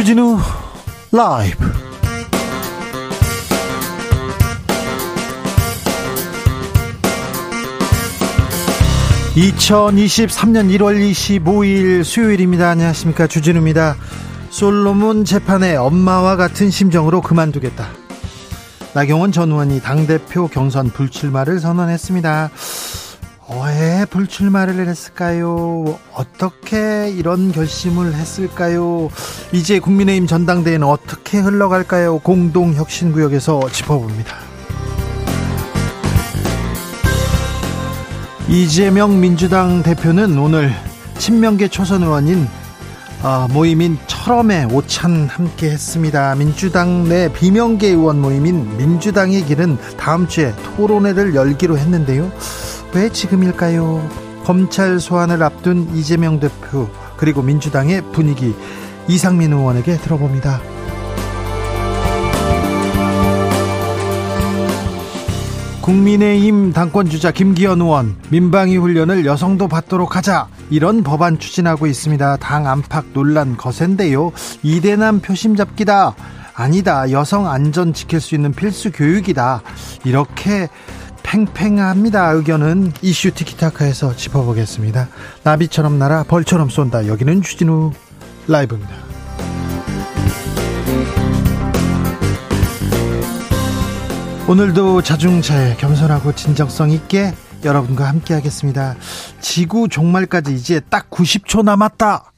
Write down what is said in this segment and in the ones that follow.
주진우 라이브 2023년 1월 25일 수요일입니다. 안녕하십니까. 주진우입니다. 솔로몬 재판에 엄마와 같은 심정으로 그만두겠다. 나경원 전 의원이 당대표 경선 불출마를 선언했습니다. 왜 불출마를 했을까요? 어떻게 이런 결심을 했을까요? 이제 국민의힘 전당대회는 어떻게 흘러갈까요? 공동혁신구역에서 짚어봅니다. 이재명 민주당 대표는 오늘 친명계 초선 의원인 어, 모임인 철험에 오찬 함께 했습니다. 민주당 내 비명계 의원 모임인 민주당의 길은 다음 주에 토론회를 열기로 했는데요. 왜 지금일까요? 검찰 소환을 앞둔 이재명 대표 그리고 민주당의 분위기 이상민 의원에게 들어봅니다. 국민의힘 당권주자 김기현 의원 민방위 훈련을 여성도 받도록 하자 이런 법안 추진하고 있습니다. 당 안팎 논란 거센데요. 이대남 표심 잡기다. 아니다. 여성 안전 지킬 수 있는 필수 교육이다. 이렇게 팽팽합니다. 의견은 이슈 티키타카에서 짚어보겠습니다. 나비처럼 날아 벌처럼 쏜다. 여기는 주진우 라이브입니다. 오늘도 자중차에 겸손하고 진정성 있게 여러분과 함께 하겠습니다. 지구 종말까지 이제 딱 90초 남았다.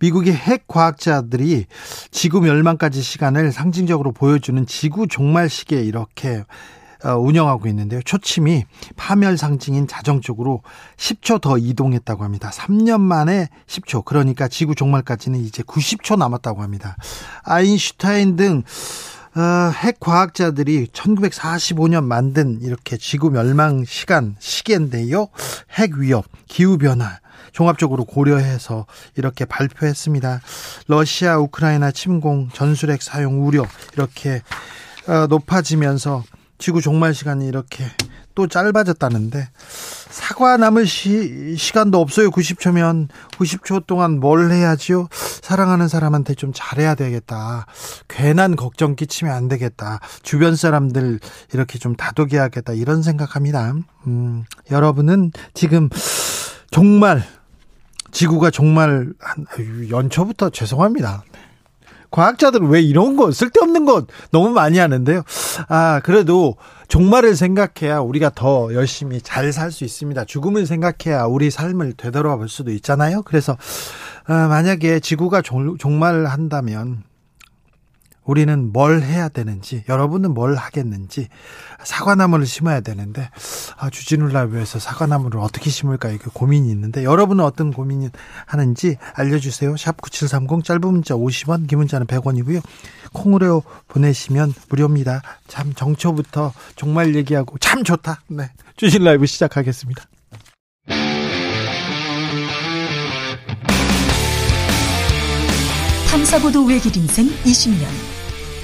미국의 핵 과학자들이 지구 멸망까지 시간을 상징적으로 보여주는 지구 종말 시계 이렇게 어, 운영하고 있는데요. 초침이 파멸 상징인 자정 쪽으로 10초 더 이동했다고 합니다. 3년 만에 10초. 그러니까 지구 종말까지는 이제 90초 남았다고 합니다. 아인슈타인 등 어, 핵 과학자들이 1945년 만든 이렇게 지구 멸망 시간 시계인데요. 핵 위협, 기후 변화 종합적으로 고려해서 이렇게 발표했습니다. 러시아 우크라이나 침공, 전술핵 사용 우려 이렇게 어, 높아지면서 지구 종말 시간이 이렇게 또 짧아졌다는데 사과 남을 시, 시간도 없어요. 90초면 90초 동안 뭘 해야지요? 사랑하는 사람한테 좀 잘해야 되겠다. 괜한 걱정 끼치면 안 되겠다. 주변 사람들 이렇게 좀 다독여야겠다. 이런 생각합니다. 음, 여러분은 지금 정말 지구가 정말 한 연초부터 죄송합니다. 과학자들은 왜 이런 거 쓸데없는 거 너무 많이 하는데요. 아 그래도 종말을 생각해야 우리가 더 열심히 잘 살 수 있습니다. 죽음을 생각해야 우리 삶을 되돌아볼 수도 있잖아요. 그래서 아, 만약에 지구가 종, 종말한다면 우리는 뭘 해야 되는지, 여러분은 뭘 하겠는지, 사과나무를 심어야 되는데, 아, 주진우 라이브에서 사과나무를 어떻게 심을까, 이게 고민이 있는데, 여러분은 어떤 고민이 하는지 알려주세요. 샵 9730, 짧은 문자 50원, 긴 문자는 100원이고요. 콩으로 보내시면 무료입니다. 참, 정초부터 정말 얘기하고 참 좋다. 네. 주진 라이브 시작하겠습니다. 탐사보도 외길 인생 20년.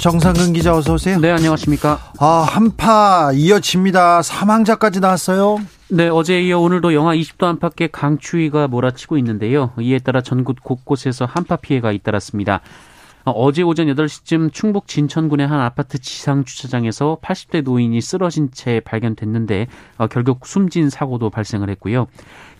정상근 기자 어서 오세요. 네, 안녕하십니까. 아, 한파 이어집니다. 사망자까지 나왔어요. 네, 어제 이어 오늘도 영하 20도 안팎의 강추위가 몰아치고 있는데요. 이에 따라 전국 곳곳에서 한파 피해가 잇따랐습니다. 어제 오전 8시쯤 충북 진천군의 한 아파트 지상 주차장에서 80대 노인이 쓰러진 채 발견됐는데 어, 결국 숨진 사고도 발생을 했고요.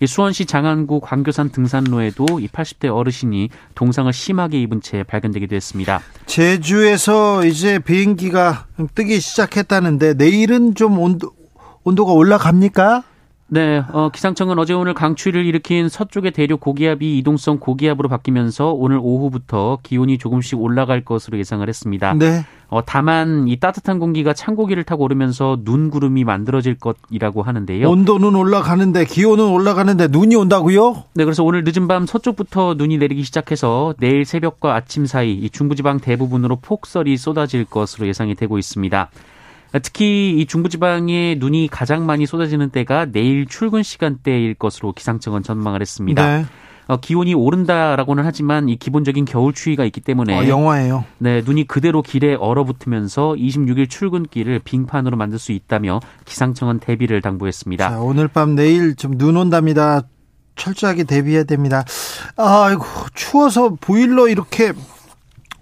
수원시 장안구 광교산 등산로에도 이 80대 어르신이 동상을 심하게 입은 채 발견되기도 했습니다. 제주에서 이제 비행기가 뜨기 시작했다는데 내일은 좀 온도 온도가 올라갑니까? 네, 어, 기상청은 어제 오늘 강추위를 일으킨 서쪽의 대륙 고기압이 이동성 고기압으로 바뀌면서 오늘 오후부터 기온이 조금씩 올라갈 것으로 예상을 했습니다. 네. 어, 다만 이 따뜻한 공기가 찬 고기를 타고 오르면서 눈 구름이 만들어질 것이라고 하는데요. 온도는 올라가는데 기온은 올라가는데 눈이 온다고요? 네, 그래서 오늘 늦은 밤 서쪽부터 눈이 내리기 시작해서 내일 새벽과 아침 사이 이 중부지방 대부분으로 폭설이 쏟아질 것으로 예상이 되고 있습니다. 특히 이 중부지방에 눈이 가장 많이 쏟아지는 때가 내일 출근 시간대일 것으로 기상청은 전망을 했습니다. 네. 어, 기온이 오른다라고는 하지만 이 기본적인 겨울 추위가 있기 때문에 어, 영화예요. 네, 눈이 그대로 길에 얼어붙으면서 26일 출근길을 빙판으로 만들 수 있다며 기상청은 대비를 당부했습니다. 자, 오늘 밤 내일 좀 눈 온답니다. 철저하게 대비해야 됩니다. 아이고 추워서 보일러 이렇게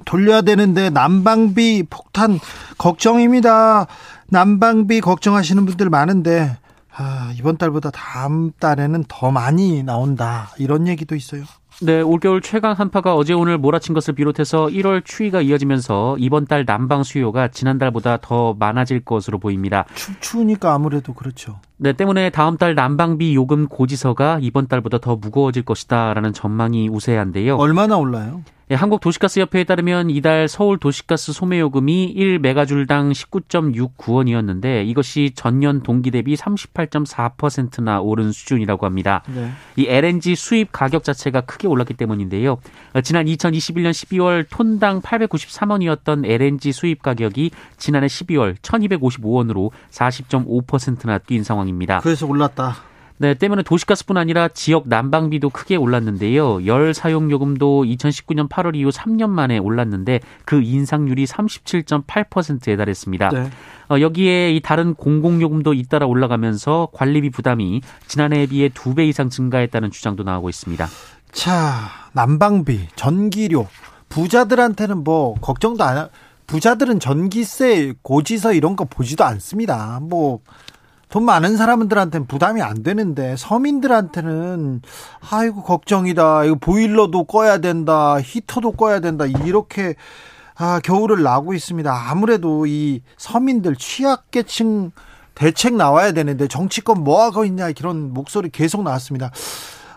돌려야 되는데 난방비 폭탄 걱정입니다. 난방비 걱정하시는 분들 많은데 아, 이번 달보다 다음 달에는 더 많이 나온다. 이런 얘기도 있어요. 네, 올겨울 최강 한파가 어제 오늘 몰아친 것을 비롯해서 1월 추위가 이어지면서 이번 달 난방 수요가 지난달보다 더 많아질 것으로 보입니다. 추, 추우니까 아무래도 그렇죠. 네, 때문에 다음 달 난방비 요금 고지서가 이번 달보다 더 무거워질 것이다라는 전망이 우세한데요. 얼마나 올라요? 예, 한국도시가스협회에 따르면 이달 서울 도시가스 소매요금이 1메가줄당 19.69원이었는데 이것이 전년 동기 대비 38.4%나 오른 수준이라고 합니다. 네. 이 LNG 수입 가격 자체가 크게 올랐기 때문인데요. 어, 지난 2021년 12월 톤당 893원이었던 LNG 수입 가격이 지난해 12월 1255원으로 40.5%나 뛴 상황입니다. 그래서 올랐다. 네, 때문에 도시가스뿐 아니라 지역 난방비도 크게 올랐는데요. 열 사용 요금도 2019년 8월 이후 3년 만에 올랐는데 그 인상률이 37.8%에 달했습니다. 네. 어, 여기에 이 다른 공공요금도 잇따라 올라가면서 관리비 부담이 지난해에 비해 두배 이상 증가했다는 주장도 나오고 있습니다. 자, 난방비, 전기료, 부자들한테는 뭐 걱정도 안 하, 부자들은 전기세, 고지서 이런 거 보지도 않습니다. 뭐 돈 많은 사람들한테는 부담이 안 되는데 서민들한테는 아이고 걱정이다. 이거 보일러도 꺼야 된다. 히터도 꺼야 된다. 이렇게 아, 겨울을 나고 있습니다. 아무래도 이 서민들 취약계층 대책 나와야 되는데 정치권 뭐 하고 있냐 이런 목소리 계속 나왔습니다.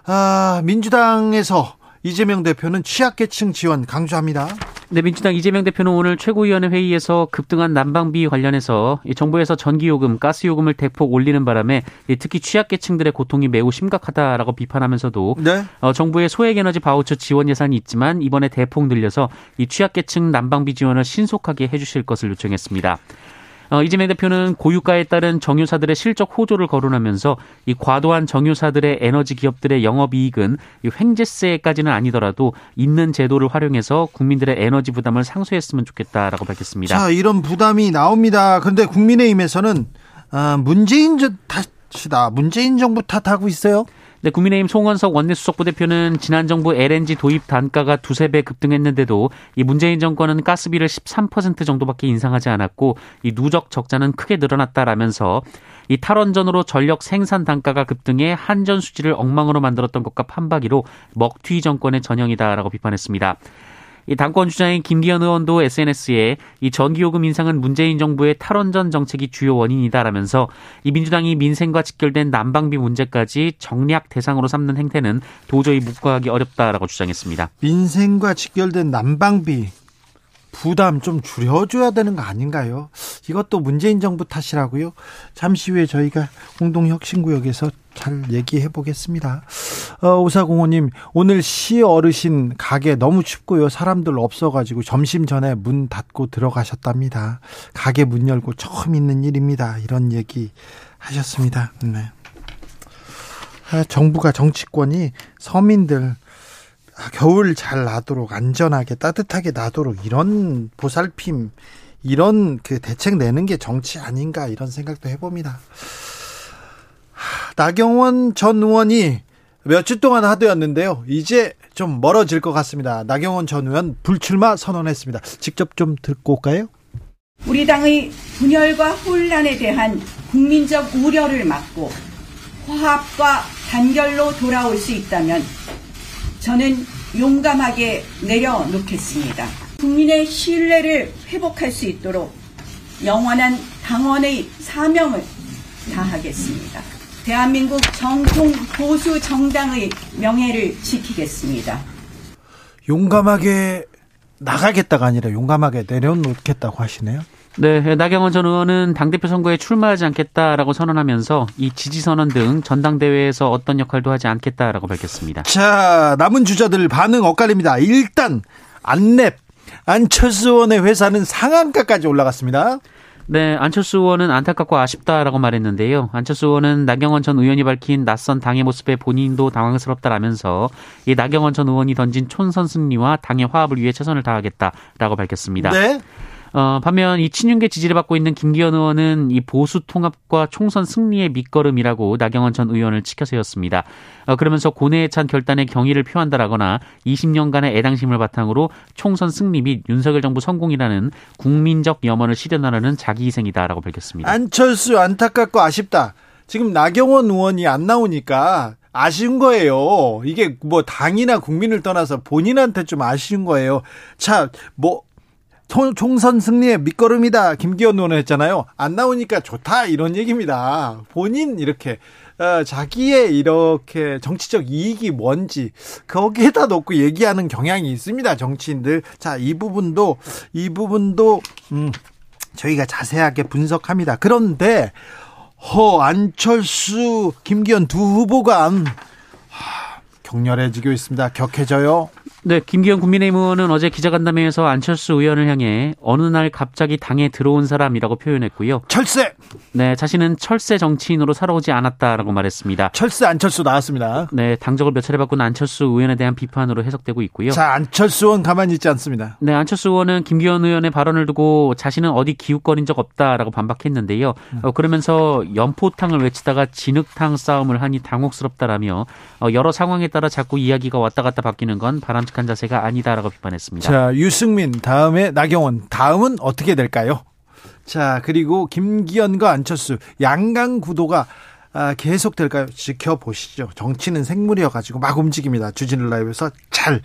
아, 민주당에서 이재명 대표는 취약계층 지원 강조합니다. 네, 민주당 이재명 대표는 오늘 최고위원회 회의에서 급등한 난방비 관련해서 정부에서 전기요금, 가스요금을 대폭 올리는 바람에 특히 취약계층들의 고통이 매우 심각하다라고 비판하면서도 네? 어, 정부의 소액에너지 바우처 지원 예산이 있지만 이번에 대폭 늘려서 이 취약계층 난방비 지원을 신속하게 해주실 것을 요청했습니다. 어, 이재명 대표는 고유가에 따른 정유사들의 실적 호조를 거론하면서 이 과도한 정유사들의 에너지 기업들의 영업이익은 이 횡재세까지는 아니더라도 있는 제도를 활용해서 국민들의 에너지 부담을 상쇄했으면 좋겠다라고 밝혔습니다. 자, 이런 부담이 나옵니다. 그런데 국민의힘에서는 아, 문재인 탓이다. 문재인 정부 탓하고 있어요. 네, 국민의힘 송원석 원내수석 부 대표는 지난 정부 LNG 도입 단가가 두세 배 급등했는데도 이 문재인 정권은 가스비를 13% 정도밖에 인상하지 않았고 이 누적 적자는 크게 늘어났다라면서 이 탈원전으로 전력 생산 단가가 급등해 한전 수지를 엉망으로 만들었던 것과 판박이로 먹튀 정권의 전형이다라고 비판했습니다. 이 당권 주자인 김기현 의원도 SNS에 이 전기요금 인상은 문재인 정부의 탈원전 정책이 주요 원인이다라면서 이 민주당이 민생과 직결된 난방비 문제까지 정략 대상으로 삼는 행태는 도저히 묵과하기 어렵다라고 주장했습니다. 민생과 직결된 난방비 부담 좀 줄여줘야 되는 거 아닌가요? 이것도 문재인 정부 탓이라고요? 잠시 후에 저희가 공동혁신구역에서 잘 얘기해 보겠습니다. 어, 오사공호님, 오늘 시 어르신 가게 너무 춥고요. 사람들 없어가지고 점심 전에 문 닫고 들어가셨답니다. 가게 문 열고 처음 있는 일입니다. 이런 얘기 하셨습니다. 네. 아, 정부가 정치권이 서민들 아, 겨울 잘 나도록 안전하게 따뜻하게 나도록 이런 보살핌 이런 그 대책 내는 게 정치 아닌가 이런 생각도 해봅니다. 나경원 전 의원이 며칠 동안 하도였는데요. 이제 좀 멀어질 것 같습니다. 나경원 전 의원 불출마 선언했습니다. 직접 좀 듣고 올까요? 우리 당의 분열과 혼란에 대한 국민적 우려를 막고 화합과 단결로 돌아올 수 있다면 저는 용감하게 내려놓겠습니다. 국민의 신뢰를 회복할 수 있도록 영원한 당원의 사명을 다하겠습니다. 대한민국 정통 보수 정당의 명예를 지키겠습니다. 용감하게 나가겠다가 아니라 용감하게 내려놓겠다고 하시네요. 네, 나경원 전 의원은 당대표 선거에 출마하지 않겠다라고 선언하면서 이 지지선언 등 전당대회에서 어떤 역할도 하지 않겠다라고 밝혔습니다. 자, 남은 주자들 반응 엇갈립니다. 일단, 안랩, 안철수 의원의 회사는 상한가까지 올라갔습니다. 네, 안철수 의원은 안타깝고 아쉽다라고 말했는데요. 안철수 의원은 나경원 전 의원이 밝힌 낯선 당의 모습에 본인도 당황스럽다라면서 이 나경원 전 의원이 던진 촌선 승리와 당의 화합을 위해 최선을 다하겠다라고 밝혔습니다. 네. 어, 반면 이 친윤계 지지를 받고 있는 김기현 의원은 이 보수 통합과 총선 승리의 밑거름이라고 나경원 전 의원을 치켜 세웠습니다. 어, 그러면서 고뇌에 찬 결단에 경의를 표한다라거나 20년간의 애당심을 바탕으로 총선 승리 및 윤석열 정부 성공이라는 국민적 염원을 실현하려는 자기 희생이다라고 밝혔습니다. 안철수 안타깝고 아쉽다. 지금 나경원 의원이 안 나오니까 아쉬운 거예요. 이게 뭐 당이나 국민을 떠나서 본인한테 좀 아쉬운 거예요. 자, 뭐 총선 승리의 밑거름이다. 김기현 의원 했잖아요. 안 나오니까 좋다. 이런 얘기입니다. 본인 이렇게 어, 자기의 이렇게 정치적 이익이 뭔지 거기에다 놓고 얘기하는 경향이 있습니다. 정치인들. 자, 이 부분도 이 부분도 음 저희가 자세하게 분석합니다. 그런데 허 안철수 김기현 두 후보가 하, 격렬해지고 있습니다. 격해져요. 네, 김기현 국민의힘 의원은 어제 기자간담회에서 안철수 의원을 향해 어느 날 갑자기 당에 들어온 사람이라고 표현했고요. 철새. 네, 자신은 철새 정치인으로 살아오지 않았다라고 말했습니다. 철새 안철수 나왔습니다. 네, 당적을 몇 차례 바꾼 안철수 의원에 대한 비판으로 해석되고 있고요. 자, 안철수 의원 가만히 있지 않습니다. 네, 안철수 의원은 김기현 의원의 발언을 두고 자신은 어디 기웃거린 적 없다라고 반박했는데요. 어, 그러면서 연포탕을 외치다가 진흙탕 싸움을 하니 당혹스럽다라며 어, 여러 상황에 따라 자꾸 이야기가 왔다 갔다 바뀌는 건 바람 바람직한 자세가 아니다라고 비판했습니다. 자, 유승민 다음에 나경원 다음은 어떻게 될까요? 자, 그리고 김기현과 안철수 양강 구도가 아, 계속 될까요? 지켜보시죠. 정치는 생물이어 가지고 막 움직입니다. 주진우 라이브에서 잘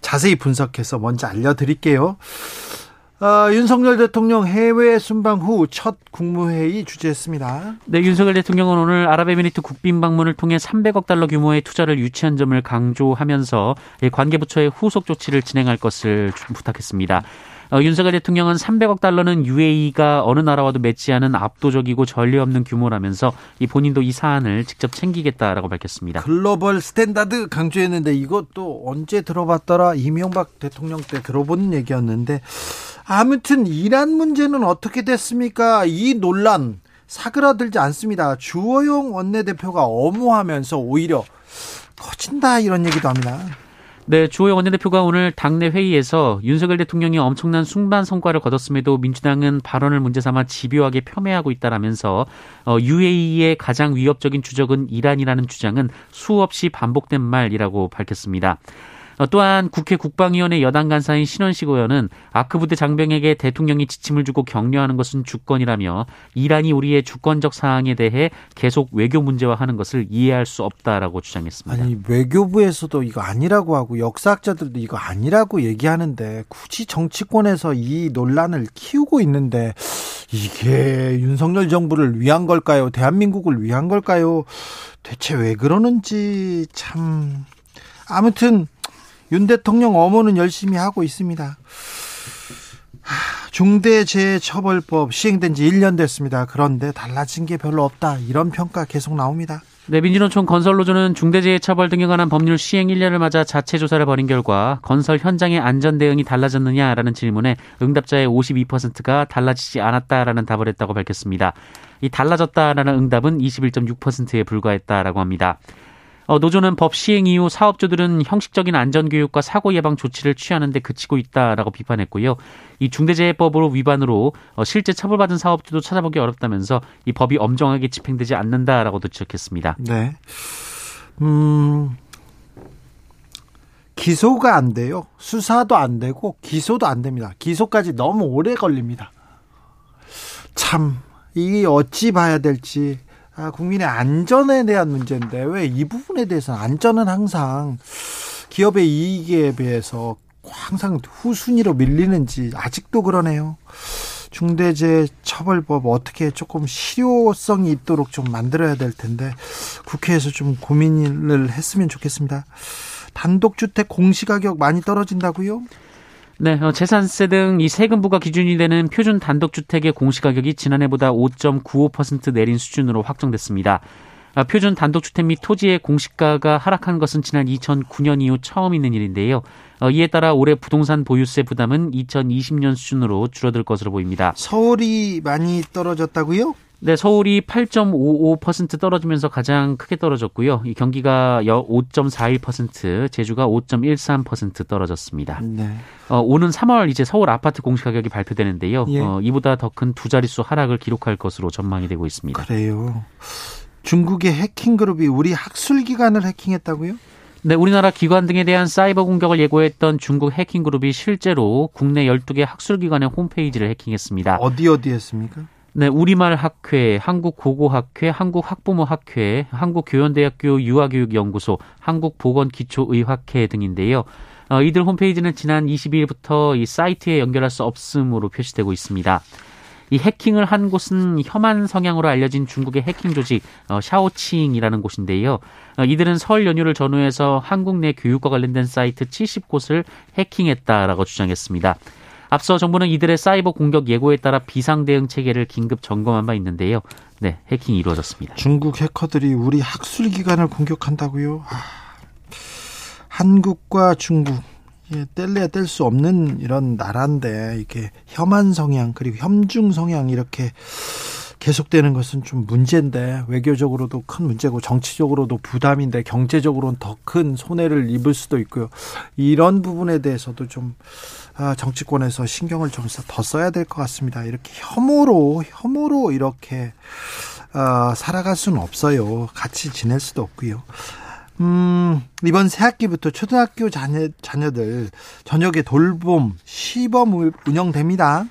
자세히 분석해서 먼저 알려드릴게요. 어, 윤석열 대통령 해외 순방 후 첫 국무회의 주재했습니다. 네, 윤석열 대통령은 오늘 아랍에미리트 국빈 방문을 통해 300억 달러 규모의 투자를 유치한 점을 강조하면서 관계부처의 후속 조치를 진행할 것을 부탁했습니다. 어, 윤석열 대통령은 300억 달러는 UAE가 어느 나라와도 않은 압도적이고 전례 없는 규모라면서 이 본인도 이 사안을 직접 챙기겠다라고 밝혔습니다. global standard 강조했는데 이것도 언제 들어봤더라 이명박 대통령 때 들어본 얘기였는데 아무튼 이란 문제는 어떻게 됐습니까? 이 논란 사그라들지 않습니다. 주호영 원내대표가 엄호하면서 오히려 커진다 이런 얘기도 합니다. 네, 주호영 원내대표가 오늘 당내 회의에서 윤석열 대통령이 엄청난 숭반 성과를 거뒀음에도 민주당은 발언을 문제 삼아 집요하게 폄훼하고 있다라면서 어, UAE의 가장 위협적인 주적은 이란이라는 주장은 수없이 반복된 말이라고 밝혔습니다. 어, 또한 국회 국방위원회 여당 간사인 신원식 의원은 아크 부대 장병에게 대통령이 지침을 주고 격려하는 것은 주권이라며 이란이 우리의 주권적 사항에 대해 계속 외교 문제화하는 것을 이해할 수 없다라고 주장했습니다. 아니 외교부에서도 이거 아니라고 하고 역사학자들도 이거 아니라고 얘기하는데 굳이 정치권에서 이 논란을 키우고 있는데 이게 윤석열 정부를 위한 걸까요? 대한민국을 위한 걸까요? 대체 왜 그러는지 참 아무튼 윤 대통령 어머는 열심히 하고 있습니다. 중대재해처벌법 시행된 지 1년 됐습니다. 그런데 달라진 게 별로 없다. 이런 평가 계속 나옵니다. 네, 민주노총 건설노조는 중대재해처벌 등에 관한 법률 시행 1년을 맞아 자체 조사를 벌인 결과 건설 현장의 안전 대응이 달라졌느냐라는 질문에 응답자의 52%가 달라지지 않았다라는 답을 했다고 밝혔습니다. 이 달라졌다라는 응답은 21.6%에 불과했다라고 합니다. 어, 노조는 법 시행 이후 사업주들은 형식적인 안전교육과 사고 예방 조치를 취하는 데 그치고 있다라고 비판했고요. 이 중대재해법으로 위반으로 어, 실제 처벌받은 사업주도 찾아보기 어렵다면서 이 법이 엄정하게 집행되지 않는다라고도 지적했습니다. 네. 음. 기소가 안 돼요. 수사도 안 되고 기소도 안 됩니다. 기소까지 너무 오래 걸립니다. 참, 이게 어찌 봐야 될지 아, 국민의 안전에 대한 문제인데 왜 이 부분에 대해서는 안전은 항상 기업의 이익에 비해서 항상 후순위로 밀리는지 아직도 그러네요. 중대재해처벌법 어떻게 조금 실효성이 있도록 좀 만들어야 될 텐데 국회에서 좀 고민을 했으면 좋겠습니다. 단독주택 공시가격 많이 떨어진다고요? 네, 어, 재산세 등 이 세금 부과 기준이 되는 표준 단독주택의 공시가격이 지난해보다 5.95% 내린 수준으로 확정됐습니다. 아, 표준 단독주택 및 토지의 공시가가 하락한 것은 지난 2009년 이후 처음 있는 일인데요. 어, 이에 따라 올해 부동산 보유세 부담은 2020년 수준으로 줄어들 것으로 보입니다. 서울이 많이 떨어졌다고요? 네, 서울이 8.55% 떨어지면서 가장 크게 떨어졌고요. 이 경기가 5.41%, 제주가 5.13% 떨어졌습니다. 네. 어, 오는 3월 이제 서울 아파트 공시 가격이 발표되는데요. 예. 어, 이보다 더 큰 두 자릿수 하락을 기록할 것으로 전망이 되고 있습니다. 그래요. 중국의 해킹 그룹이 우리 학술 기관을 해킹했다고요? 네, 우리나라 기관 등에 대한 사이버 공격을 예고했던 중국 해킹 그룹이 실제로 국내 12개 학술 기관의 홈페이지를 해킹했습니다. 어디 어디 했습니까? 네, 우리말 학회, 한국고고학회, 한국학부모학회, 한국교연대학교 유아교육연구소, 한국보건기초의학회 등인데요. 어, 이들 홈페이지는 지난 22일부터 이 사이트에 연결할 수 없음으로 표시되고 있습니다. 이 해킹을 한 곳은 혐한 성향으로 알려진 중국의 해킹 조직 어, 샤오칭이라는 곳인데요. 어, 이들은 설 연휴를 전후해서 한국 내 교육과 관련된 사이트 70곳을 해킹했다라고 주장했습니다. 앞서 정부는 이들의 사이버 공격 예고에 따라 비상 대응 체계를 긴급 점검한 바 있는데요. 네, 해킹이 이루어졌습니다. 중국 해커들이 우리 학술 기관을 공격한다고요? 아, 한국과 중국 예, 뗄래야 뗄 수 없는 이런 나라인데 이게 혐한 성향 그리고 혐중 성향 이렇게 계속되는 것은 좀 문제인데 외교적으로도 큰 문제고 정치적으로도 부담인데 경제적으로는 더 큰 손해를 입을 수도 있고요. 이런 부분에 대해서도 좀 아, 정치권에서 신경을 좀 더 써야 될 것 같습니다. 이렇게 혐오로 혐오로 이렇게 어, 살아갈 수는 없어요. 같이 지낼 수도 없고요. 음, 이번 새학기부터 초등학교 자녀, 자녀들 저녁에 돌봄, 시범 운영됩니다.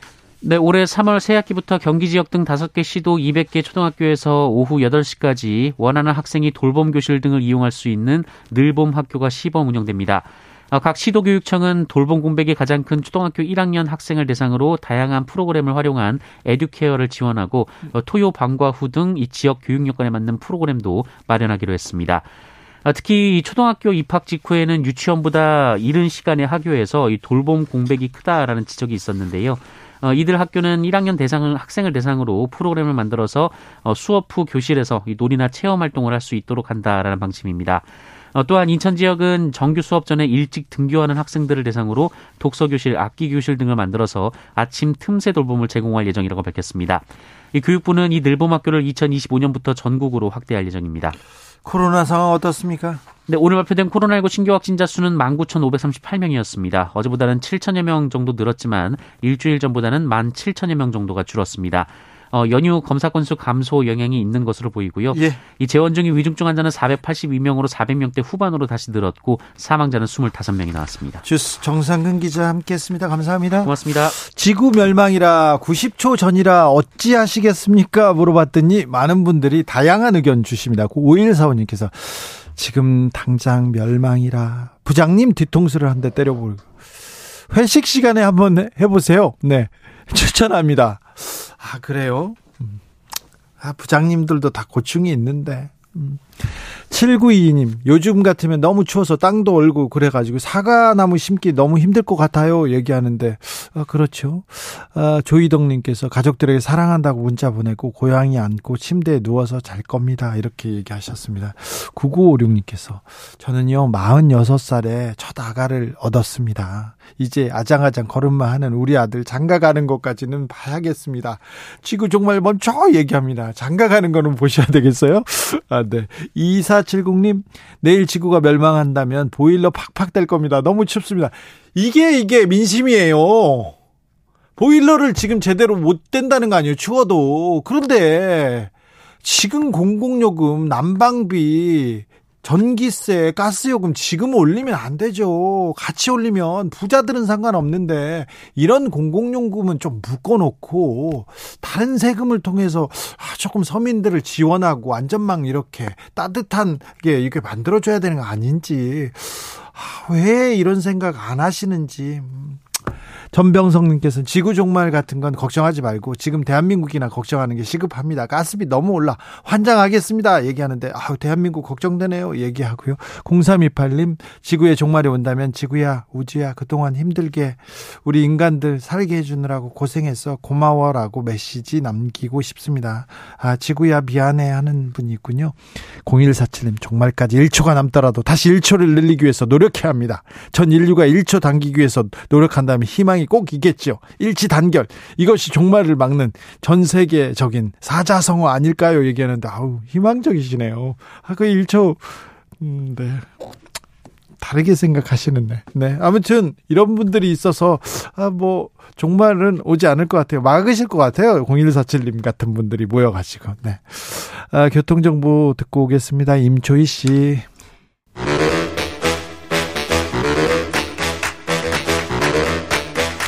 네, 올해 3월 새학기부터 경기 지역 등 5개 시도 200개 초등학교에서 오후 8시까지 원하는 학생이 돌봄 교실 등을 이용할 수 있는 늘봄 학교가 시범 운영됩니다. 어, 각 시도교육청은 돌봄 공백이 가장 큰 초등학교 1학년 학생을 대상으로 다양한 프로그램을 활용한 에듀케어를 지원하고 어, 토요 방과 후 등 이 지역 교육 여건에 맞는 프로그램도 마련하기로 했습니다. 아, 특히 초등학교 입학 직후에는 유치원보다 이른 시간에 학교에서 이 돌봄 공백이 크다라는 지적이 있었는데요. 어, 이들 학교는 1학년 대상을 학생을 대상으로 프로그램을 만들어서 어, 수업 후 교실에서 이 놀이나 체험 활동을 할 수 있도록 한다라는 방침입니다. 어, 또한 인천 지역은 정규 수업 전에 일찍 등교하는 학생들을 대상으로 독서 교실, 악기 교실 등을 만들어서 아침 틈새 돌봄을 제공할 예정이라고 밝혔습니다. 이 교육부는 이 늘봄 학교를 2025년부터 전국으로 확대할 예정입니다. 코로나 상황 어떻습니까? 네, 오늘 발표된 코로나19 신규 확진자 수는 19,538명이었습니다. 어제보다는 7천여 명 정도 늘었지만 일주일 전보다는 17,000여 명 정도가 줄었습니다. 어, 연휴 검사 건수 감소 영향이 있는 것으로 보이고요. 예. 이 재원 중인 위중증 환자는 482명으로 400명대 후반으로 다시 늘었고 사망자는 25명이 나왔습니다. 주스 정상근 기자 함께했습니다. 감사합니다. 고맙습니다. 지구 멸망이라 90초 전이라 어찌하시겠습니까? 물어봤더니 많은 분들이 다양한 의견 주십니다. 5145님께서 지금 당장 멸망이라 부장님 뒤통수를 한 대 때려보고 회식 시간에 한번 해보세요. 네. 추천합니다. 아, 그래요? 음. 아, 부장님들도 다 고충이 있는데. 음. 7922님, 요즘 같으면 너무 추워서 땅도 얼고 그래가지고 사과나무 심기 너무 힘들 것 같아요. 얘기하는데, 아, 그렇죠. 아, 조희덕님께서 가족들에게 사랑한다고 문자 보내고 고양이 안고 침대에 누워서 잘 겁니다. 이렇게 얘기하셨습니다. 9956님께서 저는요, 46살에 첫 아가를 얻었습니다. 이제 아장아장 걸음마 하는 우리 아들 장가 가는 것까지는 봐야겠습니다. 지구 정말 멈춰 얘기합니다. 장가 가는 거는 보셔야 되겠어요? 아, 네. 2470님, 내일 지구가 멸망한다면 보일러 팍팍 될 겁니다. 너무 춥습니다. 이게, 이게 민심이에요. 보일러를 지금 제대로 못 된다는 거 아니에요? 추워도. 그런데 지금 공공요금, 난방비, 전기세, 가스요금 지금 올리면 안 되죠. 같이 올리면 부자들은 상관없는데 이런 공공요금은 좀 묶어놓고 다른 세금을 통해서 아, 조금 서민들을 지원하고 안전망 이렇게 따뜻한 게 이렇게 만들어줘야 되는 거 아닌지. 아, 왜 이런 생각 안 하시는지 전병성님께서는 지구 종말 같은 건 걱정하지 말고 지금 대한민국이나 걱정하는 게 시급합니다. 가스비 너무 올라 환장하겠습니다. 얘기하는데 아 대한민국 걱정되네요. 얘기하고요. 0328님 지구의 종말이 온다면 지구야 우주야 그동안 힘들게 우리 인간들 살게 해주느라고 고생했어 고마워라고 메시지 남기고 싶습니다. 아 지구야 미안해 하는 분이 있군요. 0147님 종말까지 1초가 남더라도 다시 1초를 늘리기 위해서 노력해야 합니다. 전 인류가 1초 당기기 위해서 노력한다면 희망 이 꼭 있겠죠. 일치 단결 이것이 종말을 막는 전 세계적인 사자성어 아닐까요? 얘기하는데 아우 희망적이시네요. 아 그 1초 음, 네. 다르게 생각하시는데. 네. 아무튼 이런 분들이 있어서 아 뭐 종말은 오지 않을 것 같아요. 막으실 것 같아요. 0147님 같은 분들이 모여 가지고. 네. 아, 교통 정보 듣고 오겠습니다. 임초희 씨.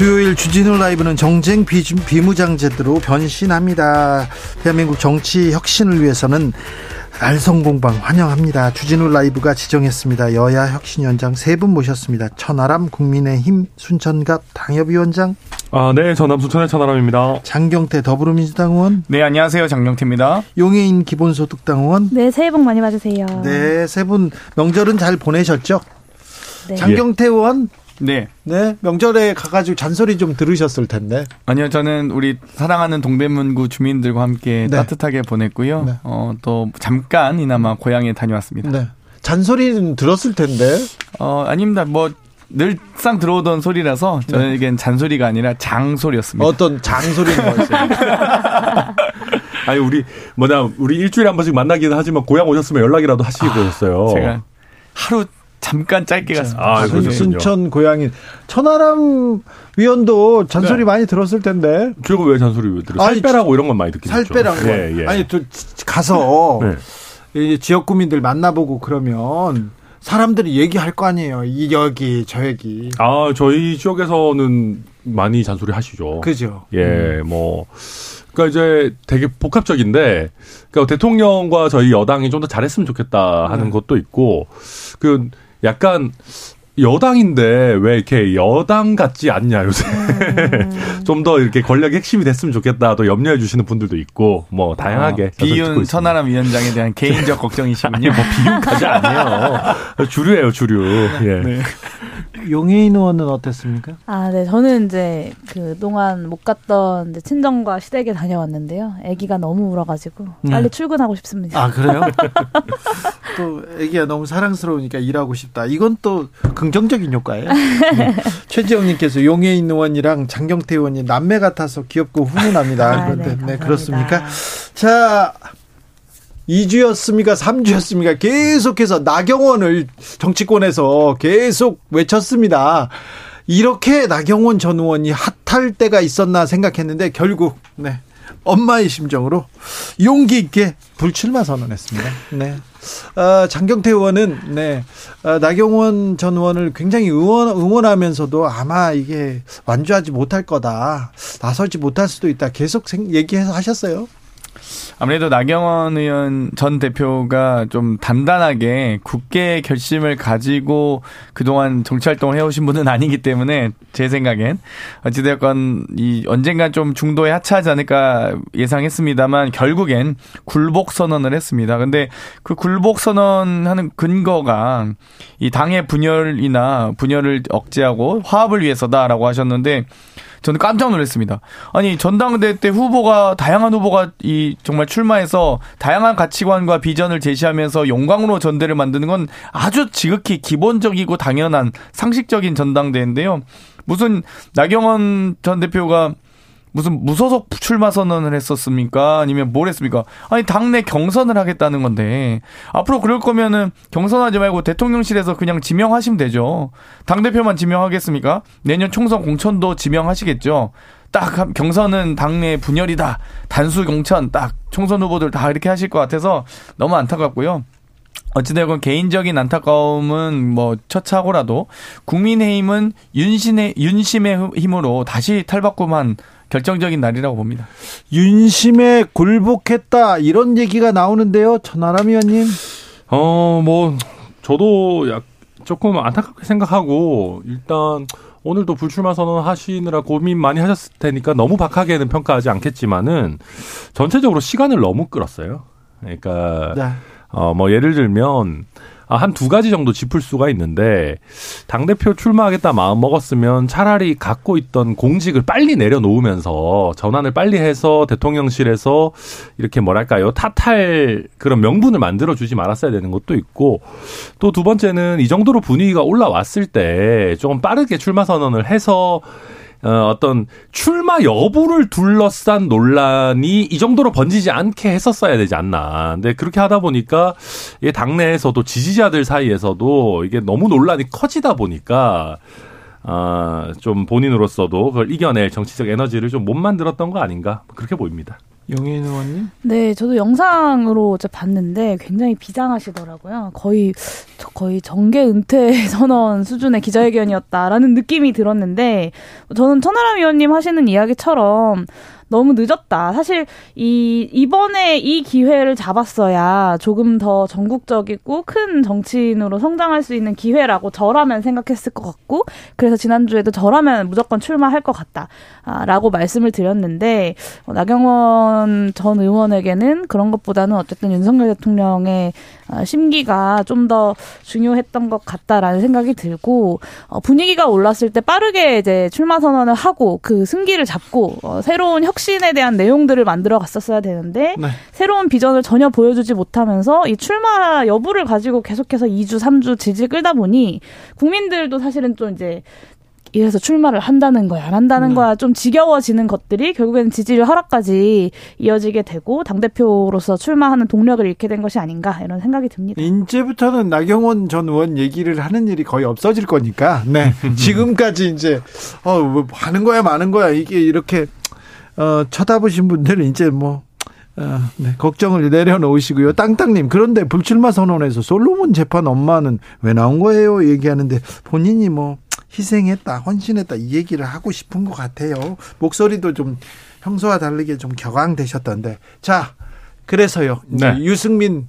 수요일 주진우 라이브는 정쟁 비무장제대로 변신합니다. 대한민국 정치 혁신을 위해서는 알성공방 환영합니다. 주진우 라이브가 지정했습니다. 여야 혁신위원장 세 분 모셨습니다. 천하람 국민의힘 순천갑 당협위원장. 아, 네. 전남 순천의 천하람입니다. 장경태 더불어민주당 의원. 네, 안녕하세요. 장경태입니다. 용해인 기본소득당 의원. 네, 새해 복 많이 받으세요. 네, 세 분 명절은 잘 보내셨죠? 네. 장경태 의원. 네. 네. 명절에 가가지고 잔소리 좀 들으셨을 텐데. 아니요, 저는 우리 사랑하는 동대문구 주민들과 함께 네. 따뜻하게 보냈고요. 네. 어, 또 잠깐이나마 고향에 다녀왔습니다. 네. 잔소리는 들었을 텐데. 어, 아닙니다. 뭐, 늘상 들어오던 소리라서 저에겐 잔소리가 아니라 장소리였습니다. 어떤 장소리인 거였어요? 아니 우리 뭐냐 우리 일주일에 한 번씩 만나기는 하지만 고향 오셨으면 연락이라도 하시고. 아, 제가 하루 잠깐 짧게 갔습니다. 아, 순, 순천 고향인 천하람 위원도 잔소리 네. 많이 들었을 텐데. 제가 왜 잔소리 왜 들어요? 살 빼라고 이런 건 많이 듣긴 살 빼라고. 예, 예. 아니 또 가서 네. 지역 구민들 만나보고 그러면 사람들이 얘기할 거 아니에요. 이 여기 저 여기. 아 저희 지역에서는 많이 잔소리 하시죠. 그죠. 예, 음. 뭐. 그러니까 이제 되게 복합적인데, 그러니까 대통령과 저희 여당이 좀 더 잘했으면 좋겠다 하는 네. 것도 있고, 그 약간 여당인데 왜 이렇게 여당 같지 않냐 요새 음. 좀더 이렇게 권력의 핵심이 됐으면 좋겠다 또 염려해 주시는 분들도 있고 뭐 다양하게 어, 비윤 천하람 위원장에 대한 개인적 걱정이시군요. 뭐 비윤까지 아니에요. 주류예요 주류. 예. 네. 용해인 의원은 어땠습니까? 아, 네. 저는 이제 그 동안 못 갔던 이제 친정과 시댁에 다녀왔는데요. 아기가 너무 울어가지고 빨리 네. 출근하고 싶습니다. 아 그래요? 또 아기가 너무 사랑스러우니까 일하고 싶다. 이건 또 긍정적인 효과예요. 네. 최지영님께서 용해인 의원이랑 장경태 의원이 남매 같아서 귀엽고 훈훈합니다. 아, 그런데 네, 네 그렇습니까? 자. 2주였습니까? 3주였습니까? 계속해서 나경원을 정치권에서 계속 외쳤습니다. 이렇게 나경원 전 의원이 핫할 때가 있었나 생각했는데 결국 네. 엄마의 심정으로 용기 있게 불출마 선언했습니다. 네. 어, 장경태 의원은 네. 어, 나경원 전 의원을 굉장히 응원, 응원하면서도 아마 이게 완주하지 못할 거다. 나설지 못할 수도 있다. 계속 얘기해서 하셨어요. 아무래도 나경원 의원 전 대표가 좀 단단하게 굳게 결심을 가지고 그동안 정치 활동을 해오신 분은 아니기 때문에 제 생각엔 어찌되었건 이 언젠간 좀 중도에 하차하지 않을까 예상했습니다만 결국엔 굴복 선언을 했습니다. 근데 그 굴복 선언하는 근거가 이 당의 분열이나 분열을 억제하고 화합을 위해서다라고 하셨는데 저는 깜짝 놀랐습니다. 아니 전당대 때 후보가 다양한 후보가 이 정말 출마해서 다양한 가치관과 비전을 제시하면서 영광으로 전대를 만드는 건 아주 지극히 기본적이고 당연한 상식적인 전당대인데요. 무슨 나경원 전 대표가 무슨 무소속 출마 선언을 했었습니까? 아니면 뭘 했습니까? 아니 당내 경선을 하겠다는 건데 앞으로 그럴 거면은 경선하지 말고 대통령실에서 그냥 지명하시면 되죠. 당 대표만 지명하겠습니까? 내년 총선 공천도 지명하시겠죠. 딱 경선은 당내 분열이다. 단수 공천 딱 총선 후보들 다 이렇게 하실 것 같아서 너무 안타깝고요. 어찌되건 개인적인 안타까움은 뭐 처차고라도 국민의힘은 윤신의 윤심의 힘으로 다시 탈바꿈한 결정적인 날이라고 봅니다. 윤심에 굴복했다 이런 얘기가 나오는데요. 천하람 의원님. 어, 뭐 저도 약 조금 안타깝게 생각하고 일단 오늘도 불출마 선언 하시느라 고민 많이 하셨을 테니까 너무 박하게는 평가하지 않겠지만은 전체적으로 시간을 너무 끌었어요. 그러니까 네. 어뭐 예를 들면 아, 한 두 가지 정도 짚을 수가 있는데 당 대표 출마하겠다 마음 먹었으면 차라리 갖고 있던 공직을 빨리 내려놓으면서 전환을 빨리 해서 대통령실에서 이렇게 뭐랄까요? 탓할 그런 명분을 만들어 주지 말았어야 되는 것도 있고 또 두 번째는 이 정도로 분위기가 올라왔을 때 조금 빠르게 출마 선언을 해서 어, 어떤 출마 여부를 둘러싼 논란이 이 정도로 번지지 않게 했었어야 되지 않나. 근데 그렇게 하다 보니까 이게 당내에서도 지지자들 사이에서도 이게 너무 논란이 커지다 보니까 아, 좀 본인으로서도 그걸 이겨낼 정치적 에너지를 좀 못 만들었던 거 아닌가 그렇게 보입니다. 용인 의원님. 네, 저도 영상으로 어제 봤는데 굉장히 비장하시더라고요. 거의 거의 정계 은퇴 선언 수준의 기자회견이었다라는 느낌이 들었는데 저는 천하람 위원님 하시는 이야기처럼 너무 늦었다. 사실 이 이번에 이 기회를 잡았어야 조금 더 전국적이고 큰 정치인으로 성장할 수 있는 기회라고 저라면 생각했을 것 같고 그래서 지난주에도 저라면 무조건 출마할 것 같다라고 말씀을 드렸는데 어, 나경원 전 의원에게는 그런 것보다는 어쨌든 윤석열 대통령의 어, 심기가 좀 더 중요했던 것 같다라는 생각이 들고 어, 분위기가 올랐을 때 빠르게 이제 출마 선언을 하고 그 승기를 잡고 어, 새로운 혁 신에 대한 내용들을 만들어 갔었어야 되는데 네. 새로운 비전을 전혀 보여주지 못하면서 이 출마 여부를 가지고 계속해서 2주, 3주 지지 끌다 보니 국민들도 사실은 좀 이제 이래서 출마를 한다는 거야, 안 한다는 네. 거야, 좀 지겨워지는 것들이 결국에는 지지율 하락까지 이어지게 되고, 당대표로서 출마하는 동력을 잃게 된 것이 아닌가, 이런 생각이 듭니다. 이제부터는 나경원 전 의원 얘기를 하는 일이 거의 없어질 거니까. 네. 지금까지 이제 어, 뭐 하는 거야, 마는 거야. 이게 이렇게 어, 쳐다보신 분들은 이제 뭐 어, 네, 걱정을 내려놓으시고요. 땅땅님, 그런데 불출마 선언에서 솔로몬 재판 엄마는 왜 나온 거예요? 얘기하는데 본인이 뭐 희생했다, 헌신했다 이 얘기를 하고 싶은 것 같아요. 목소리도 좀 평소와 다르게 좀 격앙되셨던데. 자, 그래서요. 네. 유승민,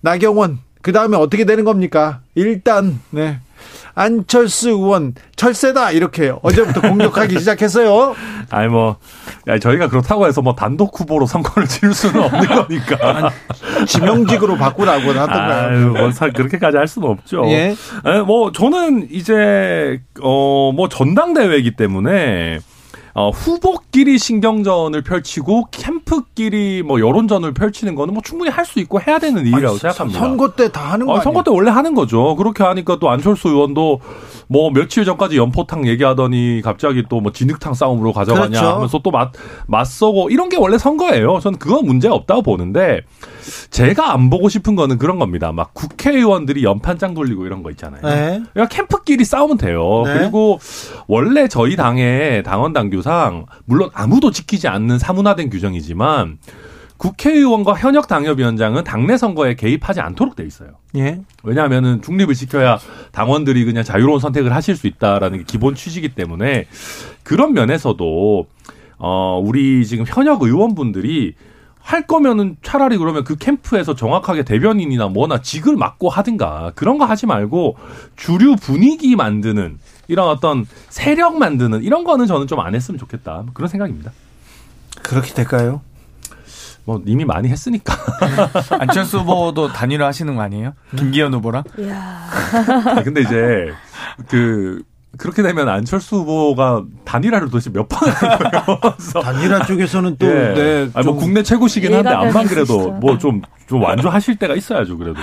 나경원, 그 다음에 어떻게 되는 겁니까? 일단, 네. 안철수 의원, 철새다! 이렇게 어제부터 공격하기 시작했어요. 아니 뭐 야, 저희가 그렇다고 해서 뭐 단독 후보로 선거를 치를 수는 없는 거니까. 지명직으로 바꾸라고 하던가요? 뭐 사- 그렇게까지 할 수는 없죠. 예. 에, 뭐 저는 이제 어뭐 전당대회이기 때문에 어 후보끼리 신경전을 펼치고 캠프끼리 뭐 여론전을 펼치는 거는 뭐 충분히 할 수 있고 해야 되는 일이라고 생각합니다. 선거 때 다 하는 거 어? 선거 때 원래 하는 거죠. 그렇게 하니까 또 안철수 의원도 뭐 며칠 전까지 연포탕 얘기하더니 갑자기 또 뭐 진흙탕 싸움으로 가져가냐 그렇죠. 하면서 또 맞, 맞서고 이런 게 원래 선거예요. 저는 그건 문제가 없다고 보는데 제가 안 보고 싶은 거는 그런 겁니다. 막 국회의원들이 연판장 돌리고 이런 거 있잖아요. 네. 그러니까 캠프끼리 싸우면 돼요. 네. 그리고 원래 저희 당의 당원 당규 상 물론 아무도 지키지 않는 사문화된 규정이지만 국회의원과 현역 당협위원장은 당내 선거에 개입하지 않도록 돼 있어요. 예. 왜냐하면은 중립을 지켜야 당원들이 그냥 자유로운 선택을 하실 수 있다라는 게 기본 취지이기 때문에 그런 면에서도 어 우리 지금 현역 의원분들이 할 거면은 차라리 그러면 그 캠프에서 정확하게 대변인이나 뭐나 직을 맡고 하든가 그런 거 하지 말고 주류 분위기 만드는 이런 어떤 세력 만드는 이런 거는 저는 좀 안 했으면 좋겠다 그런 생각입니다. 그렇게 될까요? 뭐 이미 많이 했으니까. 안철수 후보도 단일화 하시는 거 아니에요? 김기현 후보랑? 이야. 아, 근데 이제 그 그렇게 되면 안철수 후보가 단일화를 도대체 몇 번 하는 거예요. 단일화 쪽에서는 또, 예. 네. 아니, 뭐좀 국내 최고시긴 한데 되는 그래도. 뭐 좀 좀 완주하실 때가 있어야죠 그래도.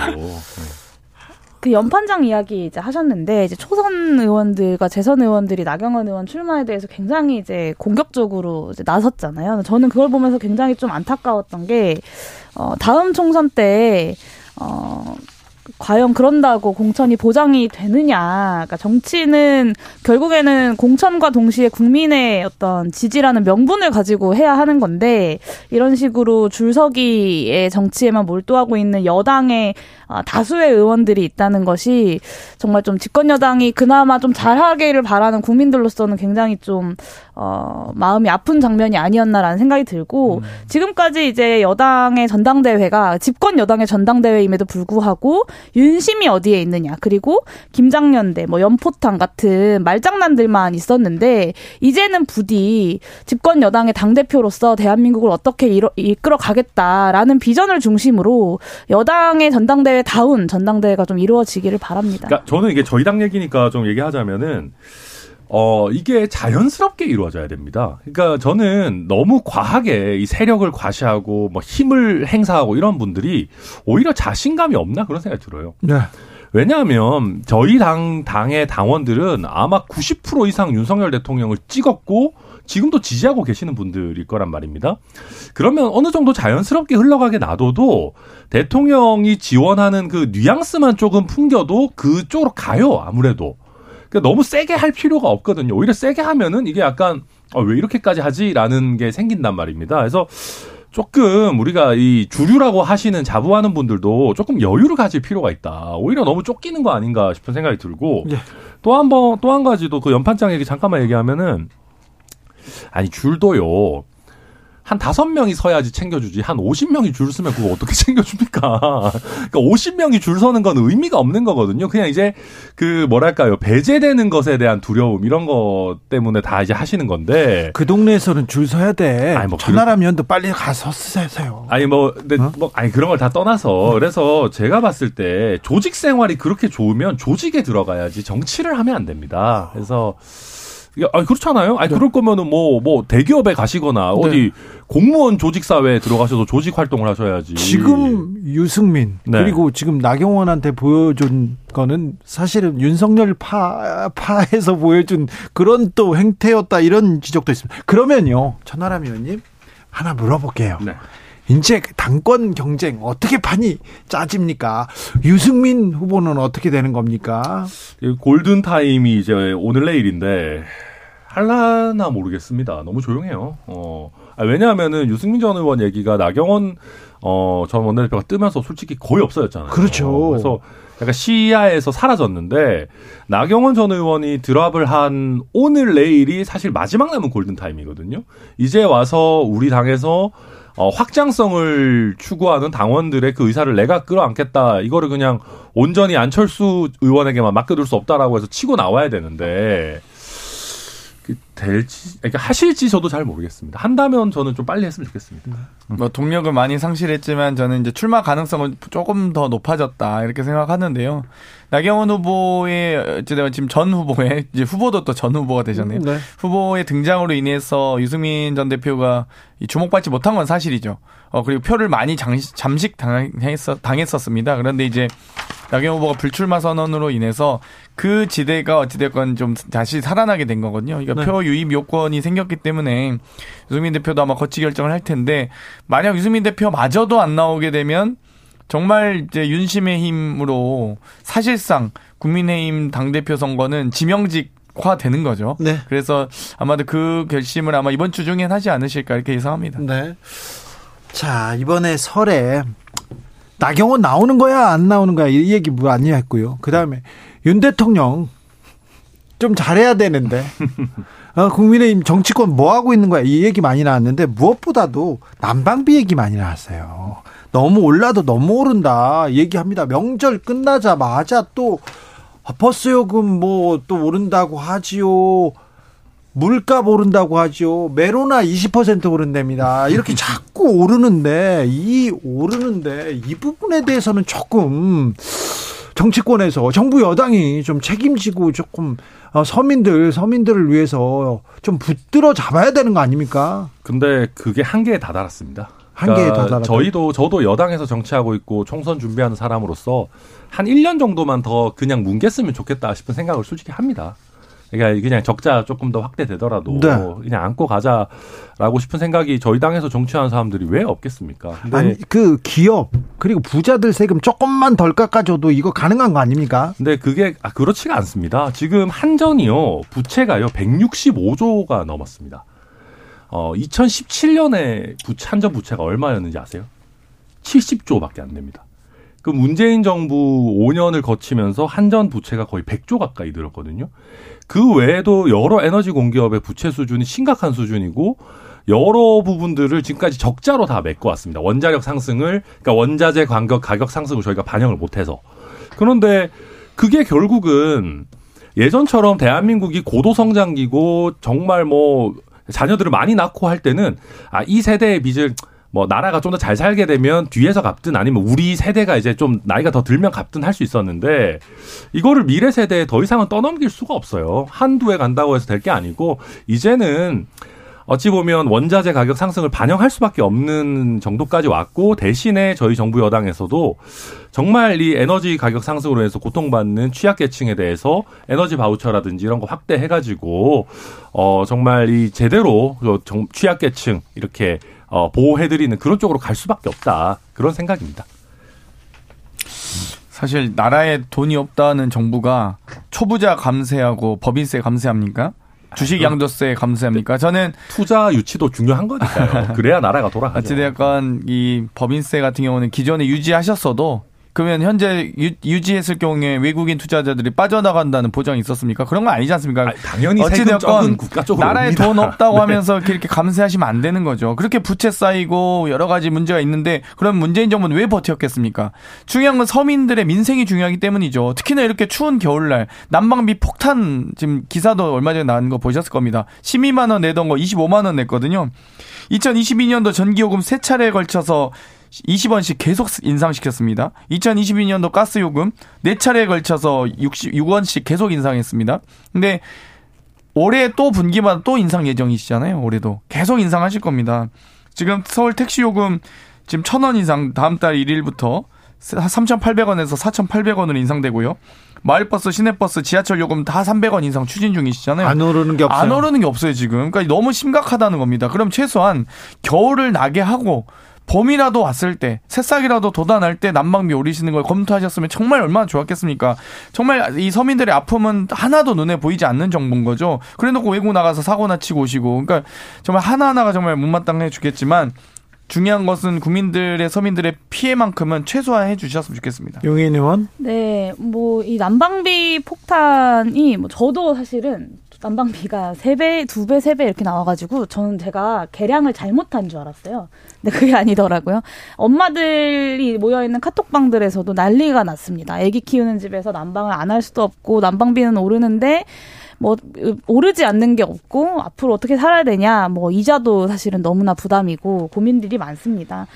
그 연판장 이야기 이제 하셨는데 이제 초선 의원들과 재선 의원들이 나경원 의원 출마에 대해서 굉장히 이제 공격적으로 이제 나섰잖아요. 저는 그걸 보면서 굉장히 좀 안타까웠던 게 어, 다음 총선 때 어, 과연 그런다고 공천이 보장이 되느냐. 그러니까 정치는 결국에는 공천과 동시에 국민의 어떤 지지라는 명분을 가지고 해야 하는 건데 이런 식으로 줄서기의 정치에만 몰두하고 있는 여당의 아, 다수의 의원들이 있다는 것이 정말 좀 집권 여당이 그나마 좀 잘하기를 바라는 국민들로서는 굉장히 좀 어, 마음이 아픈 장면이 아니었나라는 생각이 들고 음. 지금까지 이제 여당의 전당대회가 집권 여당의 전당대회임에도 불구하고 윤심이 어디에 있느냐 그리고 김장년대 뭐 연포탕 같은 말장난들만 있었는데 이제는 부디 집권 여당의 당 대표로서 대한민국을 어떻게 이끌어 가겠다라는 비전을 중심으로 여당의 전당대회 전당대회 다운 전당대회가 좀 이루어지기를 바랍니다. 그러니까 저는 이게 저희 당 얘기니까 좀 얘기하자면은 어, 이게 자연스럽게 이루어져야 됩니다. 그러니까 저는 너무 과하게 이 세력을 과시하고 뭐 힘을 행사하고 이런 분들이 오히려 자신감이 없나 그런 생각이 들어요. 네. 왜냐하면 저희 당 당의 당원들은 아마 90% 이상 윤석열 대통령을 찍었고 지금도 지지하고 계시는 분들일 거란 말입니다. 그러면 어느 정도 자연스럽게 흘러가게 놔둬도 대통령이 지원하는 그 뉘앙스만 조금 풍겨도 그쪽으로 가요, 아무래도. 그러니까 너무 세게 할 필요가 없거든요. 오히려 세게 하면은 이게 약간 어, 왜 이렇게까지 하지라는 게 생긴단 말입니다. 그래서 조금 우리가 이 주류라고 하시는 자부하는 분들도 조금 여유를 가질 필요가 있다. 오히려 너무 쫓기는 거 아닌가 싶은 생각이 들고 네. 또한 번 또 한 가지도 그 연판장 얘기 잠깐만 얘기하면은 아니 줄도요. 한 다섯 명이 서야지 챙겨주지 한 오십 명이 줄 서면 그거 어떻게 챙겨줍니까? 그러니까 오십 명이 줄 서는 건 의미가 없는 거거든요. 그냥 이제 그 뭐랄까요 배제되는 것에 대한 두려움 이런 거 때문에 다 이제 하시는 건데 그 동네에서는 줄 서야 돼. 아니 뭐 천하라면도 빨리 가서 쓰세요. 아니 뭐 근데 어? 뭐 아니 그런 걸 다 떠나서 그래서 제가 봤을 때 조직 생활이 그렇게 좋으면 조직에 들어가야지 정치를 하면 안 됩니다. 그래서 아 그렇잖아요. 아니 네. 그럴 거면은 뭐뭐 뭐 대기업에 가시거나 네. 어디 공무원 조직 사회에 들어가셔서 조직 활동을 하셔야지. 지금 유승민 네. 그리고 지금 나경원한테 보여준 거는 사실은 윤석열 파 파에서 보여준 그런 또 행태였다 이런 지적도 있습니다. 그러면요 천하람 의원님 하나 물어볼게요. 네. 이제 당권 경쟁 어떻게 판이 짜집니까? 유승민 후보는 어떻게 되는 겁니까? 골든 타임이 이제 오늘 내일인데 할라나 모르겠습니다. 너무 조용해요. 어. 아, 왜냐하면은 유승민 전 의원 얘기가 나경원 어, 전 원내대표가 뜨면서 솔직히 거의 없어졌잖아요. 그렇죠. 그래서 약간 시야에서 사라졌는데 나경원 전 의원이 드랍을 한 오늘 내일이 사실 마지막 남은 골든 타임이거든요. 이제 와서 우리 당에서 어, 확장성을 추구하는 당원들의 그 의사를 내가 끌어안겠다. 이거를 그냥 온전히 안철수 의원에게만 맡겨둘 수 없다라고 해서 치고 나와야 되는데 그 될지 그러니까 하실지 저도 잘 모르겠습니다. 한다면 저는 좀 빨리 했으면 좋겠습니다. 음. 뭐 동력을 많이 상실했지만 저는 이제 출마 가능성은 조금 더 높아졌다 이렇게 생각하는데요. 나경원 후보의 어찌되면 지금 전 후보의 이제 후보도 또 전 후보가 되셨네요. 네. 후보의 등장으로 인해서 유승민 전 대표가 주목받지 못한 건 사실이죠. 어 그리고 표를 많이 장식, 잠식 당했었, 당했었습니다. 그런데 이제 나경원 후보가 불출마 선언으로 인해서 그 지대가 어찌됐건 좀 다시 살아나게 된 거거든요. 그러니까 네. 표 유입 요건이 생겼기 때문에 유승민 대표도 아마 거치 결정을 할 텐데 만약 유승민 대표마저도 안 나오게 되면 정말 이제 윤심의 힘으로 사실상 국민의힘 당대표 선거는 지명직 화 되는 거죠. 네. 그래서 아마도 그 결심을 아마 이번 주 중에 하지 않으실까 이렇게 예상합니다. 네. 자, 이번에 설에 나경원 나오는 거야, 안 나오는 거야, 이 얘기 뭐 아니었고요. 그 다음에 윤 대통령 좀 잘해야 되는데, 어, 국민의힘 정치권 뭐 하고 있는 거야, 이 얘기 많이 나왔는데, 무엇보다도 난방비 얘기 많이 나왔어요. 너무 올라도 너무 오른다 얘기합니다. 명절 끝나자마자 또 버스 요금 뭐 또 오른다고 하지요. 물값 오른다고 하죠. 메로나 20% 오른답니다. 이렇게 자꾸 오르는데 이 오르는데 이 부분에 대해서는 조금 정치권에서 정부 여당이 좀 책임지고 조금 어, 서민들 서민들을 위해서 좀 붙들어 잡아야 되는 거 아닙니까? 근데 그게 한계에 다다랐습니다. 한계에 그러니까 다다랐 저희도 저도 여당에서 정치하고 있고 총선 준비하는 사람으로서 한 1년 정도만 더 그냥 뭉갰으면 좋겠다 싶은 생각을 솔직히 합니다. 그러니까 그냥 적자 조금 더 확대되더라도 네. 그냥 안고 가자라고 싶은 생각이 저희 당에서 정치하는 사람들이 왜 없겠습니까? 아니 그 기업 그리고 부자들 세금 조금만 덜 깎아줘도 이거 가능한 거 아닙니까? 근데 그게 아, 그렇지가 않습니다. 지금 한전이요 부채가요 165조가 넘었습니다. 어 2017년에 부채, 한전 부채가 얼마였는지 아세요? 70조밖에 안 됩니다. 그 문재인 정부 5년을 거치면서 한전 부채가 거의 100조 가까이 늘었거든요. 그 외에도 여러 에너지 공기업의 부채 수준이 심각한 수준이고 여러 부분들을 지금까지 적자로 다 메꿔왔습니다. 원자력 상승을 그러니까 원자재 가격 가격 상승을 저희가 반영을 못해서 그런데 그게 결국은 예전처럼 대한민국이 고도 성장기고 정말 뭐 자녀들을 많이 낳고 할 때는 아 이 세대의 빚을 뭐 나라가 좀 더 잘 살게 되면 뒤에서 갚든 아니면 우리 세대가 이제 좀 나이가 더 들면 갚든 할 수 있었는데 이거를 미래 세대에 더 이상은 떠넘길 수가 없어요. 한두 해 간다고 해서 될 게 아니고 이제는 어찌 보면 원자재 가격 상승을 반영할 수밖에 없는 정도까지 왔고 대신에 저희 정부 여당에서도 정말 이 에너지 가격 상승으로 해서 고통받는 취약계층에 대해서 에너지 바우처라든지 이런 거 확대해가지고 어 정말 이 제대로 취약계층 이렇게 어 보호해드리는 그런 쪽으로 갈 수밖에 없다 그런 생각입니다. 사실 나라에 돈이 없다는 정부가 초부자 감세하고 법인세 감세합니까? 주식 양도세 감세합니까? 저는 투자 유치도 중요한 거니까요. 그래야 나라가 돌아가죠. 어찌되었건 이 법인세 같은 경우는 기존에 유지하셨어도 그러면 현재 유, 지했을 경우에 외국인 투자자들이 빠져나간다는 보장이 있었습니까? 그런 건 아니지 않습니까? 아니, 당연히 쪽으로 나라에 옵니다. 돈 없다고 네. 하면서 이렇게 감세하시면 안 되는 거죠. 그렇게 부채 쌓이고 여러 가지 문제가 있는데 그럼 문재인 정부는 왜 버텼겠습니까? 중요한 건 서민들의 민생이 중요하기 때문이죠. 특히나 이렇게 추운 겨울날 난방비 폭탄 지금 기사도 얼마 전에 나온 거 보셨을 겁니다. 12만 원 내던 거 25만 원 냈거든요. 2022년도 전기요금 세 차례에 걸쳐서 20원씩 계속 인상시켰습니다. 2022년도 가스 요금 4차례에 걸쳐서 66원씩 계속 인상했습니다. 근데 올해 또 분기마다 또 인상 예정이시잖아요. 올해도 계속 인상하실 겁니다. 지금 서울 택시 요금 지금 1,000원 인상 다음 달 1일부터 3,800원에서 4,800원으로 인상되고요. 마을버스, 시내버스, 지하철 요금 다 300원 인상 추진 중이시잖아요. 안 오르는 게 없어요. 안 오르는 게 없어요, 지금. 그러니까 너무 심각하다는 겁니다. 그럼 최소한 겨울을 나게 하고 봄이라도 왔을 때, 새싹이라도 돋아날 때 난방비 올리시는 걸 검토하셨으면 정말 얼마나 좋았겠습니까? 정말 이 서민들의 아픔은 하나도 눈에 보이지 않는 정부인 거죠. 그래 놓고 외국 나가서 사고나 치고 오시고. 그러니까 정말 하나하나가 정말 못마땅해 주겠지만 중요한 것은 국민들의 서민들의 피해만큼은 최소화해 주셨으면 좋겠습니다. 용인 의원 네, 뭐 이 난방비 폭탄이 뭐 저도 사실은 난방비가 세 배, 이렇게 나와가지고 저는 제가 계량을 잘못한 줄 알았어요. 근데 그게 아니더라고요. 엄마들이 모여 있는 카톡방들에서도 난리가 났습니다. 아기 키우는 집에서 난방을 안 할 수도 없고 난방비는 오르는데 뭐 오르지 않는 게 없고 앞으로 어떻게 살아야 되냐 뭐 이자도 사실은 너무나 부담이고 고민들이 많습니다.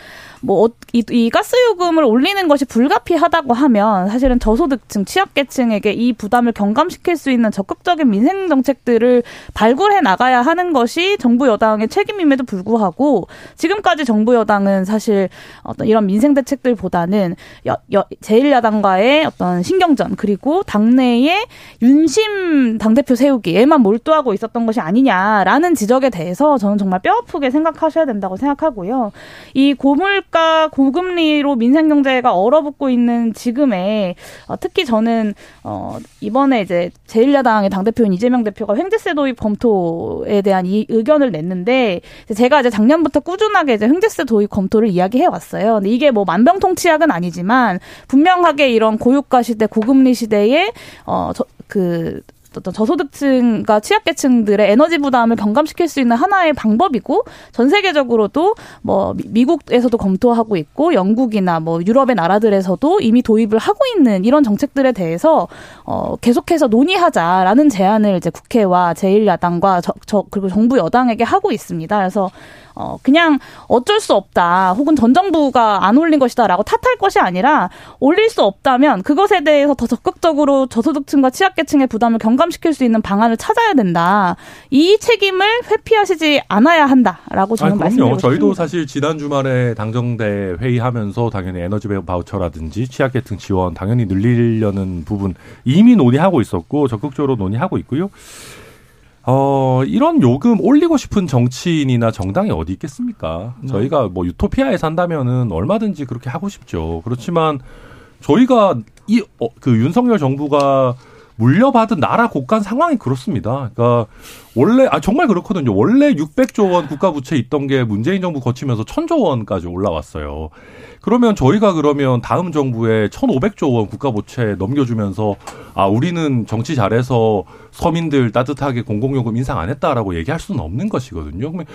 뭐 이 이 가스 요금을 올리는 것이 불가피하다고 하면 사실은 저소득층 취약계층에게 이 부담을 경감시킬 수 있는 적극적인 민생 정책들을 발굴해 나가야 하는 것이 정부 여당의 책임임에도 불구하고 지금까지 정부 여당은 사실 어떤 이런 민생 대책들보다는 여, 여, 제1야당과의 어떤 신경전 그리고 당내의 윤심 당대표 세우기에만 몰두하고 있었던 것이 아니냐라는 지적에 대해서 저는 정말 뼈아프게 생각하셔야 된다고 생각하고요. 이 고물 가 고금리로 민생 경제가 얼어붙고 있는 지금에 어, 특히 저는 어, 이번에 이제 제1야당의 당대표인 이재명 대표가 횡재세 도입 검토에 대한 이 의견을 냈는데 제가 이제 작년부터 꾸준하게 이제 횡재세 도입 검토를 이야기해 왔어요. 근데 이게 뭐 만병통치약은 아니지만 분명하게 이런 고유가 시대, 고금리 시대에 어그 어떤 저소득층과 취약계층들의 에너지 부담을 경감시킬 수 있는 하나의 방법이고 전 세계적으로도 뭐 미- 미국에서도 검토하고 있고 영국이나 뭐 유럽의 나라들에서도 이미 도입을 하고 있는 이런 정책들에 대해서 어 계속해서 논의하자라는 제안을 이제 국회와 제1야당과 저, 저 그리고 정부 여당에게 하고 있습니다. 그래서 어 그냥 어쩔 수 없다 혹은 전 정부가 안 올린 것이다라고 탓할 것이 아니라 올릴 수 없다면 그것에 대해서 더 적극적으로 저소득층과 취약계층의 부담을 경감시킬 수 있는 방안을 찾아야 된다. 이 책임을 회피하시지 않아야 한다라고 저는 아니, 말씀드리고 그럼요. 저희도 싶습니다. 사실 지난 주말에 당정대 회의하면서 당연히 에너지 바우처라든지 취약계층 지원 당연히 늘리려는 부분 이미 논의하고 있었고 적극적으로 논의하고 있고요. 어, 이런 요금 올리고 싶은 정치인이나 정당이 어디 있겠습니까? 저희가 뭐 유토피아에 산다면은 얼마든지 그렇게 하고 싶죠. 그렇지만 저희가 이, 어, 그 윤석열 정부가 물려받은 나라 곳간 상황이 그렇습니다. 그러니까 원래 아 정말 그렇거든요. 원래 600조 원 국가 부채 있던 게 문재인 정부 거치면서 1000조 원까지 올라왔어요. 그러면 저희가 그러면 다음 정부에 1,500조 원 국가 부채 넘겨주면서 아 우리는 정치 잘해서 서민들 따뜻하게 공공요금 인상 안 했다라고 얘기할 수는 없는 것이거든요. 그러면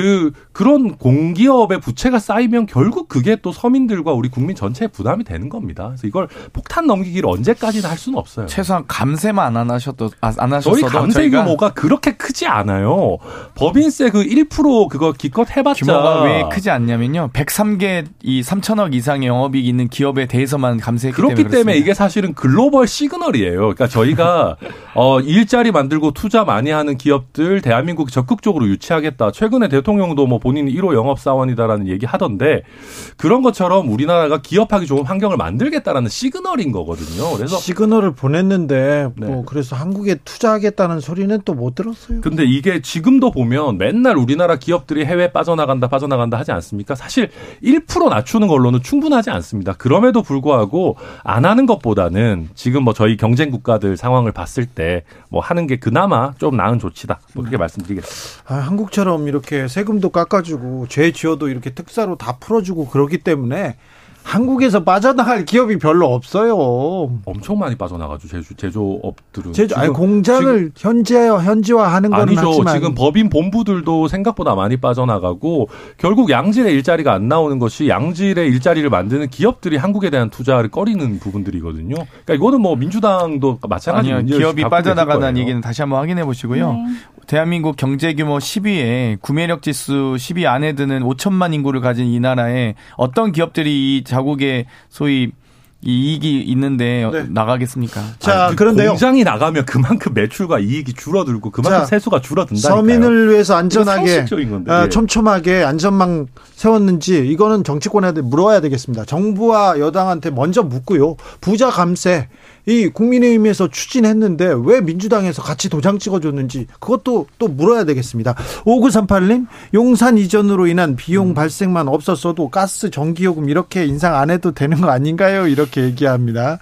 그 그런 공기업의 부채가 쌓이면 결국 그게 또 서민들과 우리 국민 전체에 부담이 되는 겁니다. 그래서 이걸 폭탄 넘기기를 언제까지나 할 수는 없어요. 최소한 감세만 안 하셔도 아, 안 하셨어도 저희 감세 저희가 규모가 그렇게 크지 않아요. 법인세 그 1% 그거 기껏 해봤자 규모가 왜 크지 않냐면요. 103개 이 3천억 이상의 영업이익 있는 기업에 대해서만 감세했기 그렇기 때문에 때문에. 이게 사실은 글로벌 시그널이에요. 그러니까 저희가 어 일자리 만들고 투자 많이 하는 기업들 대한민국 적극적으로 유치하겠다. 최근에 대통령 도 뭐 본인이 1호 영업 사원이다라는 얘기 하던데 그런 것처럼 우리나라가 기업하기 좋은 환경을 만들겠다라는 시그널인 거거든요. 그래서 시그널을 보냈는데 네. 뭐 그래서 한국에 투자하겠다는 소리는 또 못 들었어요. 근데 이게 지금도 보면 맨날 우리나라 기업들이 해외 빠져나간다 빠져나간다 하지 않습니까? 사실 1% 낮추는 걸로는 충분하지 않습니다. 그럼에도 불구하고 안 하는 것보다는 지금 뭐 저희 경쟁 국가들 상황을 봤을 때 뭐 하는 게 그나마 좀 나은 조치다. 뭐 그렇게 말씀드리겠습니다. 아, 한국처럼 이렇게 세금도 깎아주고 죄 지어도 이렇게 특사로 다 풀어주고 그러기 때문에 한국에서 빠져나갈 기업이 별로 없어요. 엄청 많이 빠져나가죠. 제조 제조업들은. 제주 아니 공장을 현지화 현지화하는 건 아니죠. 맞지만 지금 법인 본부들도 생각보다 많이 빠져나가고 결국 양질의 일자리가 안 나오는 것이 양질의 일자리를 만드는 기업들이 한국에 대한 투자를 꺼리는 부분들이거든요. 그러니까 이거는 뭐 민주당도 마찬가지로. 문제를 기업이 거예요. 얘기는 다시 한번 확인해 보시고요. 네. 대한민국 경제 규모 10위에 구매력 지수 10위 안에 드는 5천만 인구를 가진 이 나라에 어떤 기업들이 이 자국에 소위 이 이익이 있는데 네. 나가겠습니까? 자 아니, 그 그런데요 공장이 나가면 그만큼 매출과 이익이 줄어들고 그만큼 자, 세수가 줄어든다니까요. 서민을 위해서 안전하게. 아, 예. 촘촘하게 안전망 세웠는지 이거는 정치권한테 물어야 되겠습니다. 정부와 여당한테 먼저 묻고요. 부자 감세 이 국민의힘에서 추진했는데 왜 민주당에서 같이 도장 찍어줬는지 그것도 또 물어야 되겠습니다. 5938님 용산 이전으로 인한 비용 발생만 없었어도 가스 전기요금 이렇게 인상 안 해도 되는 거 아닌가요? 이렇게 얘기합니다.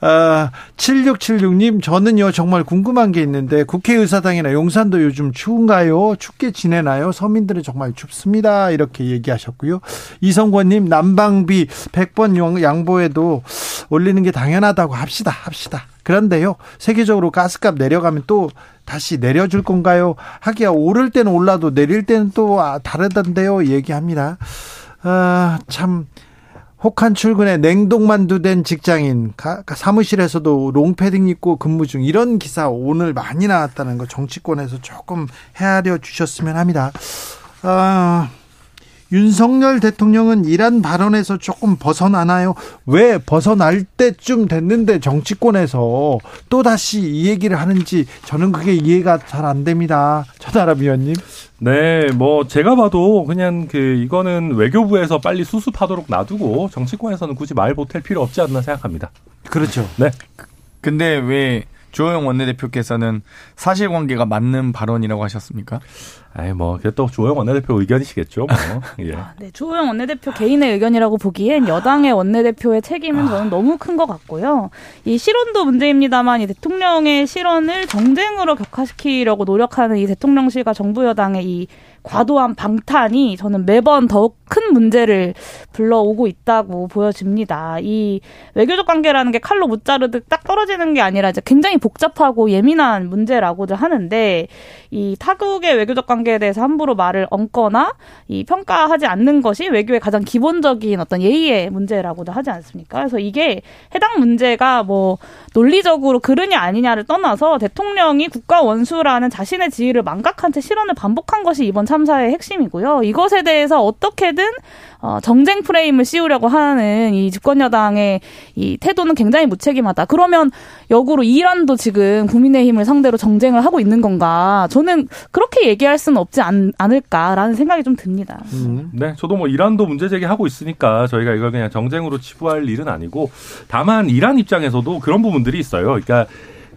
아, 7676님 저는요 정말 궁금한 게 있는데 국회의사당이나 용산도 요즘 추운가요? 춥게 지내나요? 서민들은 정말 춥습니다. 이렇게 얘기하셨고요. 이성권님 난방비 100번 양- 양보해도 올리는 게 당연하다고 합시다. 합시다. 그런데요. 세계적으로 가스값 내려가면 또 다시 내려줄 건가요? 하기야 오를 때는 올라도 내릴 때는 또 아, 다르던데요. 얘기합니다. 아, 참 혹한 출근에 냉동만두 된 직장인 사무실에서도 롱패딩 입고 근무 중 이런 기사 오늘 많이 나왔다는 거 정치권에서 조금 헤아려 주셨으면 합니다. 아, 윤석열 대통령은 이란 발언에서 조금 벗어나나요? 왜 벗어날 때쯤 됐는데 정치권에서 또 다시 이 얘기를 하는지 저는 그게 이해가 잘 안 됩니다. 천하람 위원님. 네, 뭐 제가 봐도 그냥 그 이거는 외교부에서 빨리 수습하도록 놔두고 정치권에서는 굳이 말 보탤 필요 없지 않나 생각합니다. 그렇죠. 네. 근데 왜 주호영 원내대표께서는 사실관계가 맞는 발언이라고 하셨습니까? 아이 뭐 그게 또 조영 원내대표 의견이시겠죠. 뭐. 예. 네, 주호영 원내대표 개인의 의견이라고 보기엔 여당의 원내대표의 책임은 저는 너무 큰 것 같고요. 이 실언도 문제입니다만 이 대통령의 실언을 정쟁으로 격화시키려고 노력하는 이 대통령실과 정부 여당의 이 과도한 방탄이 저는 매번 더욱 큰 문제를 불러오고 있다고 보여집니다. 이 외교적 관계라는 게 칼로 무자르듯 딱 떨어지는 게 아니라 이제 굉장히 복잡하고 예민한 문제라고도 하는데 이 타국의 외교적 관계 에 대해서 함부로 말을 얹거나 이 평가하지 않는 것이 외교의 가장 기본적인 어떤 예의의 문제라고도 하지 않습니까? 그래서 이게 해당 문제가 뭐 논리적으로 그르냐 아니냐를 떠나서 대통령이 국가 원수라는 자신의 지위를 망각한 채 실언을 반복한 것이 이번 참사의 핵심이고요. 이것에 대해서 어떻게든 어, 정쟁 프레임을 씌우려고 하는 이 집권 여당의 이 태도는 굉장히 무책임하다. 그러면 역으로 이란도 지금 국민의힘을 상대로 정쟁을 하고 있는 건가? 저는 그렇게 얘기할 수는 없지 않, 않을까라는 생각이 좀 듭니다. 음. 네, 저도 뭐 이란도 문제 제기하고 있으니까 저희가 이걸 그냥 정쟁으로 치부할 일은 아니고 다만 이란 입장에서도 그런 부분들이 있어요. 그러니까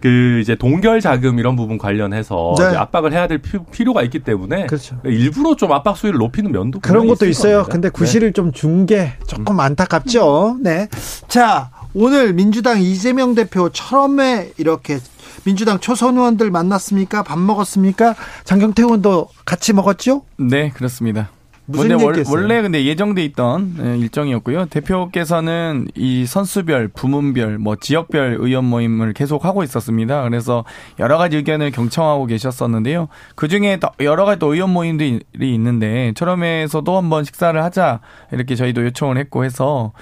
그 이제 동결 자금 이런 부분 관련해서 네. 이제 압박을 해야 될 피- 필요가 있기 때문에 그렇죠. 일부러 좀 압박 수위를 높이는 면도 그런 것도 있을 있어요. 겁니다. 근데 네. 구실을 좀준 게 조금 안타깝죠. 네. 자, 오늘 민주당 이재명 대표 처음에 이렇게 민주당 초선 의원들 만났습니까? 밥 먹었습니까? 장경태 의원도 같이 먹었죠? 네, 그렇습니다. 무슨 근데 월-? 원래 근데 예정돼 있던 예, 일정이었고요. 대표께서는 이 선수별, 부문별, 뭐 지역별 의원 모임을 계속 하고 있었습니다. 그래서 여러 가지 의견을 경청하고 계셨었는데요. 그 중에 또 여러 가지 또 의원 모임들이 있는데 철험에서도 한번 식사를 하자 이렇게 저희도 요청을 했고 해서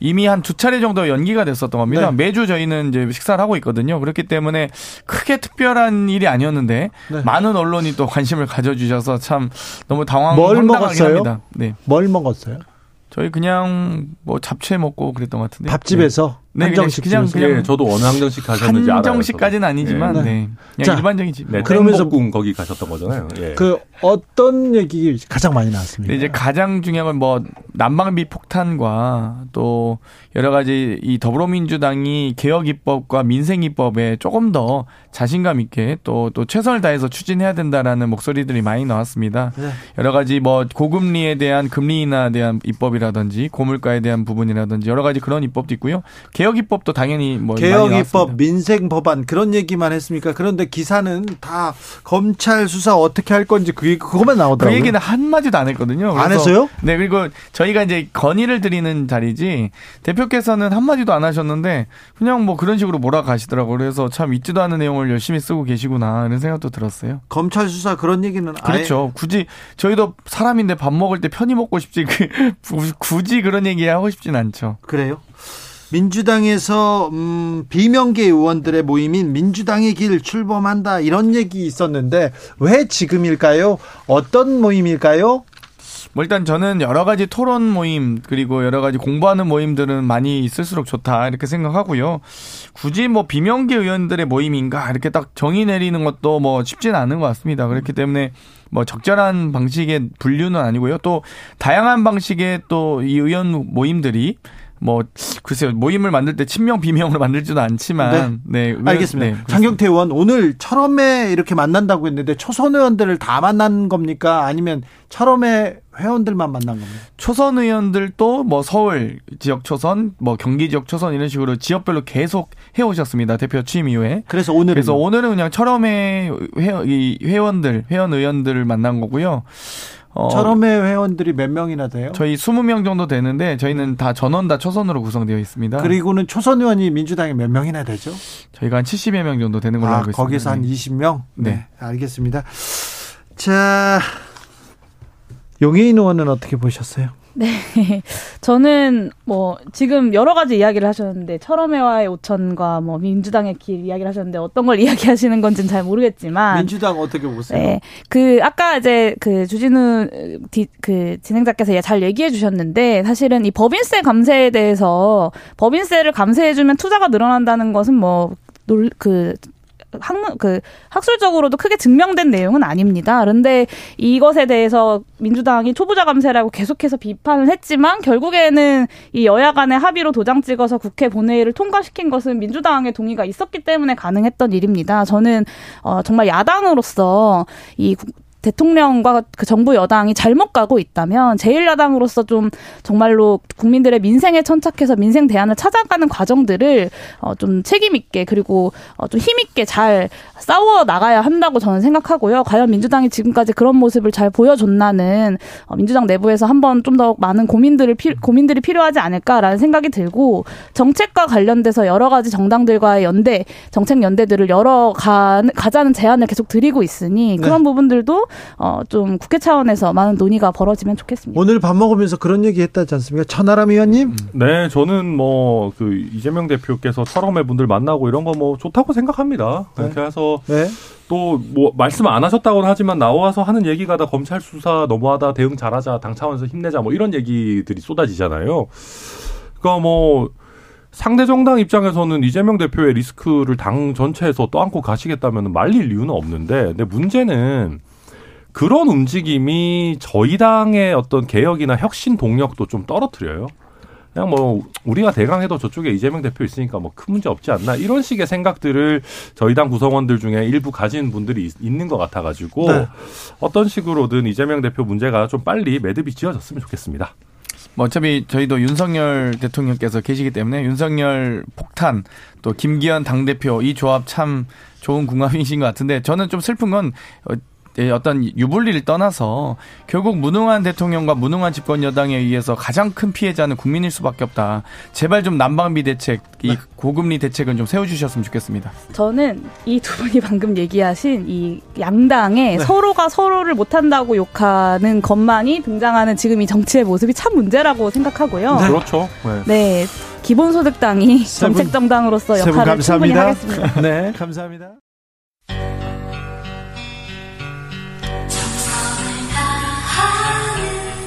이미 한 두 차례 정도 연기가 됐었던 겁니다. 네. 매주 저희는 이제 식사를 하고 있거든요. 그렇기 때문에 크게 특별한 일이 아니었는데 네. 많은 언론이 또 관심을 가져주셔서 참 너무 당황 뭘 황당하긴 먹었어요? 합니다. 네, 뭘 먹었어요? 저희 그냥 뭐 잡채 먹고 그랬던 것 같은데. 밥집에서 네, 한정식 그냥- 집에서. 그냥 예, 저도 어느 한정식 가셨는지 알아요. 한정식까지는 아니지만 네. 네, 그냥 자, 일반적인 집. 네, 그러면서- 그러면서 거기 가셨던 거잖아요. 예. 그 어떤 얘기 가장 많이 나왔습니까? 이제 가장 중요한 건 뭐 난방비 폭탄과 또 여러 가지 이 더불어민주당이 개혁 입법과 민생 입법에 조금 더 자신감 있게 또또 최선을 다해서 추진해야 된다라는 목소리들이 많이 나왔습니다. 네. 여러 가지 뭐 고금리에 대한 금리 인하에 대한 입법이라든지 고물가에 대한 부분이라든지 여러 가지 그런 입법도 있고요. 개혁 입법도 당연히 뭐 개혁. 입법, 민생 법안 그런 얘기만 했습니까? 그런데 기사는 다 검찰 수사 어떻게 할 건지 그 그것만 그 나오더라고요. 얘기는 한 마디도 안 했거든요. 안 했어요? 네, 그리고 저희가 이제 건의를 드리는 자리지 대표께서는 한 마디도 안 하셨는데 그냥 뭐 그런 식으로 몰아가시더라고요. 그래서 참 있지도 않은 내용을 열심히 쓰고 계시구나 이런 생각도 들었어요. 검찰 수사 그런 얘기는 아예 그렇죠. 굳이 저희도 사람인데 밥 먹을 때 편히 먹고 싶지 그 굳이 그런 얘기 하고 싶진 않죠. 그래요? 민주당에서 음, 비명계 의원들의 모임인 민주당의 길 출범한다 이런 얘기 있었는데 왜 지금일까요? 어떤 모임일까요? 뭐 일단 저는 여러 가지 토론 모임 그리고 여러 가지 공부하는 모임들은 많이 있을수록 좋다 이렇게 생각하고요. 굳이 뭐 비명계 의원들의 모임인가 이렇게 딱 정의 내리는 것도 뭐 쉽지는 않은 것 같습니다. 그렇기 때문에 뭐 적절한 방식의 분류는 아니고요. 또 다양한 방식의 또 이 의원 모임들이 뭐 글쎄요 모임을 만들 때 친명 비명으로 만들지도 않지만 네, 의원- 알겠습니다. 네. 장경태 의원 오늘 철험에 이렇게 만난다고 했는데 초선 의원들을 다 만난 겁니까? 아니면 철험의 회원들만 만난 겁니까? 초선 의원들도 뭐 서울 지역 초선, 뭐 경기 지역 초선 이런 식으로 지역별로 계속 해오셨습니다. 대표 취임 이후에. 그래서 오늘은 그래서 오늘은 그냥 철험의 회, 이 회원들, 회원 의원들을 만난 거고요. 어, 철험의 회원들이 몇 명이나 돼요? 저희 20명 정도 되는데 저희는 다 전원 다 초선으로 구성되어 있습니다. 그리고는 초선 의원이 민주당에 몇 명이나 되죠? 저희가 한 70여 명 정도 되는 걸로 아, 알고 있습니다. 거기서 한 네. 20명? 네. 네. 알겠습니다. 자, 용해인 의원은 어떻게 보셨어요? 저는 뭐 지금 여러 가지 이야기를 하셨는데 철험회와의 오천과 뭐 민주당의 길 이야기를 하셨는데 어떤 걸 이야기하시는 건지는 잘 모르겠지만 민주당 어떻게 보세요? 네. 그 아까 이제 그 주진우 디, 그 진행자께서 잘 얘기해 주셨는데 사실은 이 법인세 감세에 대해서 법인세를 감세해 주면 투자가 늘어난다는 것은 뭐 놀 그 학문 그 학술적으로도 크게 증명된 내용은 아닙니다. 그런데 이것에 대해서 민주당이 초보자 감세라고 계속해서 비판을 했지만 결국에는 이 여야 간의 합의로 도장 찍어서 국회 본회의를 통과시킨 것은 민주당의 동의가 있었기 때문에 가능했던 일입니다. 저는 어 정말 야당으로서 이 국- 대통령과 그 정부 여당이 잘못 가고 있다면 제1야당으로서 좀 정말로 국민들의 민생에 천착해서 민생 대안을 찾아가는 과정들을 어, 좀 책임 있게 그리고 어, 좀 힘 있게 잘 싸워 나가야 한다고 저는 생각하고요. 과연 민주당이 지금까지 그런 모습을 잘 보여줬나는 어, 민주당 내부에서 한번 좀 더 많은 고민들을 피, 고민들이 필요하지 않을까라는 생각이 들고 정책과 관련돼서 여러 가지 정당들과의 연대 정책 연대들을 열어 가, 가자는 제안을 계속 드리고 있으니 네. 그런 부분들도 어, 좀 국회 차원에서 많은 논의가 벌어지면 좋겠습니다. 오늘 밥 먹으면서 그런 얘기 했다지 않습니까? 천하람 의원님? 네, 저는 뭐 그 이재명 대표께서 철험의 분들 만나고 이런 거 뭐 좋다고 생각합니다. 네. 그래서 네. 또뭐 말씀 안 하셨다고는 하지만 나와서 하는 얘기가 다 검찰 수사 너무하다 대응 잘하자 당 차원에서 힘내자 뭐 이런 얘기들이 쏟아지잖아요. 그러니까 뭐 상대 정당 입장에서는 이재명 대표의 리스크를 당 전체에서 떠안고 가시겠다면 말릴 이유는 없는데 근데 문제는 그런 움직임이 저희 당의 어떤 개혁이나 혁신 동력도 좀 떨어뜨려요. 그냥 뭐 우리가 대강해도 저쪽에 이재명 대표 있으니까 뭐 큰 문제 없지 않나 이런 식의 생각들을 저희 당 구성원들 중에 일부 가진 분들이 있, 있는 것 같아가지고 네. 어떤 식으로든 이재명 대표 문제가 좀 빨리 매듭이 지어졌으면 좋겠습니다. 뭐 어차피 저희도 윤석열 대통령께서 계시기 때문에 윤석열 폭탄 또 김기현 당대표 이 조합 참 좋은 궁합이신 것 같은데 저는 좀 슬픈 건 어, 예, 어떤 유불리를 떠나서 결국 무능한 대통령과 무능한 집권 여당에 의해서 가장 큰 피해자는 국민일 수밖에 없다. 제발 좀 난방비 대책, 이 고금리 대책은 좀 세워주셨으면 좋겠습니다. 저는 이 두 분이 방금 얘기하신 이 양당에 서로가 서로를 못한다고 욕하는 것만이 등장하는 지금 이 정치의 모습이 참 문제라고 생각하고요. 그렇죠. 네. 네. 기본소득당이 세 분- 정책 정당으로서 세분 역할을 충분히 감사합니다. 하겠습니다. 네, 감사합니다.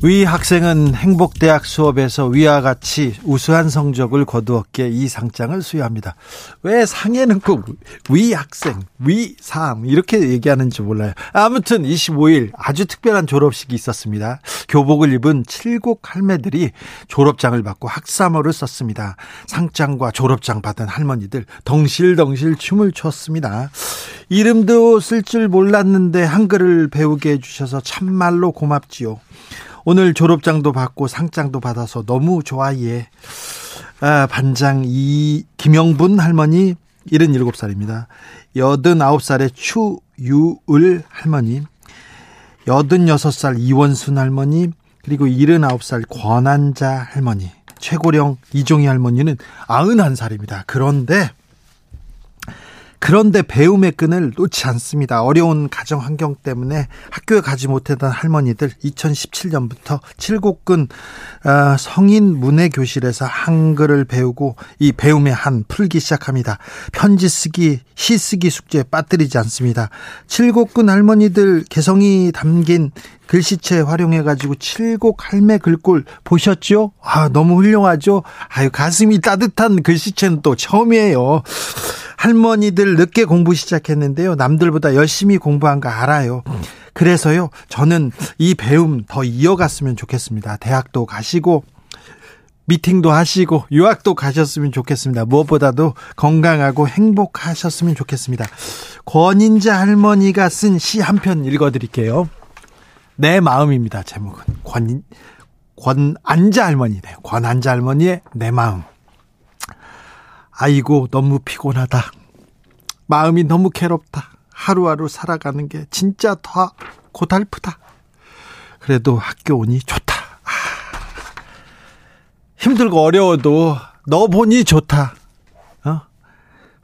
위 학생은 행복대학 수업에서 위와 같이 우수한 성적을 거두었기에 이 상장을 수여합니다. 왜 상에는 꼭 위 학생, 위상 이렇게 얘기하는지 몰라요. 아무튼 25일 아주 특별한 졸업식이 있었습니다. 교복을 입은 칠곡 할매들이 졸업장을 받고 학사모를 썼습니다. 상장과 졸업장 받은 할머니들 덩실덩실 춤을 췄습니다. 이름도 쓸 줄 몰랐는데 한글을 배우게 해주셔서 참말로 고맙지요. 오늘 졸업장도 받고 상장도 받아서 너무 좋아해. 아, 반장 이 김영분 할머니 77살입니다. 89살의 추유을 할머니, 86살 이원순 할머니, 그리고 79살 권한자 할머니, 최고령 이종희 할머니는 91살입니다. 그런데 그런데 배움의 끈을 놓지 않습니다. 어려운 가정 환경 때문에 학교에 가지 못했던 할머니들 2017년부터 칠곡근 어, 성인 문해 교실에서 한글을 배우고 이 배움의 한 풀기 시작합니다. 편지 쓰기, 시 쓰기 숙제에 빠뜨리지 않습니다. 칠곡근 할머니들 개성이 담긴 글씨체 활용해가지고 칠곡 할매 글꼴 보셨죠? 아, 너무 훌륭하죠? 아유, 가슴이 따뜻한 글씨체는 또 처음이에요. 할머니들 늦게 공부 시작했는데요. 남들보다 열심히 공부한 거 알아요. 그래서요, 저는 이 배움 더 이어갔으면 좋겠습니다. 대학도 가시고, 미팅도 하시고, 유학도 가셨으면 좋겠습니다. 무엇보다도 건강하고 행복하셨으면 좋겠습니다. 권인자 할머니가 쓴 시 한 편 읽어드릴게요. 내 마음입니다. 제목은 권 권안자 할머니네요. 권안자 할머니의 내 마음. 아이고 너무 피곤하다. 마음이 너무 괴롭다. 하루하루 살아가는 게 진짜 더 고달프다. 그래도 학교 오니 좋다. 아, 힘들고 어려워도 너 보니 좋다. 어?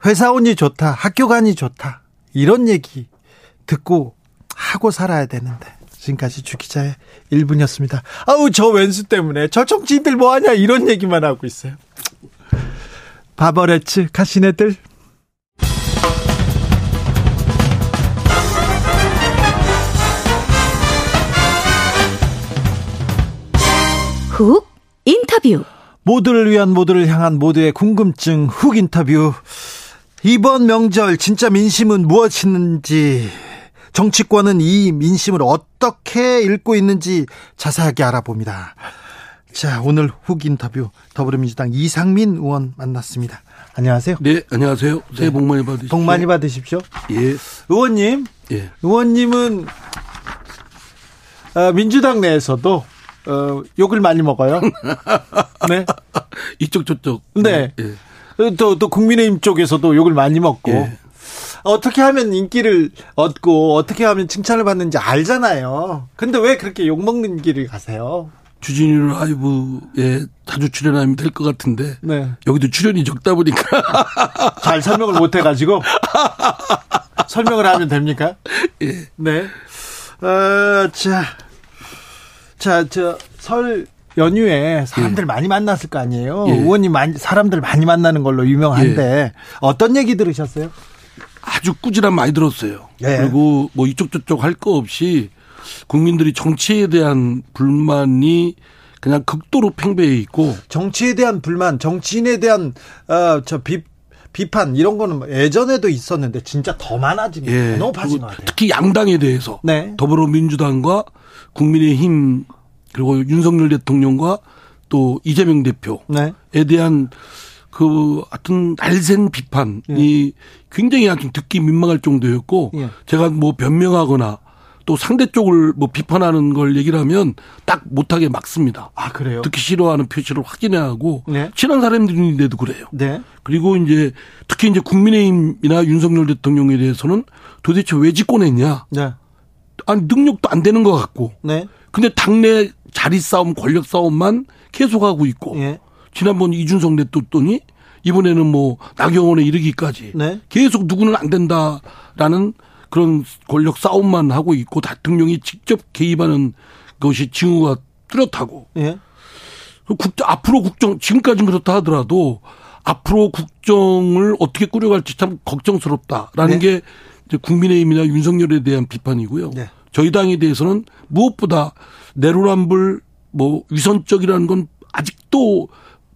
회사 오니 좋다. 학교 가니 좋다. 이런 얘기 듣고 하고 살아야 되는데. 지금까지 주기자의 1분이었습니다. 아우, 저 왼수 때문에 저 정치인들 뭐하냐 이런 얘기만 하고 있어요. 바버레츠 카시네들. 훅 인터뷰. 모두를 위한 모두를 향한 모두의 궁금증 훅 인터뷰. 이번 명절 진짜 민심은 무엇인지 정치권은 이 민심을 어떻게 읽고 있는지 자세하게 알아봅니다. 자, 오늘 훅 인터뷰 더불어민주당 이상민 의원 만났습니다. 안녕하세요. 네, 안녕하세요. 새해 복 많이 받으십시오. 복 많이 받으십시오. 예, 의원님, 예. 의원님은 어, 민주당 내에서도 어, 욕을 많이 먹어요. 네. 이쪽 저쪽. 네. 예. 또, 또 국민의힘 쪽에서도 욕을 많이 먹고 예. 어떻게 하면 인기를 얻고 어떻게 하면 칭찬을 받는지 알잖아요. 근데 왜 그렇게 욕 먹는 길을 가세요? 주진우 라이브에 자주 출연하면 될 것 같은데 네. 여기도 출연이 적다 보니까 잘 설명을 못 해가지고 설명을 하면 됩니까? 예. 네. 어, 자, 자, 저 설 연휴에 사람들 많이 만났을 거 아니에요. 예. 의원님 많이 사람들 많이 만나는 걸로 유명한데 어떤 얘기 들으셨어요? 아주 꾸지람 많이 들었어요. 예. 그리고 뭐 이쪽 저쪽 할 거 없이 국민들이 정치에 대한 불만이 그냥 극도로 팽배해 있고 정치에 대한 불만, 정치인에 대한 어, 저 비, 비판 이런 거는 뭐 예전에도 있었는데 진짜 더 많아진 예. 것 같아요. 특히 양당에 대해서 네. 더불어민주당과 국민의힘 그리고 윤석열 대통령과 또 이재명 대표에 네. 대한 그 하여튼 날쌘 비판이 굉장히 아주 듣기 민망할 정도였고 예. 제가 뭐 변명하거나 또 상대 쪽을 뭐 비판하는 걸 얘기를 하면 딱 못하게 막습니다. 아 그래요? 듣기 싫어하는 표시를 확인해야 하고 네. 친한 사람들인데도 그래요. 네. 그리고 이제 특히 이제 국민의힘이나 윤석열 대통령에 대해서는 도대체 왜 집권했냐? 네. 아니 능력도 안 되는 것 같고. 네. 근데 당내 자리 싸움, 권력 싸움만 계속하고 있고. 예. 지난번 이준석 냈뒀더니 이번에는 뭐 나경원에 이르기까지 네. 계속 누구는 안 된다라는 그런 권력 싸움만 하고 있고 대통령이 직접 개입하는 것이 징후가 뚜렷하고 예. 국정 앞으로 국정 지금까지는 그렇다 하더라도 앞으로 국정을 어떻게 꾸려갈지 참 걱정스럽다라는 네. 게 이제 국민의힘이나 윤석열에 대한 비판이고요. 네. 저희 당에 대해서는 무엇보다 내로남불 뭐 위선적이라는 건 아직도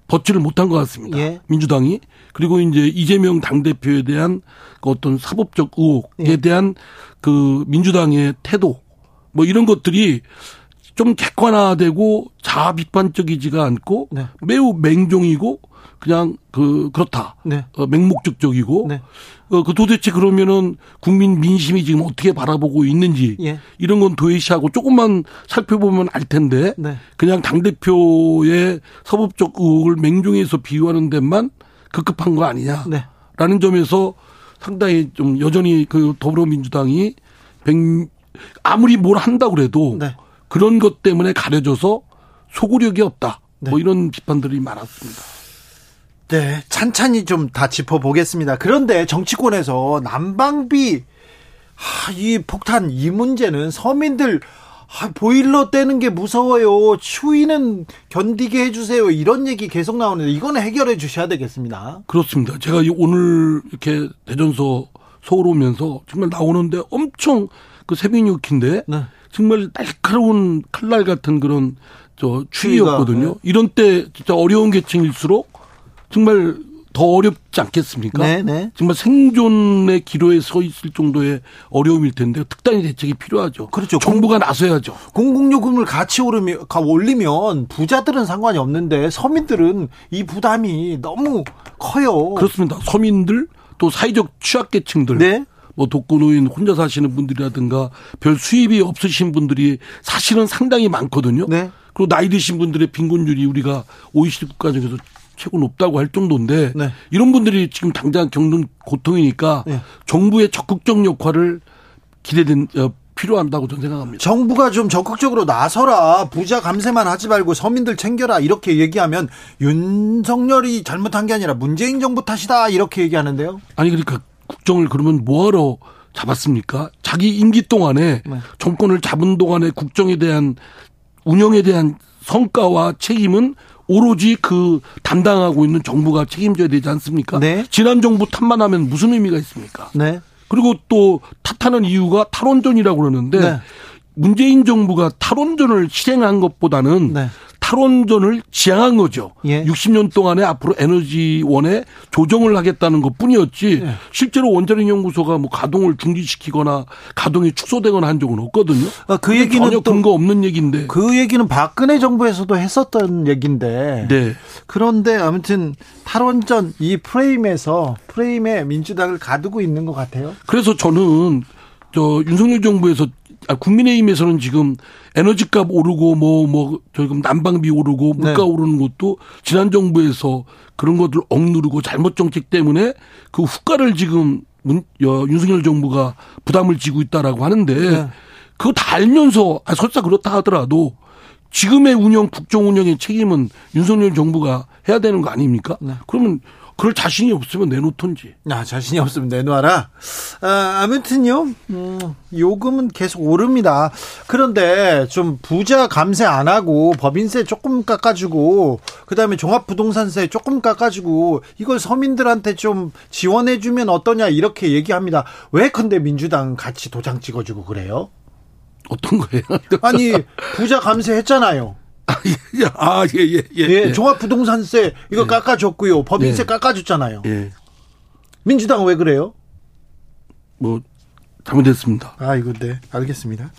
벗지를 못한 것 같습니다. 예. 민주당이 그리고 이제 이재명 당 대표에 대한 그 어떤 사법적 의혹에 예. 대한 그 민주당의 태도 뭐 이런 것들이 좀 객관화되고 자아 비판적이지가 않고 네. 매우 맹종이고 그냥 그 그렇다. 네. 어, 맹목적적이고 네. 어, 그 도대체 그러면은 국민 민심이 지금 어떻게 바라보고 있는지 예. 이런 건 도외시하고 조금만 살펴보면 알 텐데 네. 그냥 당 대표의 서법적 의혹을 맹종해서 비유하는 데만 급급한 거 아니냐. 네. 라는 점에서 상당히 좀 여전히 그 더불어민주당이 백 아무리 뭘 한다고 그래도 네. 그런 것 때문에 가려져서 소구력이 없다. 네. 뭐 이런 비판들이 많았습니다. 네, 찬찬히 좀 다 짚어보겠습니다. 그런데 정치권에서 난방비, 하, 이 폭탄, 이 문제는 서민들, 아, 보일러 떼는 게 무서워요. 추위는 견디게 해주세요. 이런 얘기 계속 나오는데, 이거는 해결해 주셔야 되겠습니다. 그렇습니다. 제가 이 오늘 이렇게 대전서 서울 오면서 정말 나오는데 엄청 그 새벽녘인데 네. 정말 날카로운 칼날 같은 그런 저 추위였거든요. 추위가, 네. 이런 때 진짜 어려운 계층일수록 정말 더 어렵지 않겠습니까? 네, 네. 정말 생존의 기로에 서 있을 정도의 어려움일 텐데 특단의 대책이 필요하죠. 그렇죠. 정부가 나서야죠. 공공요금을 같이 오르면, 가 올리면 부자들은 상관이 없는데 서민들은 이 부담이 너무 커요. 그렇습니다. 서민들 또 사회적 취약계층들 네. 뭐 독거노인 혼자 사시는 분들이라든가 별 수입이 없으신 분들이 사실은 상당히 많거든요. 네. 그리고 나이 드신 분들의 빈곤율이 우리가 OECD 국가 중에서 최고 높다고 할 정도인데 네. 이런 분들이 지금 당장 겪는 고통이니까 네. 정부의 적극적 역할을 기대된 어, 필요한다고 저는 생각합니다. 정부가 좀 적극적으로 나서라. 부자 감세만 하지 말고 서민들 챙겨라. 이렇게 얘기하면 윤석열이 잘못한 게 아니라 문재인 정부 탓이다. 이렇게 얘기하는데요. 아니 그러니까 국정을 그러면 뭐하러 잡았습니까? 자기 임기 동안에 네. 정권을 잡은 동안에 국정에 대한 운영에 대한 성과와 책임은 오로지 그 담당하고 있는 정부가 책임져야 되지 않습니까? 네. 지난 정부 탓만 하면 무슨 의미가 있습니까? 네. 그리고 또 탓하는 이유가 탈원전이라고 그러는데 네. 문재인 정부가 탈원전을 실행한 것보다는 네. 탈원전을 지향한 거죠. 예. 60년 동안에 앞으로 에너지원에 조정을 하겠다는 것 뿐이었지 예. 실제로 원자력 연구소가 뭐 가동을 중지시키거나 가동이 축소되거나 한 적은 없거든요. 아, 그 얘기는 전혀 또- 근거 없는 얘기인데. 그 얘기는 박근혜 정부에서도 했었던 얘기인데. 네. 그런데 아무튼 탈원전 이 프레임에서 프레임에 민주당을 가두고 있는 것 같아요. 그래서 저는 저 윤석열 정부에서 아, 국민의힘에서는 지금 에너지값 오르고 뭐뭐 저금 난방비 오르고 물가 네. 오르는 것도 지난 정부에서 그런 것들 억누르고 잘못 정책 때문에 그 후과를 지금 문, 여, 윤석열 정부가 부담을 지고 있다라고 하는데 네. 그거 다 알면서 아, 설사 그렇다 하더라도 지금의 운영 국정 운영의 책임은 윤석열 정부가 해야 되는 거 아닙니까? 네. 그러면 그럴 자신이 없으면 내놓던지. 아, 자신이 없으면 내놔라. 아, 아무튼요, 음, 요금은 계속 오릅니다. 그런데 좀 부자 감세 안 하고 법인세 조금 깎아주고, 그 다음에 종합부동산세 조금 깎아주고, 이걸 서민들한테 좀 지원해주면 어떠냐, 이렇게 얘기합니다. 왜 근데 민주당 같이 도장 찍어주고 그래요? 어떤 거예요? 아니, 부자 감세 했잖아요. 아, 예, 예, 예. 예, 예. 종합부동산세 이거 깎아줬고요. 법인세 예. 깎아줬잖아요. 예. 민주당은 왜 그래요? 뭐, 잘못했습니다. 아, 이거 네, 알겠습니다.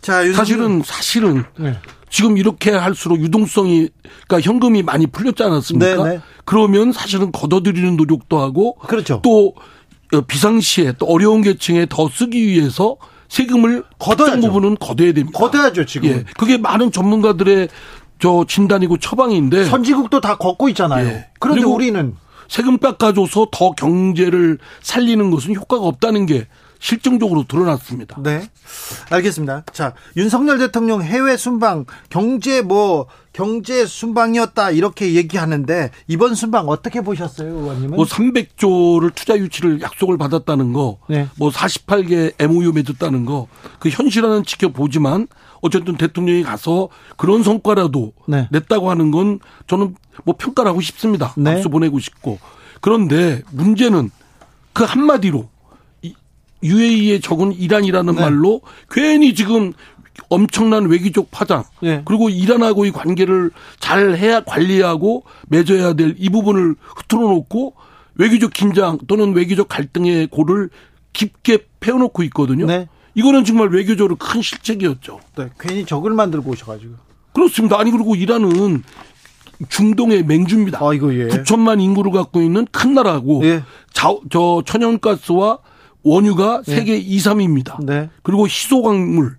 자, 윤석열- 사실은, 사실은, 네. 지금 이렇게 할수록 유동성이, 그러니까 현금이 많이 풀렸지 않았습니까? 네, 네. 그러면 사실은 걷어들이는 노력도 하고, 그렇죠. 또, 어, 비상시에 또 어려운 계층에 더 쓰기 위해서 세금을 걷어야죠. 부분은 걷어야 됩니다. 걷어야죠, 지금. 예. 그게 많은 전문가들의 저 진단이고 처방인데. 선진국도 다 걷고 있잖아요. 예. 그런데 우리는 세금 깎아줘서 더 경제를 살리는 것은 효과가 없다는 게 실증적으로 드러났습니다. 네. 알겠습니다. 자, 윤석열 대통령 해외 순방 경제 뭐 경제 순방이었다 이렇게 얘기하는데 이번 순방 어떻게 보셨어요, 의원님은? 뭐 300조를 투자 유치를 약속을 받았다는 거, 네. 뭐 48개 MOU 맺었다는 거, 그 현실화는 지켜보지만 어쨌든 대통령이 가서 그런 성과라도 네. 냈다고 하는 건 저는 뭐 평가를 하고 싶습니다. 네. 박수 보내고 싶고. 그런데 문제는 그 한마디로 이 UAE에 적은 이란이라는 네. 말로 괜히 지금 엄청난 외교적 파장 네. 그리고 이란하고 의 관계를 잘 해야 관리하고 맺어야 될 이 부분을 흐트러 놓고 외교적 긴장 또는 외교적 갈등의 골을 깊게 패워놓고 있거든요. 네. 이거는 정말 외교적으로 큰 실책이었죠. 네, 괜히 적을 만들고 오셔가지고. 그렇습니다. 아니 그리고 이란은 중동의 맹주입니다. 아이고 예. 9천만 인구를 갖고 있는 큰 나라고 예. 자, 저 천연가스와 원유가 세계 2, 3위입니다. 네. 그리고 희소광물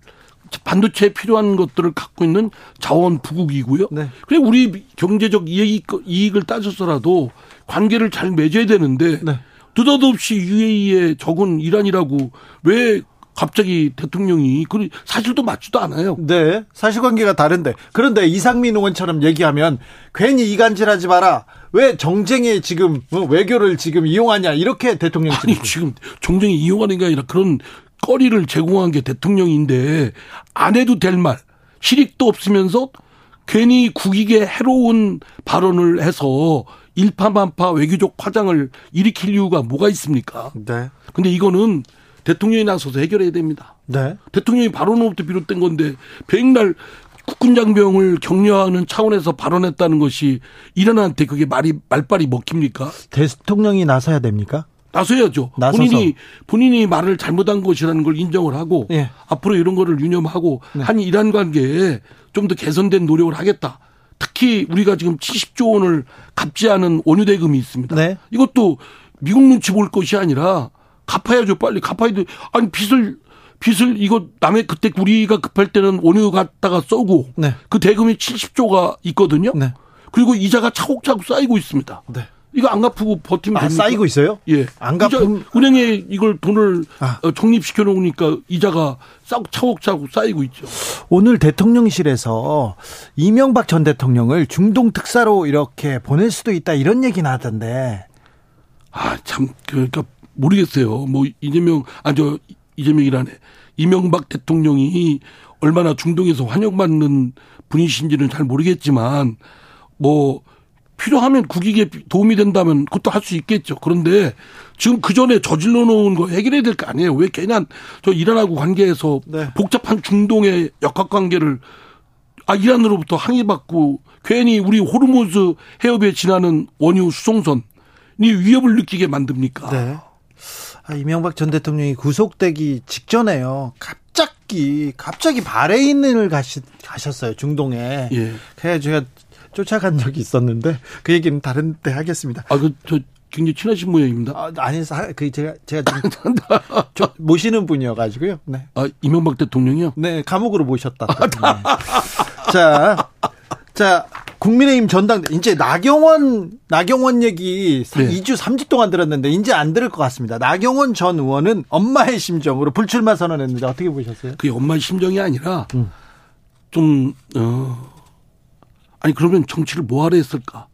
반도체에 필요한 것들을 갖고 있는 자원 부국이고요. 네. 그래 우리 경제적 이익, 이익을 따져서라도 관계를 잘 맺어야 되는데 네. 느닷없이 UAE에 적은 이란이라고 왜 갑자기 대통령이 그 사실도 맞지도 않아요. 네, 사실관계가 다른데 그런데 이상민 의원처럼 얘기하면 괜히 이간질하지 마라. 왜 정쟁에 지금 어, 외교를 지금 이용하냐 이렇게 대통령 아니 지금 정쟁이 이용하는 게 아니라 그런 거리를 제공한 게 대통령인데 안 해도 될 말 실익도 없으면서 괜히 국익에 해로운 발언을 해서 일파만파 외교적 화장을 일으킬 이유가 뭐가 있습니까? 네, 근데 이거는 대통령이 나서서 해결해야 됩니다. 네, 대통령이 발언으로부터 비롯된 건데 백날 국군 장병을 격려하는 차원에서 발언했다는 것이 이란한테 그게 말이 말빨이 먹힙니까? 대통령이 나서야 됩니까? 나서야죠. 나서서. 본인이 본인이 말을 잘못한 것이라는 걸 인정을 하고 예. 앞으로 이런 거를 유념하고 네. 한 이란 관계에 좀 더 개선된 노력을 하겠다. 특히 우리가 지금 70조 원을 갚지 않은 원유 대금이 있습니다. 네. 이것도 미국 눈치 볼 것이 아니라 갚아야죠. 빨리 갚아야 돼. 아니 빚을 빚을 이거 남의 그때 우리가 급할 때는 원유 갖다가 쏘고 네. 그 대금이 70조가 있거든요. 네. 그리고 이자가 차곡차곡 쌓이고 있습니다. 네. 이거 안 갚고 버티면 아, 됩니까? 쌓이고 있어요? 예. 안 이자, 은행에 이걸 돈을 아. 어, 적립시켜 놓으니까 이자가 싹 차곡차곡 쌓이고 있죠. 오늘 대통령실에서 이명박 전 대통령을 중동 특사로 이렇게 보낼 수도 있다 이런 얘기는 하던데. 아, 참, 그러니까 모르겠어요. 뭐, 이재명, 아, 저, 이재명이라네. 이명박 대통령이 얼마나 중동에서 환영받는 분이신지는 잘 모르겠지만, 뭐, 필요하면 국익에 도움이 된다면 그것도 할 수 있겠죠. 그런데 지금 그 전에 저질러 놓은 거 해결해야 될 거 아니에요. 왜 괜한 저 이란하고 관계에서 네. 복잡한 중동의 역학 관계를 아 이란으로부터 항의받고 괜히 우리 호르무즈 해협에 지나는 원유 수송선이 위협을 느끼게 만듭니까? 네. 아, 이명박 전 대통령이 구속되기 직전에요. 갑자기 갑자기 바레인을 가시, 가셨어요 중동에. 예. 그래 제가 쫓아간 적이 있었는데 그 얘기는 다른 때 하겠습니다. 아 그 저 굉장히 친하신 모양입니다. 아, 아니 사- 그 제가 제가 좀 저- 모시는 분이어가지고요. 네. 아 이명박 대통령이요? 네, 감옥으로 모셨다. 네. 자, 자, 국민의힘 전당대 이제 나경원 나경원 얘기 네. 2주 3주 동안 들었는데 이제 안 들을 것 같습니다. 나경원 전 의원은 엄마의 심정으로 불출마 선언했는데 어떻게 보셨어요? 그게 엄마의 심정이 아니라 음. 좀 어. 아니 그러면 정치를 뭐하러 했을까?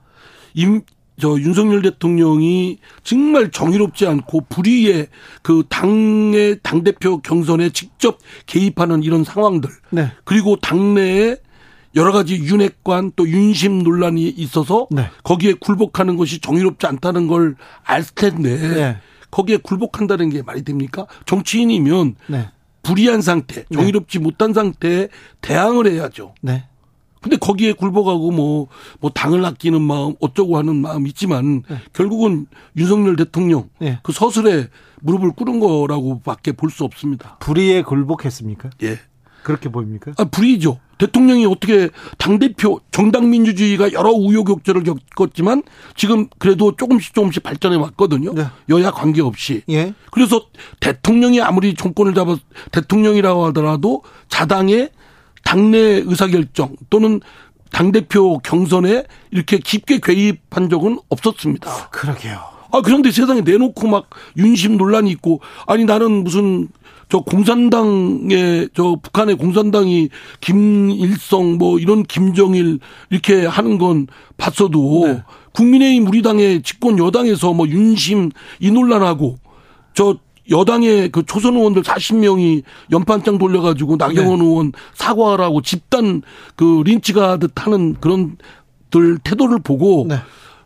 임, 저 윤석열 대통령이 정말 정의롭지 않고 불의의 그 당의 당 대표 경선에 직접 개입하는 이런 상황들 네. 그리고 당내에 여러 가지 윤핵관 또 윤심 논란이 있어서 네. 거기에 굴복하는 것이 정의롭지 않다는 걸 알 텐데 네. 거기에 굴복한다는 게 말이 됩니까? 정치인이면 네. 불의한 상태, 정의롭지 못한 상태에 대항을 해야죠. 네. 근데 거기에 굴복하고 뭐, 뭐 당을 아끼는 마음, 어쩌고 하는 마음 있지만 결국은 윤석열 대통령 네. 그 서술에 무릎을 꿇은 거라고 밖에 볼 수 없습니다. 불의에 굴복했습니까? 예. 그렇게 보입니까? 아, 불의죠. 대통령이 어떻게 당대표 정당 민주주의가 여러 우여곡절을 겪었지만 지금 그래도 조금씩 조금씩 발전해 왔거든요. 네. 여야 관계없이. 예. 그래서 대통령이 아무리 정권을 잡아 대통령이라고 하더라도 자당의 당내 의사결정 또는 당대표 경선에 이렇게 깊게 개입한 적은 없었습니다. 그러게요. 아, 그런데 세상에 내놓고 막 윤심 논란이 있고, 아니, 나는 무슨, 저 공산당의, 저 북한의 공산당이 김일성 뭐 이런 김정일 이렇게 하는 건 봤어도 네. 국민의힘 우리 당의 집권 여당에서 뭐 윤심 이 논란하고 저 여당의 그 초선 의원들 40명이 연판장 돌려가지고 나경원 의원 사과하라고 집단 그 린치가 듯 하는 그런 들 태도를 보고 네.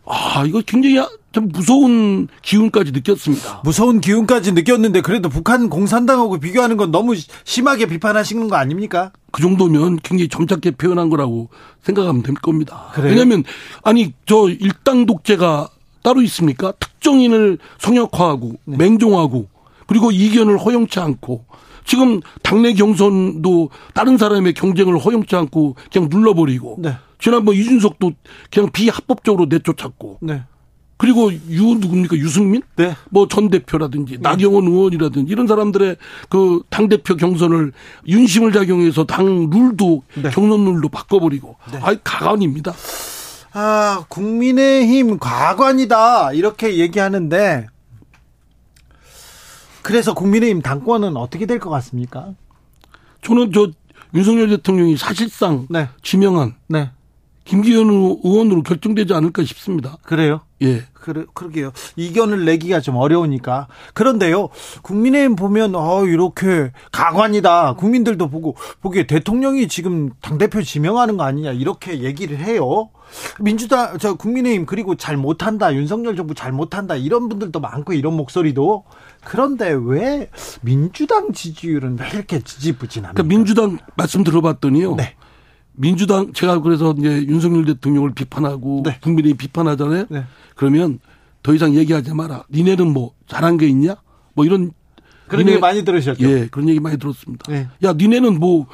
아, 이거 굉장히 좀 무서운 기운까지 느꼈습니다. 무서운 기운까지 느꼈는데 그래도 북한 공산당하고 비교하는 건 너무 심하게 비판하시는 거 아닙니까? 그 정도면 굉장히 점잖게 표현한 거라고 생각하면 될 겁니다. 그래요? 왜냐하면 아니 저 일당 독재가 따로 있습니까? 특정인을 성역화하고 네. 맹종하고 그리고 이견을 허용치 않고 지금 당내 경선도 다른 사람의 경쟁을 허용치 않고 그냥 눌러버리고 네. 지난번 이준석도 그냥 비합법적으로 내쫓았고 네. 그리고 유 누굽니까 유승민 네. 뭐전 대표라든지 나경원 의원이라든지 이런 사람들의 그 당 대표 경선을 윤심을 작용해서 당 룰도 네. 경선 룰도 바꿔버리고 아이 가관입니다. 아, 국민의힘 과관이다. 이렇게 얘기하는데, 그래서 국민의힘 당권은 어떻게 될 것 같습니까? 저는 저 윤석열 대통령이 사실상 네. 지명한 네. 김기현 의원으로 결정되지 않을까 싶습니다. 그래요? 예. 그러, 그러게요. 이견을 내기가 좀 어려우니까. 그런데요, 국민의힘 보면, 어, 이렇게 가관이다. 국민들도 보고, 보기에 대통령이 지금 당대표 지명하는 거 아니냐. 이렇게 얘기를 해요. 민주당, 저 국민의힘, 그리고 잘 못한다. 윤석열 정부 잘 못한다. 이런 분들도 많고, 이런 목소리도. 그런데 왜 민주당 지지율은 왜 이렇게 지지부진합니까? 그러니까 민주당 말씀 들어봤더니요. 네. 민주당 제가 그래서 이제 윤석열 대통령을 비판하고 네. 국민이 비판하잖아요. 네. 그러면 더 이상 얘기하지 마라. 니네는 뭐 잘한 게 있냐? 뭐 이런 그런 니네- 얘기 많이 들으셨죠? 예, 그런 얘기 많이 들었습니다. 네. 야, 니네는 뭐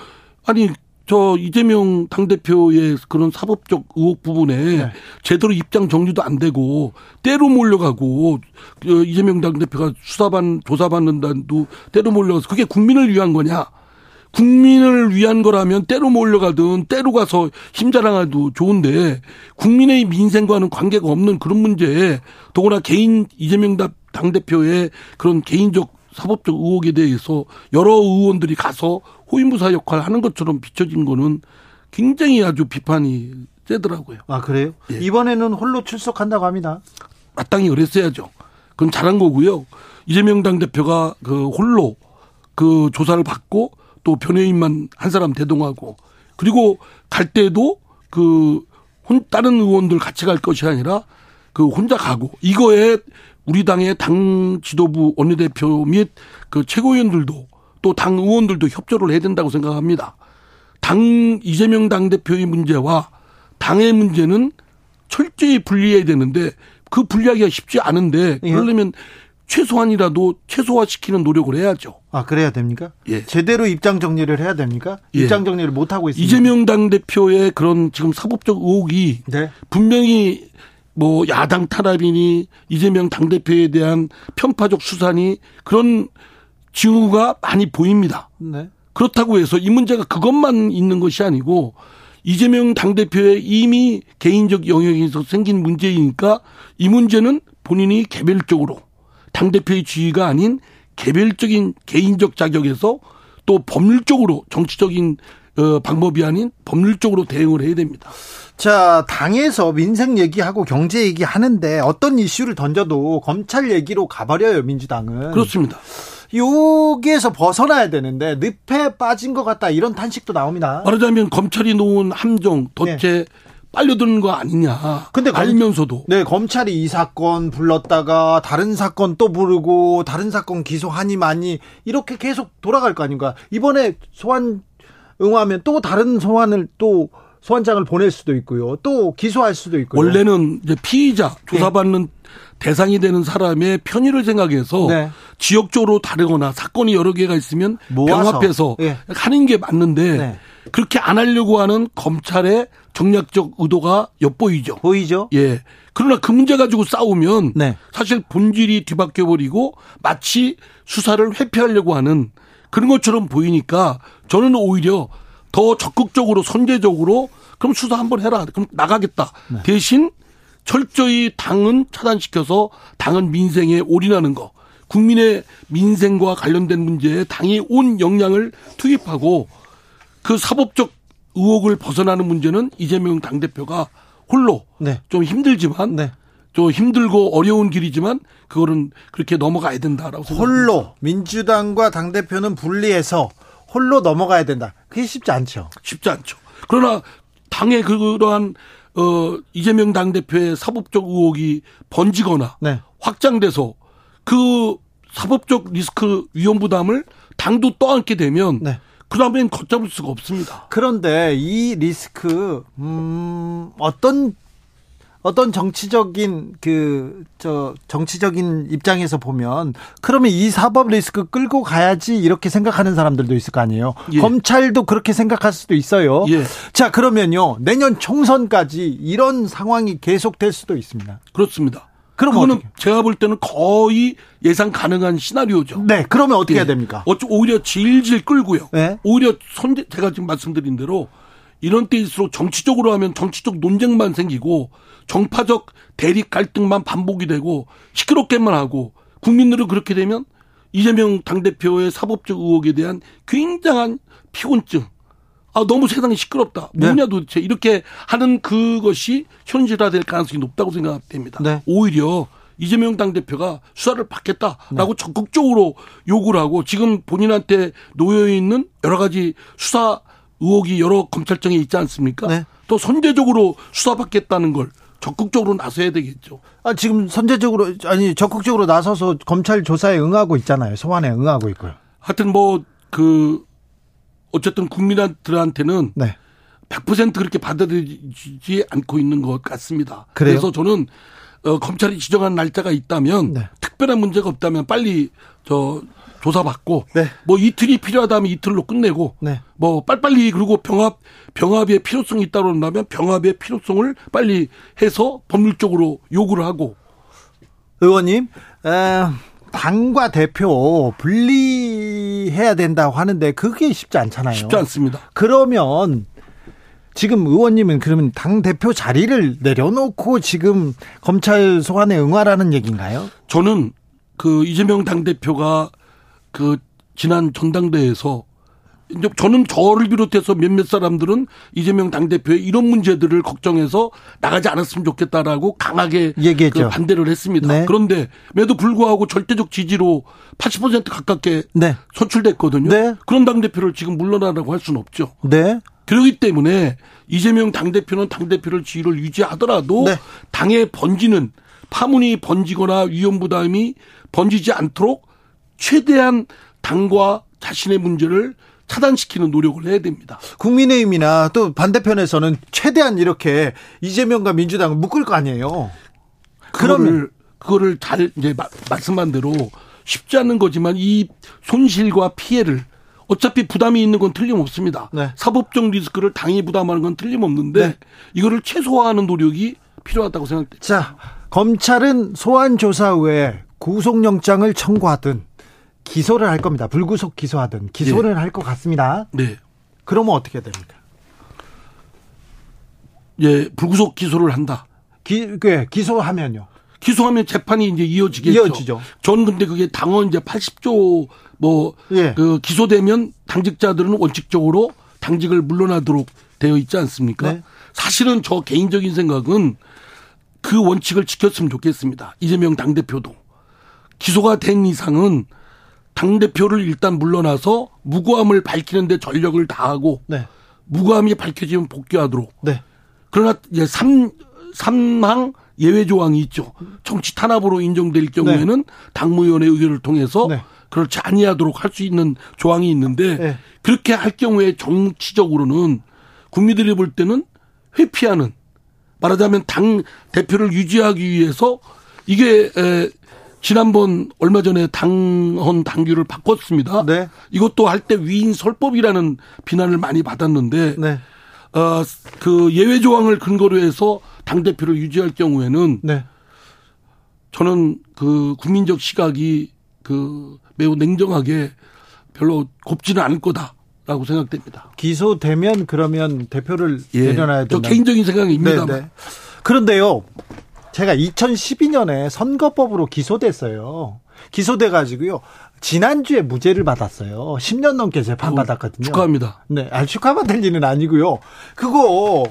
아니 저 이재명 당 대표의 그런 사법적 의혹 부분에 네. 제대로 입장 정리도 안 되고 때로 몰려가고 그 이재명 당 대표가 수사받 조사받는다도 때로 몰려가서 그게 국민을 위한 거냐? 국민을 위한 거라면 때로 몰려가든 때로 가서 힘자랑해도 좋은데 국민의 민생과는 관계가 없는 그런 문제에 더구나 개인 이재명 당- 당대표의 그런 개인적 사법적 의혹에 대해서 여러 의원들이 가서 호위무사 역할을 하는 것처럼 비춰진 거는 굉장히 아주 비판이 세더라고요. 아, 그래요? 예. 이번에는 홀로 출석한다고 합니다. 마땅히 그랬어야죠. 그건 잘한 거고요. 이재명 당대표가 그 홀로 그 조사를 받고 또 변호인만 한 사람 대동하고 그리고 갈 때도 그 혼, 다른 의원들 같이 갈 것이 아니라 그 혼자 가고 이거에 우리 당의 당 지도부 원내대표 및 그 최고위원들도 또 당 의원들도 협조를 해야 된다고 생각합니다. 당 이재명 당 대표의 문제와 당의 문제는 철저히 분리해야 되는데 그 분리하기가 쉽지 않은데 예. 그러려면 최소한이라도 최소화시키는 노력을 해야죠. 아 그래야 됩니까? 예. 제대로 입장 정리를 해야 됩니까? 예. 입장 정리를 못 하고 있습니다. 이재명 당 대표의 그런 지금 사법적 의혹이 네. 분명히 뭐 야당 탄압이니 이재명 당 대표에 대한 편파적 수사니 그런 징후가 많이 보입니다. 네. 그렇다고 해서 이 문제가 그것만 있는 것이 아니고 이재명 당대표의 이미 개인적 영역에서 생긴 문제이니까 이 문제는 본인이 개별적으로 당대표의 지위가 아닌 개별적인 개인적 자격에서 또 법률적으로 정치적인 어, 방법이 아닌 법률적으로 대응을 해야 됩니다. 자, 당에서 민생 얘기하고 경제 얘기 하는데 어떤 이슈를 던져도 검찰 얘기로 가버려요, 민주당은. 그렇습니다. 여기에서 벗어나야 되는데 늪에 빠진 것 같다 이런 탄식도 나옵니다. 말하자면 검찰이 놓은 함정, 덫에 빨려드는 거 아니냐. 네. 근데 검- 알면서도 네, 검찰이 이 사건 불렀다가 다른 사건 또 부르고 다른 사건 기소하니 많이 이렇게 계속 돌아갈 거 아닌가. 이번에 소환 응하면 또 다른 소환을 또 소환장을 보낼 수도 있고요. 또 기소할 수도 있고요. 원래는 이제 피의자 조사받는 대상이 되는 사람의 편의를 생각해서 네. 지역적으로 다르거나 사건이 여러 개가 있으면 모아서. 병합해서 예. 하는 게 맞는데 네. 그렇게 안 하려고 하는 검찰의 정략적 의도가 엿보이죠. 보이죠? 예. 그러나 그 문제 가지고 싸우면 네. 사실 본질이 뒤바뀌어 버리고 마치 수사를 회피하려고 하는 그런 것처럼 보이니까 저는 오히려 더 적극적으로 선제적으로 그럼 수사 한번 해라. 그럼 나가겠다. 네. 대신 철저히 당은 차단시켜서 당은 민생에 올인하는 거. 국민의 민생과 관련된 문제에 당이 온 역량을 투입하고 그 사법적 의혹을 벗어나는 문제는 이재명 당대표가 홀로 네. 좀 힘들지만 네. 좀 힘들고 어려운 길이지만 그거는 그렇게 넘어가야 된다라고 생각합니다. 홀로 민주당과 당 대표는 분리해서 홀로 넘어가야 된다. 그게 쉽지 않죠. 쉽지 않죠. 그러나 당의 그러한 어 이재명 당 대표의 사법적 의혹이 번지거나 네. 확장돼서 그 사법적 리스크 위험 부담을 당도 떠안게 되면 네. 그 다음엔 걷잡을 수가 없습니다. 그런데 이 리스크 음 어떤 어떤 정치적인 그 저 정치적인 입장에서 보면 그러면 이 사법 리스크 끌고 가야지 이렇게 생각하는 사람들도 있을 거 아니에요. 예. 검찰도 그렇게 생각할 수도 있어요. 예. 자 그러면요 내년 총선까지 이런 상황이 계속될 수도 있습니다. 그렇습니다. 그럼 그거는 어떻게? 제가 볼 때는 거의 예상 가능한 시나리오죠. 네, 그러면 어떻게 해야 예. 됩니까? 어쩌 오히려 질질 끌고요. 네. 오히려 선제 제가 지금 말씀드린 대로 이런 때일수록 정치적으로 하면 정치적 논쟁만 생기고 정파적 대립 갈등만 반복이 되고 시끄럽게만 하고 국민들은 그렇게 되면 이재명 당대표의 사법적 의혹에 대한 굉장한 피곤증. 아, 너무 세상이 시끄럽다. 네. 뭐냐 도대체. 이렇게 하는 그것이 현실화될 가능성이 높다고 생각됩니다. 네. 오히려 이재명 당대표가 수사를 받겠다라고 네. 적극적으로 요구를 하고 지금 본인한테 놓여 있는 여러 가지 수사 의혹이 여러 검찰청에 있지 않습니까? 네. 또 선제적으로 수사받겠다는 걸 적극적으로 나서야 되겠죠. 아, 지금 선제적으로 아니 적극적으로 나서서 검찰 조사에 응하고 있잖아요. 소환에 응하고 있고요. 하여튼 뭐 그 어쨌든 국민들한테는 네. 100% 그렇게 받아들이지 않고 있는 것 같습니다. 그래요? 래서 저는 어, 검찰이 지정한 날짜가 있다면 네. 특별한 문제가 없다면 빨리 저 조사받고 네. 뭐 이틀이 필요하다면 이틀로 끝내고 네. 뭐 빨리빨리 그리고 병합 병합의 필요성이 있다고 한다면 병합의 필요성을 빨리 해서 법률적으로 요구를 하고 의원님, 에, 당과 대표 분리해야 된다고 하는데 그게 쉽지 않잖아요. 쉽지 않습니다. 그러면 지금 의원님은 그러면 당 대표 자리를 내려놓고 지금 검찰 소환에 응하라는 얘기인가요? 저는 그 이재명 당 대표가 그 지난 전당대회에서 저는 저를 비롯해서 몇몇 사람들은 이재명 당대표의 이런 문제들을 걱정해서 나가지 않았으면 좋겠다라고 강하게. 그 반대를 했습니다. 네. 그런데 매도 불구하고 절대적 지지로 80% 가깝게 네. 선출됐거든요. 네. 그런 당대표를 지금 물러나라고 할 수는 없죠. 네. 그렇기 때문에 이재명 당대표는 당대표를 지위를 유지하더라도 네. 당에 번지는 파문이 번지거나 위험 부담이 번지지 않도록 최대한 당과 자신의 문제를 차단시키는 노력을 해야 됩니다. 국민의힘이나 또 반대편에서는 최대한 이렇게 이재명과 민주당을 묶을 거 아니에요. 그러면 그거를 잘 이제 마- 말씀한 대로 쉽지 않은 거지만 이 손실과 피해를 어차피 부담이 있는 건 틀림없습니다. 네. 사법적 리스크를 당이 부담하는 건 틀림없는데 네. 이거를 최소화하는 노력이 필요하다고 생각됩니다. 자, 검찰은 소환 조사 후에 구속영장을 청구하든 기소를 할 겁니다. 불구속 기소하든 기소를 할것 같습니다. 네. 그러면 어떻게 됩니까? 예, 불구속 기소를 한다. 기, 그 기소하면요. 기소하면 재판이 이제 이어지겠죠. 이어지죠. 전 근데 그게 당원 이제 80조 뭐 예. 그 기소되면 당직자들은 원칙적으로 당직을 물러나도록 되어 있지 않습니까? 네. 사실은 저 개인적인 생각은 그 원칙을 지켰으면 좋겠습니다. 이재명 당대표도. 기소가 된 이상은 당대표를 일단 물러나서 무고함을 밝히는데 전력을 다하고 네. 무고함이 밝혀지면 복귀하도록 네. 그러나 이제 삼 삼항 예외 조항이 있죠. 정치 탄압으로 인정될 경우에는 당무위원회 의결을 통해서 네. 그렇지 아니하도록 할 수 있는 조항이 있는데 네. 그렇게 할 경우에 정치적으로는 국민들이 볼 때는 회피하는 말하자면 당 대표를 유지하기 위해서 이게 에, 지난번 얼마 전에 당헌 당규를 바꿨습니다. 네. 이것도 할 때 위인 설법이라는 비난을 많이 받았는데 네. 어, 그 예외 조항을 근거로 해서 당 대표를 유지할 경우에는 네. 저는 그 국민적 시각이 그 매우 냉정하게 별로 곱지는 않을 거다라고 생각됩니다. 기소되면 그러면 대표를 내려놔야 예. 저 된다. 개인적인 생각입니다. 네, 네. 그런데요. 제가 2012년에 선거법으로 기소됐어요. 기소돼 가지고요. 지난주에 무죄를 받았어요. 10년 넘게 재판 받았거든요. 축하합니다. 네, 아, 축하받을 일은 아니고요. 그거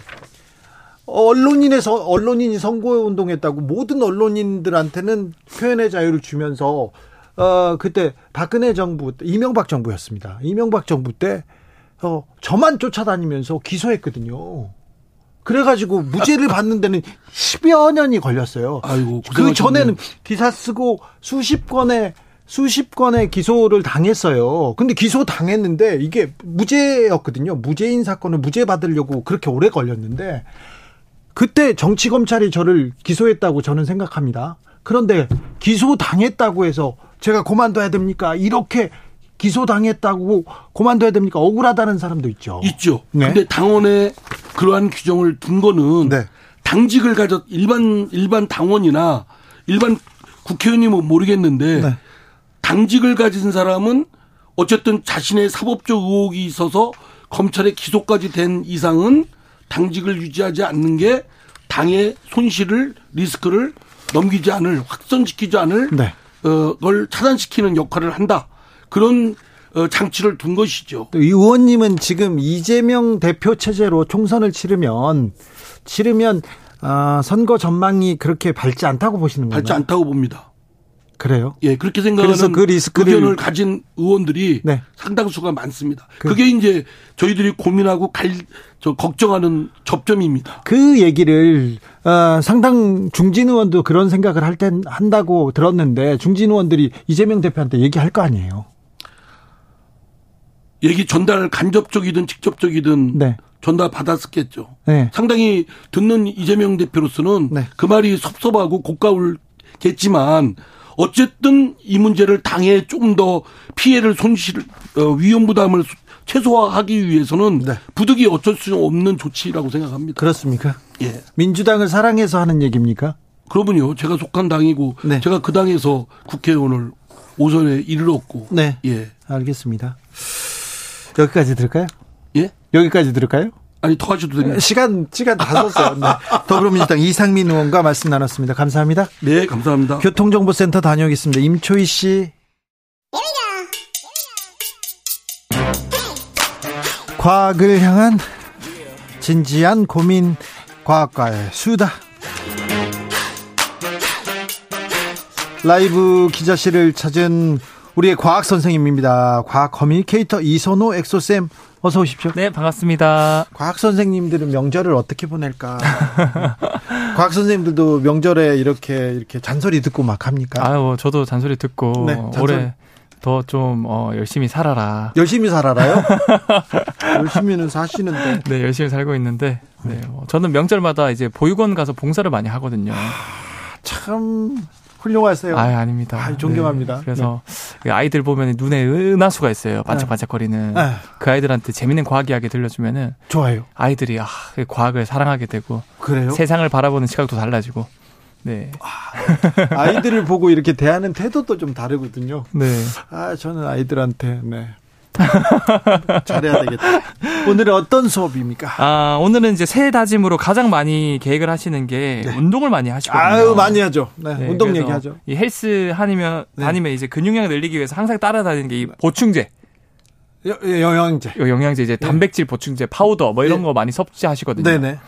언론인에서 언론인이 선거 운동했다고 모든 언론인들한테는 표현의 자유를 주면서 어 그때 박근혜 정부 이명박 정부였습니다. 이명박 정부 때 어, 저만 쫓아다니면서 기소했거든요. 그래가지고 무죄를 받는 데는 10여 년이 걸렸어요. 아이고, 그. 전에는 기사 쓰고 수십 건의 수십 건의 기소를 당했어요. 근데 기소 당했는데 이게 무죄였거든요. 무죄인 사건을 무죄 받으려고 그렇게 오래 걸렸는데 그때 정치 검찰이 저를 기소했다고 저는 생각합니다. 그런데 기소 당했다고 해서 제가 고만둬야 됩니까? 이렇게 기소 당했다고 고만둬야 됩니까? 억울하다는 사람도 있죠. 있죠. 네. 근데 당원에 그러한 규정을 둔 거는 네. 당직을 가졌 일반 일반 당원이나 일반 국회의원이면 모르겠는데 네. 당직을 가진 사람은 어쨌든 자신의 사법적 의혹이 있어서 검찰에 기소까지 된 이상은 당직을 유지하지 않는 게 당의 손실을 리스크를 넘기지 않을 확산시키지 않을 네. 어, 걸 차단시키는 역할을 한다. 그런 어, 장치를 둔 것이죠. 또 의원님은 지금 이재명 대표 체제로 총선을 치르면 치르면 아, 선거 전망이 그렇게 밝지 않다고 보시는 건가요? 밝지 않다고 봅니다. 그래요? 예, 그렇게 생각하는 그래서 그 리스크를- 의견을 가진 의원들이 네. 상당수가 많습니다. 그- 그, 게 이제 저희들이 고민하고 갈, 저 걱정하는 접점입니다. 그 얘기를 어, 상당 중진 의원도 그런 생각을 할 땐 한다고 들었는데 중진 의원들이 이재명 대표한테 얘기할 거 아니에요. 얘기 전달 간접적이든 직접적이든 네. 전달 받았었겠죠. 네. 상당히 듣는 이재명 대표로서는 네. 그 말이 섭섭하고 고가울겠지만 어쨌든 이 문제를 당에 좀 더 피해를 손실 어, 위험 부담을 수- 최소화하기 위해서는 네. 부득이 어쩔 수 없는 조치라고 생각합니다. 그렇습니까? 예. 민주당을 사랑해서 하는 얘기입니까? 그러면요, 제가 속한 당이고 네. 제가 그 당에서 국회의원을 오선에 이르렀고, 네. 예, 알겠습니다. 여기까지 들을까요? 예, 여기까지 들을까요? 아니 더 하셔도 됩니다. 시간 시간 다 썼어요. 네. 더불어민주당 이상민 의원과 말씀 나눴습니다. 감사합니다. 네, 감사합니다. 교통정보센터 다녀오겠습니다. 임초희 씨. 과학을 향한 진지한 고민 과학과의 수다. 라이브 기자실을 찾은 우리의 과학 선생님입니다. 과학 communicator 이선호 엑소쌤 어서 오십시오. 네, 반갑습니다. 과학 선생님들은 명절을 어떻게 보낼까? 과학 선생님들도 명절에 이렇게 이렇게 잔소리 듣고 막 합니까? 아유, 저도 잔소리 듣고 네, 잔소리. 올해 더좀 어, 열심히 살아라. 열심히 살아라요? 열심히는 사시는데. 네, 열심히 살고 있는데 네, 뭐 저는 명절마다 이제 보육원 가서 봉사를 많이 하거든요. 참 훌륭하세요. 아, 아닙니다. 아, 존경합니다. 네, 그래서 아이들 보면 눈에 은하수가 있어요. 반짝반짝거리는. 네. 그 아이들한테 재밌는 과학 이야기 들려주면은 좋아요. 아이들이 아, 그 과학을 사랑하게 되고 그래요? 세상을 바라보는 시각도 달라지고. 네. 아이들을 보고 이렇게 대하는 태도도 좀 다르거든요. 네. 아, 저는 아이들한테 네. 잘해야 되겠다. 오늘은 어떤 수업입니까? 아, 오늘은 이제 새 다짐으로 가장 많이 계획을 하시는 게 운동을 많이 하시거든요. 아유, 많이 하죠. 네, 네, 운동 얘기하죠. 이 헬스 하니면 네. 다니면 이제 근육량 늘리기 위해서 항상 따라다니는 게 이 보충제, 여- 영양제. 요 영양제 이제 단백질 보충제, 파우더 뭐 이런 네. 거 많이 섭취하시거든요. 네네.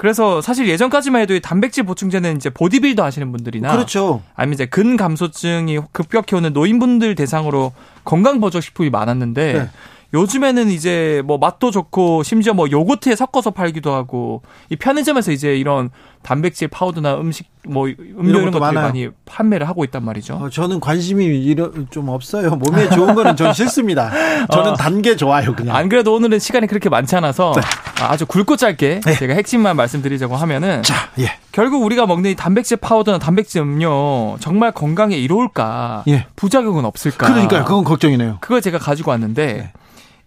그래서 사실 예전까지만 해도 이 단백질 보충제는 이제 보디빌더 하시는 분들이나 그렇죠. 아니면 이제 근감소증이 급격히 오는 노인분들 대상으로 건강 보조 식품이 많았는데 네. 요즘에는 이제 뭐 맛도 좋고 심지어 뭐 요거트에 섞어서 팔기도 하고 이 편의점에서 이제 이런 단백질 파우더나 음식 뭐 음료 이런, 많아요. 많이 판매를 하고 있단 말이죠. 어, 저는 관심이 이러, 좀 없어요. 몸에 좋은 거는 전 싫습니다. 저는 어. 단게 좋아요, 그냥. 안 그래도 오늘은 시간이 그렇게 많지 않아서 아주 굵고 짧게 제가 핵심만 말씀드리자고 하면은 네. 자, 예. 결국 우리가 먹는 이 단백질 파우더나 단백질 음료 정말 건강에 이로울까? 예. 부작용은 없을까? 그러니까요. 그건 걱정이네요. 그걸 제가 가지고 왔는데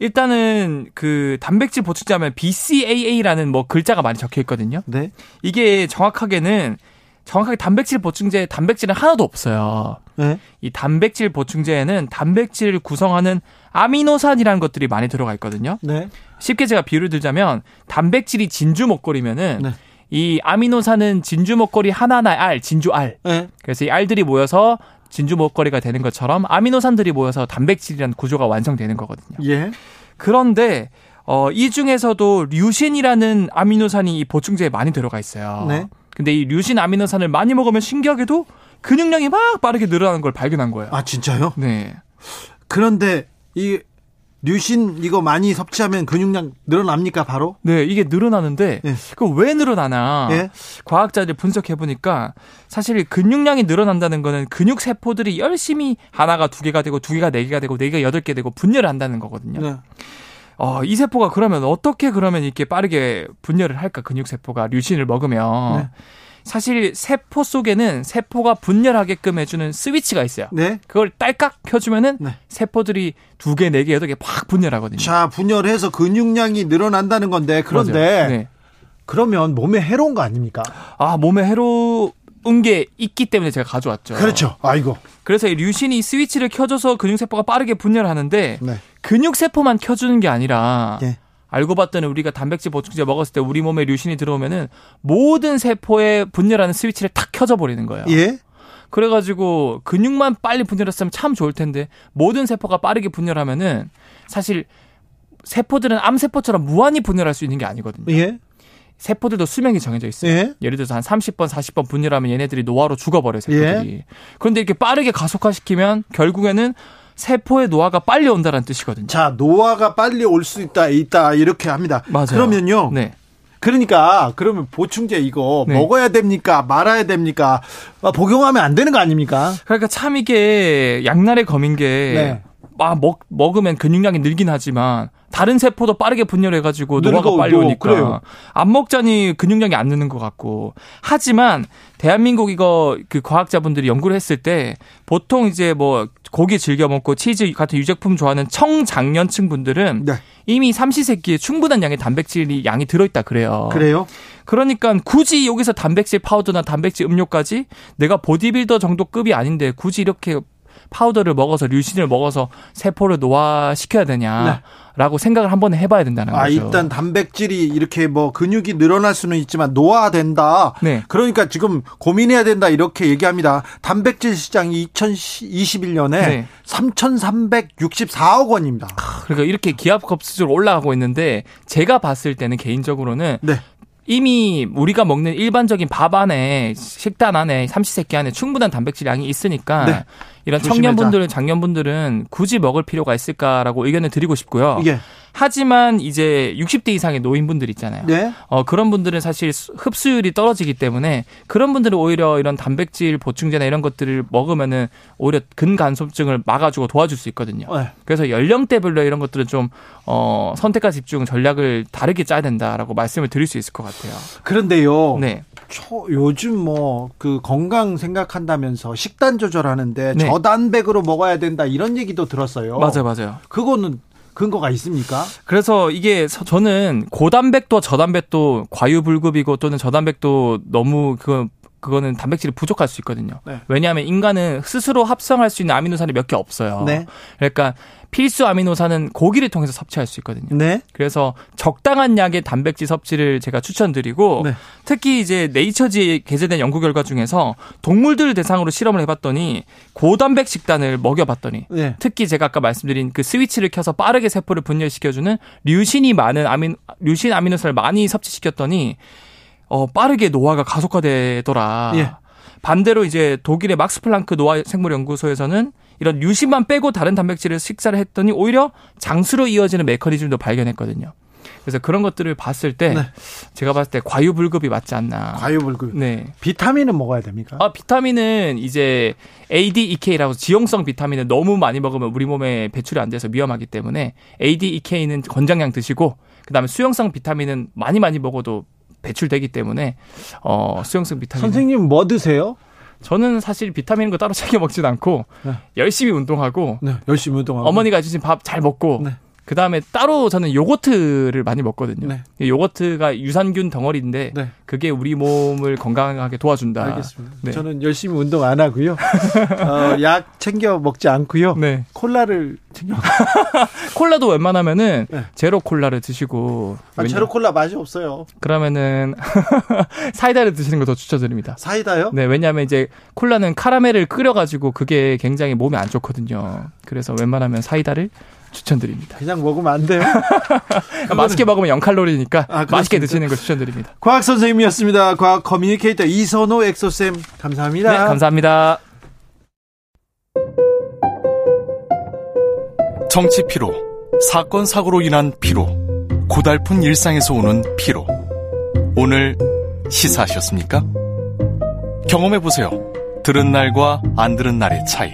일단은 그 단백질 보충제 하면 BCAA라는 뭐 글자가 많이 적혀 있거든요. 네. 이게 정확하게는 정확하게 단백질 보충제에 단백질은 하나도 없어요. 네. 이 단백질 보충제에는 단백질을 구성하는 아미노산이라는 것들이 많이 들어가 있거든요. 네. 쉽게 제가 비유를 들자면 단백질이 진주 목걸이면은 네. 이 아미노산은 진주 목걸이 하나하나의 알, 진주 알. 네. 그래서 이 알들이 모여서 진주 목걸이가 되는 것처럼 아미노산들이 모여서 단백질이라는 구조가 완성되는 거거든요. 예. 그런데 어, 이 중에서도 류신이라는 아미노산이 이 보충제에 많이 들어가 있어요. 네. 근데 이 류신 아미노산을 많이 먹으면 신기하게도 근육량이 막 빠르게 늘어나는 걸 발견한 거예요. 아, 진짜요? 네. 그런데 이 류신 이거 많이 섭취하면 근육량 늘어납니까, 바로? 네, 이게 늘어나는데 예. 그왜 늘어나나 예. 과학자들이 분석해 보니까 사실 근육량이 늘어난다는 거는 근육 세포들이 열심히 하나가 두 개가 되고 두 개가 네 개가 되고 네 개가 여덟 개 되고 분열을 한다는 거거든요. 네. 어, 이 세포가 그러면 어떻게 그러면 이렇게 빠르게 분열을 할까? 근육 세포가 류신을 먹으면 네. 사실 세포 속에는 세포가 분열하게끔 해주는 스위치가 있어요. 네. 그걸 딸깍 켜주면은 네. 세포들이 두 개, 네 개, 여덟 개 팍 분열하거든요. 자, 분열해서 근육량이 늘어난다는 건데, 그런데. 네. 그러면 몸에 해로운 거 아닙니까? 아 몸에 해로운 게 있기 때문에 제가 가져왔죠. 그렇죠. 아이고. 그래서 이 류신이 스위치를 켜줘서 근육 세포가 빠르게 분열하는데 네. 근육 세포만 켜주는 게 아니라 예. 알고 봤더니 우리가 단백질 보충제 먹었을 때 우리 몸에 류신이 들어오면은 모든 세포에 분열하는 스위치를 탁 켜져 버리는 거예요. 예. 그래가지고 근육만 빨리 분열했으면 참 좋을 텐데 모든 세포가 빠르게 분열하면은 사실 세포들은 암세포처럼 무한히 분열할 수 있는 게 아니거든요. 예. 세포들도 수명이 정해져 있어요. 예. 예를 들어서 한 30번, 40번 분열하면 얘네들이 노화로 죽어버려요, 세포들이. 그런데 이렇게 빠르게 가속화시키면 결국에는 세포의 노화가 빨리 온다는 뜻이거든요. 자, 노화가 빨리 올 수 있다, 있다, 이렇게 합니다. 맞아요. 그러면요. 네. 그러니까, 그러면 보충제 이거 네. 먹어야 됩니까? 말아야 됩니까? 아, 복용하면 안 되는 거 아닙니까? 그러니까 참 이게 양날의 검인 게, 네. 막 먹, 먹으면 근육량이 늘긴 하지만, 다른 세포도 빠르게 분열해가지고 노화가 빨리 뭐, 오니까 그래요. 안 먹자니 근육량이 안 느는 것 같고 하지만 대한민국 이거 그 과학자분들이 연구를 했을 때 보통 이제 뭐 고기 즐겨 먹고 치즈 같은 유제품 좋아하는 청장년층 분들은 네. 이미 삼시세끼에 충분한 양의 단백질이 양이 들어있다 그래요. 그래요? 그러니까 굳이 여기서 단백질 파우더나 단백질 음료까지 내가 보디빌더 정도 급이 아닌데 굳이 이렇게 파우더를 먹어서 류신을 먹어서 세포를 노화시켜야 되냐라고 생각을 한번 해봐야 된다는 네. 아, 거죠. 일단 단백질이 이렇게 뭐 근육이 늘어날 수는 있지만 노화된다. 네. 그러니까 지금 고민해야 된다 이렇게 얘기합니다. 단백질 시장이 2021년에 네. 3,364억 원입니다. 그러니까 이렇게 기압 급수적으로 올라가고 있는데 제가 봤을 때는 개인적으로는 네. 이미 우리가 먹는 일반적인 밥 안에 식단 안에 삼시세끼 안에 충분한 단백질 양이 있으니까 네. 이런 조심하자. 청년분들, 장년분들은 굳이 먹을 필요가 있을까라고 의견을 드리고 싶고요. 예. 하지만 이제 60대 이상의 노인분들 있잖아요. 네. 어, 그런 분들은 사실 수- 흡수율이 떨어지기 때문에 그런 분들은 오히려 이런 단백질 보충제나 이런 것들을 먹으면은 오히려 근간소증을 막아주고 도와줄 수 있거든요. 네. 그래서 연령대별로 이런 것들은 좀 어, 선택과 집중 전략을 다르게 짜야 된다라고 말씀을 드릴 수 있을 것 같아요. 그런데요. 네. 초, 요즘 뭐 그 건강 생각한다면서 식단 조절하는데 네. 저단백으로 먹어야 된다 이런 얘기도 들었어요. 맞아요, 맞아요. 그거는 근거가 있습니까? 그래서 이게 서- 저는 고단백도 저단백도 과유불급이고 또는 저단백도 너무 그 그거는 단백질이 부족할 수 있거든요. 네. 왜냐하면 인간은 스스로 합성할 수 있는 아미노산이 몇 개 없어요. 네. 그러니까 필수 아미노산은 고기를 통해서 섭취할 수 있거든요. 네. 그래서 적당한 양의 단백질 섭취를 제가 추천드리고 네. 특히 이제 네이처지에 게재된 연구 결과 중에서 동물들 대상으로 실험을 해봤더니 고단백 식단을 먹여봤더니 네. 특히 제가 아까 말씀드린 그 스위치를 켜서 빠르게 세포를 분열시켜주는 류신이 많은 아민 류신 아미노산을 많이 섭취시켰더니 어 빠르게 노화가 가속화되더라. 예. 반대로 이제 독일의 막스 플랑크 노화 생물 연구소에서는 이런 류신만 빼고 다른 단백질을 식사를 했더니 오히려 장수로 이어지는 메커니즘도 발견했거든요. 그래서 그런 것들을 봤을 때 네. 제가 봤을 때 과유불급이 맞지 않나. 과유불급. 네. 비타민은 먹어야 됩니까? 아, 비타민은 이제 ADEK라고 지용성 비타민을 너무 많이 먹으면 우리 몸에 배출이 안 돼서 위험하기 때문에 ADEK는 권장량 드시고 그다음에 수용성 비타민은 많이 많이 먹어도 배출되기 때문에 어, 수용성 비타민 선생님 뭐 드세요? 저는 사실 비타민인 거 따로 챙겨 먹진 않고 네. 열심히 운동하고 네, 열심히 운동하고. 어머니가 해주신 밥 잘 먹고 네. 그 다음에 따로 저는 요거트를 많이 먹거든요. 네. 이 요거트가 유산균 덩어리인데 네. 그게 우리 몸을 건강하게 도와준다. 알겠습니다. 네. 저는 열심히 운동 안 하고요. 어, 약 챙겨 먹지 않고요. 네. 콜라를 챙겨. 콜라도 웬만하면은 네. 제로 콜라를 드시고 아, 왜냐- 제로 콜라 맛이 없어요. 그러면은 사이다를 드시는 거 더 추천드립니다. 사이다요? 네, 왜냐하면 이제 콜라는 카라멜을 끓여가지고 그게 굉장히 몸에 안 좋거든요. 그래서 웬만하면 사이다를 추천드립니다. 그냥 먹으면 안 돼요. 맛있게 먹으면 0 칼로리니까 아, 맛있게? 드시는 걸 추천드립니다. 과학 선생님이었습니다. 과학 communicator 이선호 엑소쌤 감사합니다. 네, 감사합니다. 정치 피로, 사건 사고로 인한 피로, 고달픈 일상에서 오는 피로. 오늘 시사하셨습니까? 경험해 보세요. 들은 날과 안 들은 날의 차이.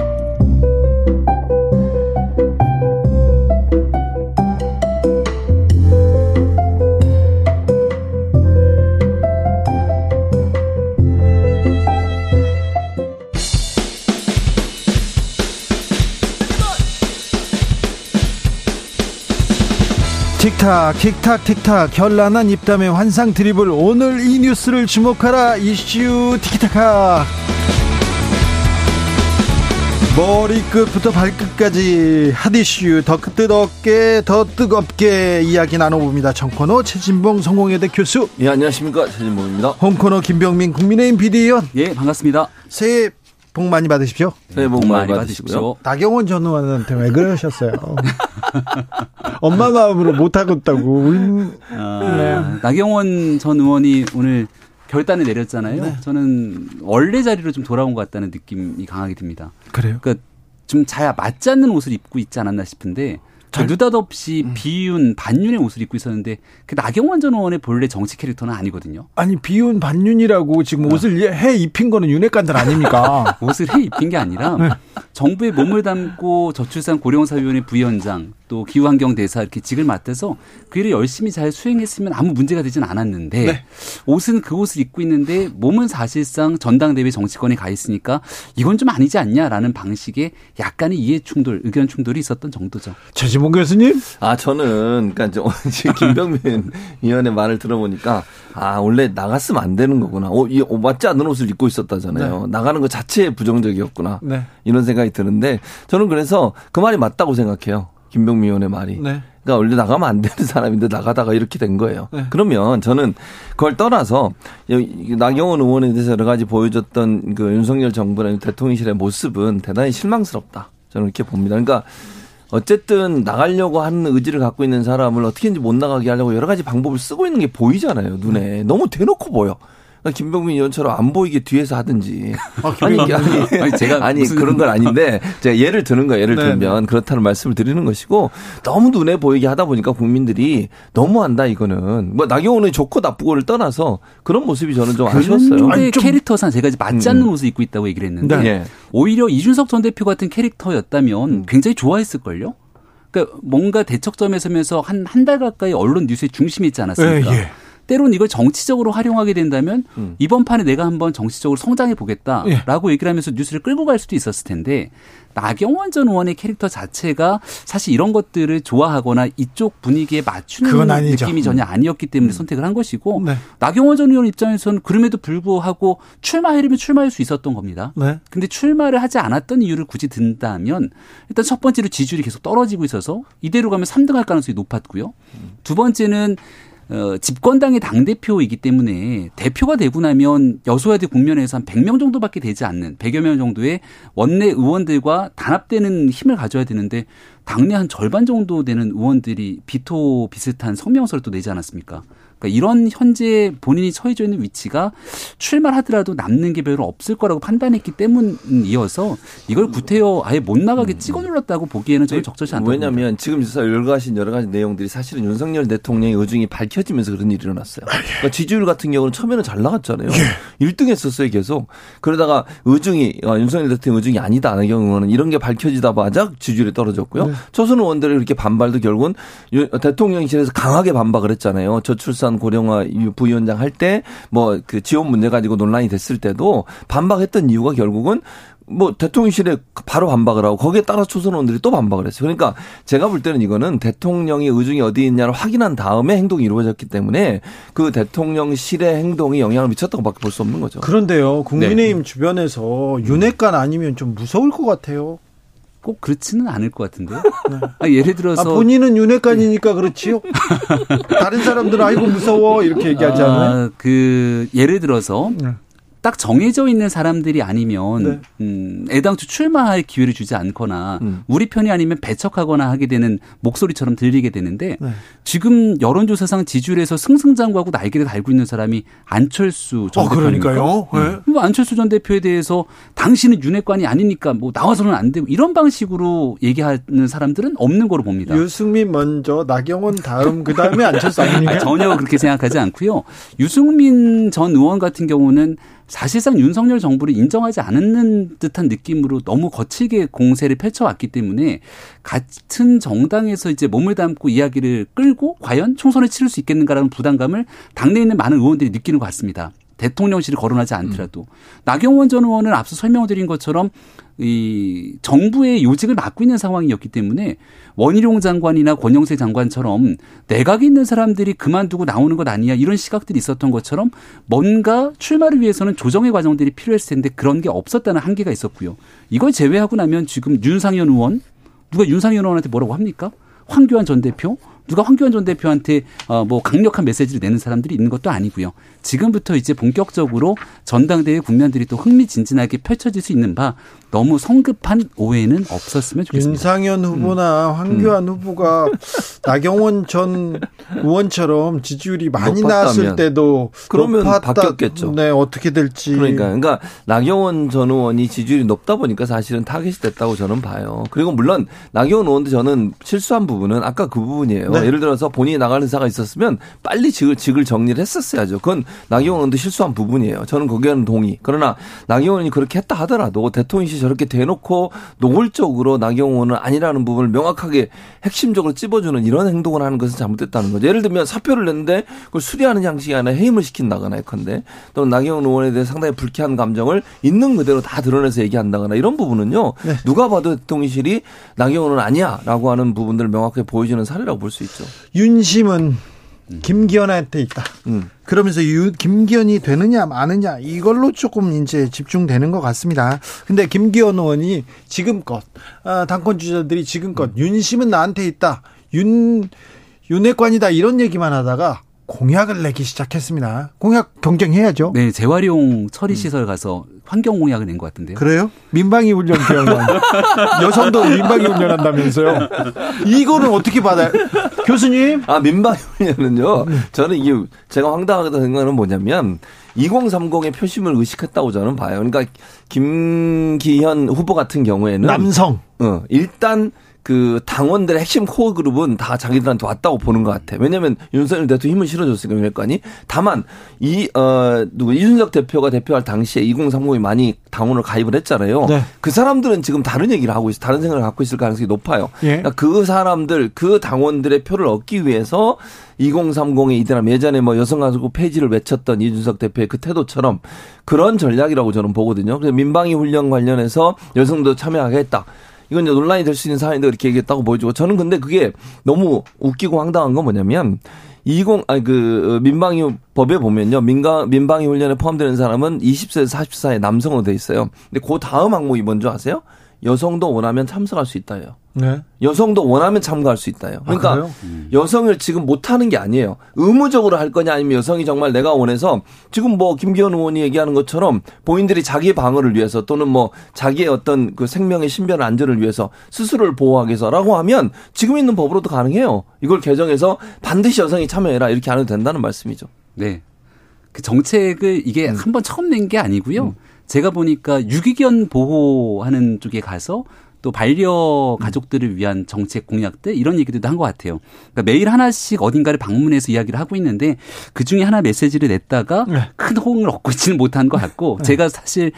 틱탁 틱탁 틱탁. 결란한 입담의 환상 드리블 오늘 이 뉴스를 주목하라. 이슈 티키타카. 머리끝부터 발끝까지 핫 이슈. 더 뜨겁게 더 뜨겁게 이야기 나눠봅니다. 정코너 최진봉 성공회대 교수. 예, 안녕하십니까. 최진봉입니다. 홍코너 김병민 국민의힘 비대위원. 예, 반갑습니다. 새해 복 많이 받으십시오 새해 복 많이 받으시고요. 나경원 전 의원한테 왜 그러셨어요 엄마 마음으로 못하겠다고 울... 아, 나경원 전 의원이 오늘 결단을 내렸잖아요. 네. 저는 원래 자리로 좀 돌아온 것 같다는 느낌이 강하게 듭니다. 그래요? 그러니까 좀 잘 맞지 않는 옷을 입고 있지 않았나 싶은데 잘- 느닷없이 비윤 반윤의 옷을 입고 있었는데 그 나경원 전 의원의 본래 정치 캐릭터는 아니거든요. 아니 비윤 반윤이라고 지금 옷을 해 입힌 거는 윤핵관들 아닙니까? 옷을 해 입힌 게 아니라 네. 정부에 몸을 담고 저출산 고령사위원회 부위원장 또 기후환경 대사 이렇게 직을 맡아서 그 일을 열심히 잘 수행했으면 아무 문제가 되진 않았는데 네. 옷은 그 옷을 입고 있는데 몸은 사실상 전당대회 정치권에 가 있으니까 이건 좀 아니지 않냐라는 방식의 약간의 이해 충돌, 의견 충돌이 있었던 정도죠. 최지봉 교수님? 아, 저는, 그니까, 러 지금 김병민 의원의 말을 들어보니까, 아, 원래 나갔으면 안 되는 거구나. 어, 이 어, 맞지 않는 옷을 입고 있었다잖아요. 나가는 것 자체에 부정적이었구나. 네. 이런 생각이 드는데, 저는 그래서 그 말이 맞다고 생각해요. 김병민 의원의 말이. 네. 그러니까 원래 나가면 안 되는 사람인데 나가다가 이렇게 된 거예요. 네. 그러면 저는 그걸 떠나서 이 나경원 의원에 대해서 여러 가지 보여줬던 그 윤석열 정부나 대통령실의 모습은 대단히 실망스럽다. 저는 이렇게 봅니다. 그러니까 어쨌든 나가려고 하는 의지를 갖고 있는 사람을 어떻게든지 못 나가게 하려고 여러 가지 방법을 쓰고 있는 게 보이잖아요. 눈에. 너무 대놓고 보여. 김병민 의원처럼 안 보이게 뒤에서 하든지. 아, 아니, 김병민 아니. 아니, 제가 아니 그런 건 아닌데 제가 예를 드는 거예요. 예를 네, 들면 그렇다는 말씀을 드리는 것이고 너무 눈에 보이게 하다 보니까 국민들이 너무한다 이거는 뭐 나경원의 좋고 나쁘고를 떠나서 그런 모습이 저는 좀 아쉬웠어요. 그런데 캐릭터상 제가 이제 맞지 않는 옷을 입고 있다고 얘기를 했는데 네. 예. 오히려 이준석 전 대표 같은 캐릭터였다면 굉장히 좋아했을걸요? 그러니까 뭔가 대척점에 서면서 한 한 달 가까이 언론 뉴스의 중심에 있지 않았습니까? 예, 예. 때론 이걸 정치적으로 활용하게 된다면 음. 이번 판에 내가 한번 정치적으로 성장해 예. 보겠다라고 얘기를 하면서 뉴스를 끌고 갈 수도 있었을 텐데 나경원 전 의원의 캐릭터 자체가 사실 이런 것들을 좋아하거나 이쪽 분위기에 맞추는. 음. 느낌이 전혀 아니었기 때문에 선택을 한 것이고 네. 나경원 전 의원 입장에서는 그럼에도 불구하고 출마하려면 출마할 수 있었던 겁니다. 네. 근데 출마를 하지 않았던 이유를 굳이 든다면 일단 첫 번째로 지지율이 계속 떨어지고 있어서 이대로 가면 3등 할 가능성이 높았고요. 두 번째는 어, 집권당의 당대표이기 때문에 대표가 되고 나면 여소야대 국면에서 한 100명 정도밖에 되지 않는 100여 명 정도의 원내 의원들과 단합되는 힘을 가져야 되는데 당내 한 절반 정도 되는 의원들이 비토 비슷한 성명서를 또 내지 않았습니까? 그러니까 이런 현재 본인이 처해져 있는 위치가 출마를 하더라도 남는 게 별로 없을 거라고 판단했기 때문이어서 이걸 구태여 아예 못 나가게 찍어 눌렀다고 보기에는 저는 적절치 않다고 봅니다. 왜냐하면 지금 있어 열거하신 여러 가지 내용들이 사실은 윤석열 대통령의 의중이 밝혀지면서 그런 일이 일어났어요. 그러니까 지지율 같은 경우는 처음에는 잘 나갔잖아요. 1등 했었어요, 계속. 그러다가 의중이, 어, 윤석열 대통령 의중이 아니다, 나경원 의원은 이런 게 밝혀지다마자 지지율이 떨어졌고요. 초선 의원들이 이렇게 반발도 결국은 유- 대통령실에서 강하게 반박을 했잖아요. 저출산 고령화 부위원장 할 때 뭐 그 지원 문제 가지고 논란이 됐을 때도 반박했던 이유가 결국은 뭐 대통령실에 바로 반박을 하고 거기에 따라 초선 의원들이 또 반박을 했어요. 그러니까 제가 볼 때는 이거는 대통령의 의중이 어디 있냐를 확인한 다음에 행동이 이루어졌기 때문에 그 대통령실의 행동이 영향을 미쳤다고밖에 볼 수 없는 거죠. 그런데요, 국민의힘 네. 주변에서 윤핵관 아니면 좀 무서울 것 같아요. 꼭 그렇지는 않을 것 같은데요. 아, 예를 들어서 아, 본인은 윤핵관이니까 그렇지요. 다른 사람들은 아이고 무서워 이렇게 얘기하지 않아요? 아, 그 예를 들어서 네. 딱 정해져 있는 사람들이 아니면 네. 음, 애당초 출마할 기회를 주지 않거나 음. 우리 편이 아니면 배척하거나 하게 되는 목소리처럼 들리게 되는데 네. 지금 여론조사상 지지율에서 승승장구하고 날개를 달고 있는 사람이 안철수 전 어? 그러니까요. 네. 뭐 안철수 전 대표에 대해서 당신은 윤핵관이 아니니까 뭐 나와서는 안 되고 이런 방식으로 얘기하는 사람들은 없는 거로 봅니다. 유승민 먼저, 나경원 다음, 그 다음에 안철수 아닙니까? 전혀 그렇게 생각하지 않고요. 유승민 전 의원 같은 경우는 사실상 윤석열 정부를 인정하지 않는 듯한 느낌으로 너무 거칠게 공세를 펼쳐왔기 때문에 같은 정당에서 이제 몸을 담고 이야기를 끌고 과연 총선을 치를 수 있겠는가라는 부담감을 당내에 있는 많은 의원들이 느끼는 것 같습니다. 대통령실을 거론하지 않더라도 나경원 전 의원은 앞서 설명드린 것처럼 이 정부의 요직을 맡고 있는 상황이었기 때문에 원희룡 장관이나 권영세 장관처럼 내각에 있는 사람들이 그만두고 나오는 것 아니냐 이런 시각들이 있었던 것처럼 뭔가 출마를 위해서는 조정의 과정들이 필요했을 텐데 그런 게 없었다는 한계가 있었고요. 이걸 제외하고 나면 지금 윤상현 의원 누가 윤상현 의원한테 뭐라고 합니까? 황교안 전 대표 누가 황교안 전 대표한테 어, 뭐 강력한 메시지를 내는 사람들이 있는 것도 아니고요. 지금부터 이제 본격적으로 전당대회 국면들이 또 흥미진진하게 펼쳐질 수 있는 바 너무 성급한 오해는 없었으면 좋겠습니다. 윤상현 후보나 음. 황교안 후보가 나경원 전 의원처럼 지지율이 많이. 나왔을 때도 그러면 높았다. 바뀌었겠죠. 네, 어떻게 될지. 그러니까, 그러니까 나경원 전 의원이 지지율이 높다 보니까 사실은 타겟이 됐다고 저는 봐요. 그리고 물론 나경원 의원도 저는 실수한 부분은 아까 그 부분이에요. 네. 예를 들어서 본인이 나가는 사가 있었으면 빨리 직을, 직을 정리를 했었어야죠. 그건 나경원 의원도 실수한 부분이에요. 저는 거기에는 동의. 그러나 나경원 의원이 그렇게 했다 하더라도 대통령실 저렇게 대놓고 노골적으로 나경원 의원은 아니라는 부분을 명확하게 핵심적으로 찝어주는 이런 행동을 하는 것은 잘못됐다는 거죠. 예를 들면 사표를 냈는데 그걸 수리하는 형식이 아니라 해임을 시킨다거나 예컨대 또는 나경원 의원에 대해 상당히 불쾌한 감정을 있는 그대로 다 드러내서 얘기한다거나 이런 부분은요. 네. 누가 봐도 대통령실이 나경원은 아니야라고 하는 부분들을 명확하게 보여주는 사례라고 볼 수 있죠. 윤심은 김기현한테 있다. 음. 그러면서 유, 김기현이 되느냐 마느냐 이걸로 조금 이제 집중되는 것 같습니다. 근데 김기현 의원이 지금껏 아, 당권 주자들이 지금껏 윤심은 나한테 있다. 윤 윤핵관이다 이런 얘기만 하다가 공약을 내기 시작했습니다. 공약 경쟁해야죠. 네, 재활용 처리 시설 가서 환경 공약을 낸 것 같은데요. 그래요? 민방위 훈련 기억나. 여성도 민방위 훈련한다면서요. 이거는 어떻게 받아요? 교수님? 아, 민방위 훈련은요. 저는 이게 제가 황당하다 생각하는 뭐냐면 2030의 표심을 의식했다고 저는 봐요. 그러니까 김기현 후보 같은 경우에는 남성. 어, 일단 그 당원들의 핵심 코어 그룹은 다 자기들한테 왔다고 보는 것 같아. 왜냐하면 윤석열 대통령 힘을 실어줬으니까 윤핵관이. 다만 이 어 누구 이준석 대표가 대표할 당시에 2030이 많이 당원을 가입을 했잖아요. 네. 그 사람들은 지금 다른 얘기를 하고 있어, 다른 생각을 갖고 있을 가능성이 높아요. 예. 그러니까 그 사람들 그 당원들의 표를 얻기 위해서 2030에 이들아 예전에 뭐 여성 가수 폐지를 외쳤던 이준석 대표의 그 태도처럼 그런 전략이라고 저는 보거든요. 그래서 민방위 훈련 관련해서 여성도 참여하겠다. 이건 이제 논란이 될 수 있는 사안인데 그렇게 얘기했다고 보여주고 저는 근데 그게 너무 웃기고 황당한 건 뭐냐면 20 아니 그 민방위 법에 보면요. 민가 민방위 훈련에 포함되는 사람은 20세에서 40세 사이 남성으로 돼 있어요. 근데 그 다음 항목이 뭔지 아세요? 여성도 원하면 참석할 수 있다예요. 네. 여성도 원하면 참가할 수 있다요. 그러니까 그래요? 여성을 지금 못하는 게 아니에요. 의무적으로 할 거냐 아니면 여성이 정말 내가 원해서 지금 뭐 김기현 의원이 얘기하는 것처럼 본인들이 자기의 방어를 위해서 또는 뭐 자기의 어떤 그 생명의 신변 안전을 위해서 스스로를 보호하기 위해서라고 하면 지금 있는 법으로도 가능해요. 이걸 개정해서 반드시 여성이 참여해라 이렇게 안 해도 된다는 말씀이죠. 네. 그 정책을 이게 음. 한번 처음 낸 게 아니고요. 제가 보니까 유기견 보호하는 쪽에 가서 또 반려 가족들을 위한 정책 공약들 이런 얘기들도 한 것 같아요. 그러니까 매일 하나씩 어딘가를 방문해서 이야기를 하고 있는데 그 중에 하나 메시지를 냈다가 네. 큰 호응을 얻고 있지는 못한 것 같고 제가 사실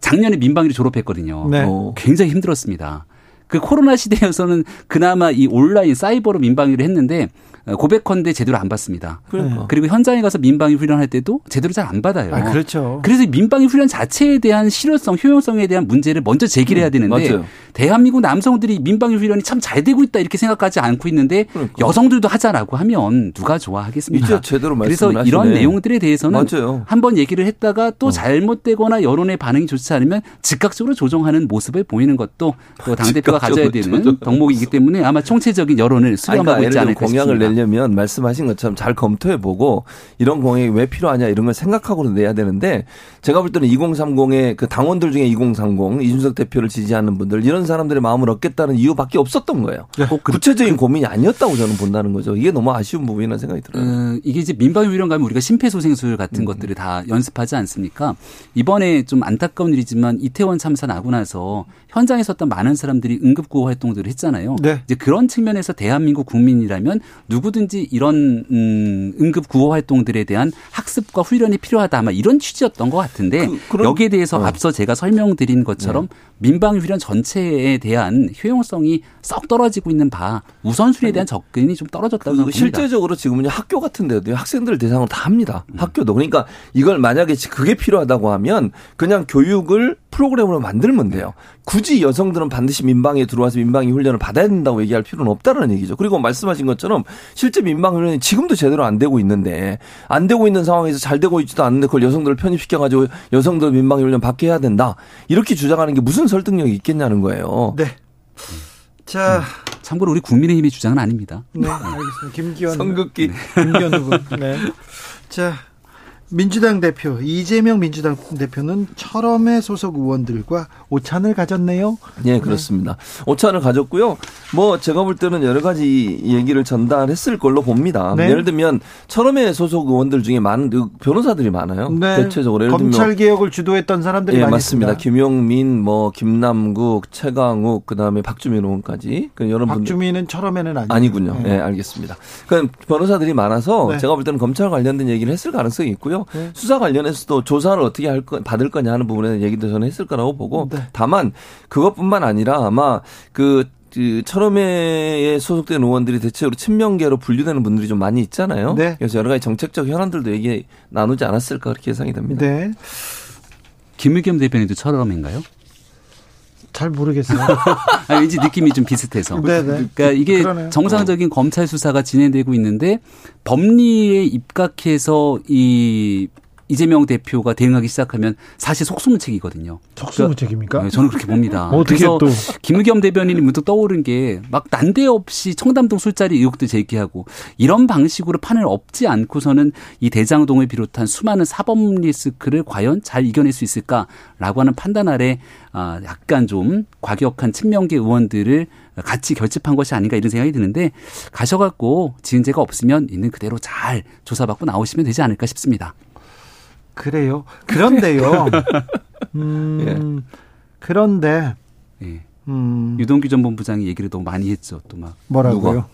작년에 민방위를 졸업했거든요. 네. 어, 굉장히 힘들었습니다. 그 코로나 시대에서는 그나마 이 온라인 사이버로 민방위를 했는데 어, 고백컨대 제대로 안 받습니다. 그러니까. 그리고 현장에 가서 민방위 훈련할 때도 제대로 잘 안 받아요. 아, 그렇죠. 그래서 민방위 훈련 자체에 대한 실효성, 효용성에 대한 문제를 먼저 제기를 해야 되는데 음. 대한민국 남성들이 민방위 훈련이 참 잘 되고 있다 이렇게 생각하지 않고 있는데 그러니까. 여성들도 하자라고 하면 누가 좋아하겠습니까? 제대로 그래서 말씀을 이런 하시네. 내용들에 대해서는. 한번 얘기를 했다가 또 어. 잘못되거나 여론의 반응이 좋지 않으면 즉각적으로 조정하는 모습을 보이는 것도 또 당 대표가 가져야 즉각적으로 되는. 덕목이기 때문에 아마 총체적인 여론을 수렴하고 그러니까 있지 않을까 싶습니다. 내려면 말씀하신 것처럼 잘 검토해 보고 이런 공약이 왜 필요하냐 이런 걸 생각하고 내야 되는데 제가 볼 때는 2030의 그 당원들 중에 2030 이준석 대표를 지지하는 분들 이런 사람들의 마음을 얻겠다는 이유밖에 없었던 거예요. 꼭 그- 구체적인 고민이 아니었다고 저는 본다는 거죠. 이게 너무 아쉬운 부분이라는 생각이 들어요. 음, 이게 이제 민방위 훈련 가면 우리가 심폐소생술 같은 음. 것들을 다 연습하지 않습니까? 이번에 좀 안타까운 일이지만 이태원 참사 나고 나서 현장에 섰던 많은 사람들이 응급구호 활동들을 했잖아요. 네. 이제 그런 측면에서 대한민국 국민이라면 누구 든지 이런 음, 응급 구호 활동들에 대한 학습과 훈련이 필요하다 아마 이런 취지였던 것 같은데 그- 여기에 대해서 어. 앞서 제가 설명드린 것처럼 민방위 훈련 전체에 대한 효용성이 썩 떨어지고 있는 바 우선순위에 대한 접근이 좀 떨어졌다고 그 생각합니다. 실제적으로 지금은 학교 같은 데도 학생들을 대상으로 다 합니다. 음. 학교도. 그러니까 이걸 만약에 그게 필요하다고 하면 그냥 교육을 프로그램으로 만들면 돼요. 굳이 여성들은 반드시 민방위에 들어와서 민방위 훈련을 받아야 된다고 얘기할 필요는 없다는 얘기죠. 그리고 말씀하신 것처럼 실제 민방위 훈련이 지금도 제대로 안 되고 있는데 안 되고 있는 상황에서 잘 되고 있지도 않는데 그걸 여성들을 편입시켜 가지고 여성들 민방위 훈련 받게 해야 된다. 이렇게 주장하는 게 무슨 설득력이 있겠냐는 거예요. 네. 자, 참고로 우리 국민의힘의 주장은 아닙니다. 네, 알겠습니다. 김기현. 성급기 김기현 후보. 네. 자, 민주당 대표 이재명 민주당 대표는 철험의 소속 의원들과 오찬을 가졌네요. 예, 그렇습니다. 오찬을 가졌고요. 뭐 제가 볼 때는 여러 가지 얘기를 전달했을 걸로 봅니다. 네. 예를 들면 철험의 소속 의원들 중에 많은 그 변호사들이 많아요. 네. 대체적으로 예를 들면 검찰 개혁을 주도했던 사람들이 예, 많이 맞습니다. 있습니다. 김용민, 뭐 김남국, 최강욱, 그다음에 박주민 의원까지 그 여러 박주민은 철험에는 아니고 아니군요. 네. 예, 알겠습니다. 그 변호사들이 많아서 네. 제가 볼 때는 검찰 관련된 얘기를 했을 가능성이 있고요. 네. 수사 관련해서도 조사를 어떻게 할 거, 받을 거냐 하는 부분에 대한 얘기도 저는 했을 거라고 보고 네. 다만 그것뿐만 아니라 아마 그, 그 철험회에 소속된 의원들이 대체로 친명계로 분류되는 분들이 좀 많이 있잖아요. 네. 그래서 여러 가지 정책적 현안들도 얘기 나누지 않았을까 그렇게 예상이 됩니다. 네. 김의겸 대표님도 철험인가요? 잘 모르겠어요. 아, 왠지 느낌이 좀 비슷해서. 네, 네. 그러니까 이게 그러네요. 정상적인 검찰 수사가 진행되고 있는데 법리에 입각해서 이 이재명 대표가 대응하기 시작하면 사실 속수무책이거든요. 속수무책입니까? 네, 저는 그렇게 봅니다. 어떻게 그래서 또 김의겸 대변인이 문득 떠오른 게 막 난데없이 청담동 술자리 의혹도 제기하고 이런 방식으로 판을 엎지 않고서는 이 대장동을 비롯한 수많은 사법 리스크를 과연 잘 이겨낼 수 있을까라고 하는 판단 아래 아 약간 좀 과격한 친명계 의원들을 같이 결집한 것이 아닌가 이런 생각이 드는데 가셔갖고 지은 죄가 없으면 있는 그대로 잘 조사받고 나오시면 되지 않을까 싶습니다. 그래요. 그런데요. 음, 그런데 예. 음, 유동규 전 본부장이 얘기를 너무 많이 했죠. 또 막 뭐라고요?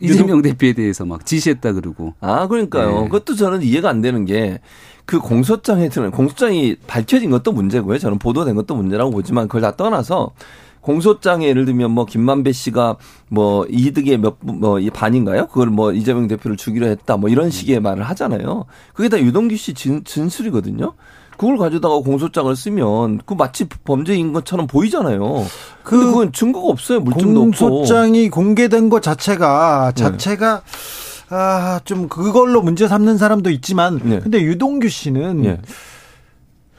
이재명 대표에 대해서 막 지시했다 그러고. 아, 그러니까요. 네. 그것도 저는 이해가 안 되는 게 그 공소장에 드는 공소장이 밝혀진 것도 문제고요. 저는 보도된 것도 문제라고 보지만 그걸 다 떠나서 공소장에 예를 들면 뭐 김만배 씨가 뭐 이득의 몇뭐이 반인가요? 그걸 뭐 이재명 대표를 주기로 했다 뭐 이런 식의 말을 하잖아요. 그게 다 유동규 씨 진, 진술이거든요. 그걸 가져다가 공소장을 쓰면 그 마치 범죄인 것처럼 보이잖아요. 그 그건 증거가 없어요. 물증도 없고. 공소장이 공개된 것 자체가 자체가 아, 좀 그걸로 문제 삼는 사람도 있지만 네. 근데 유동규 씨는 예.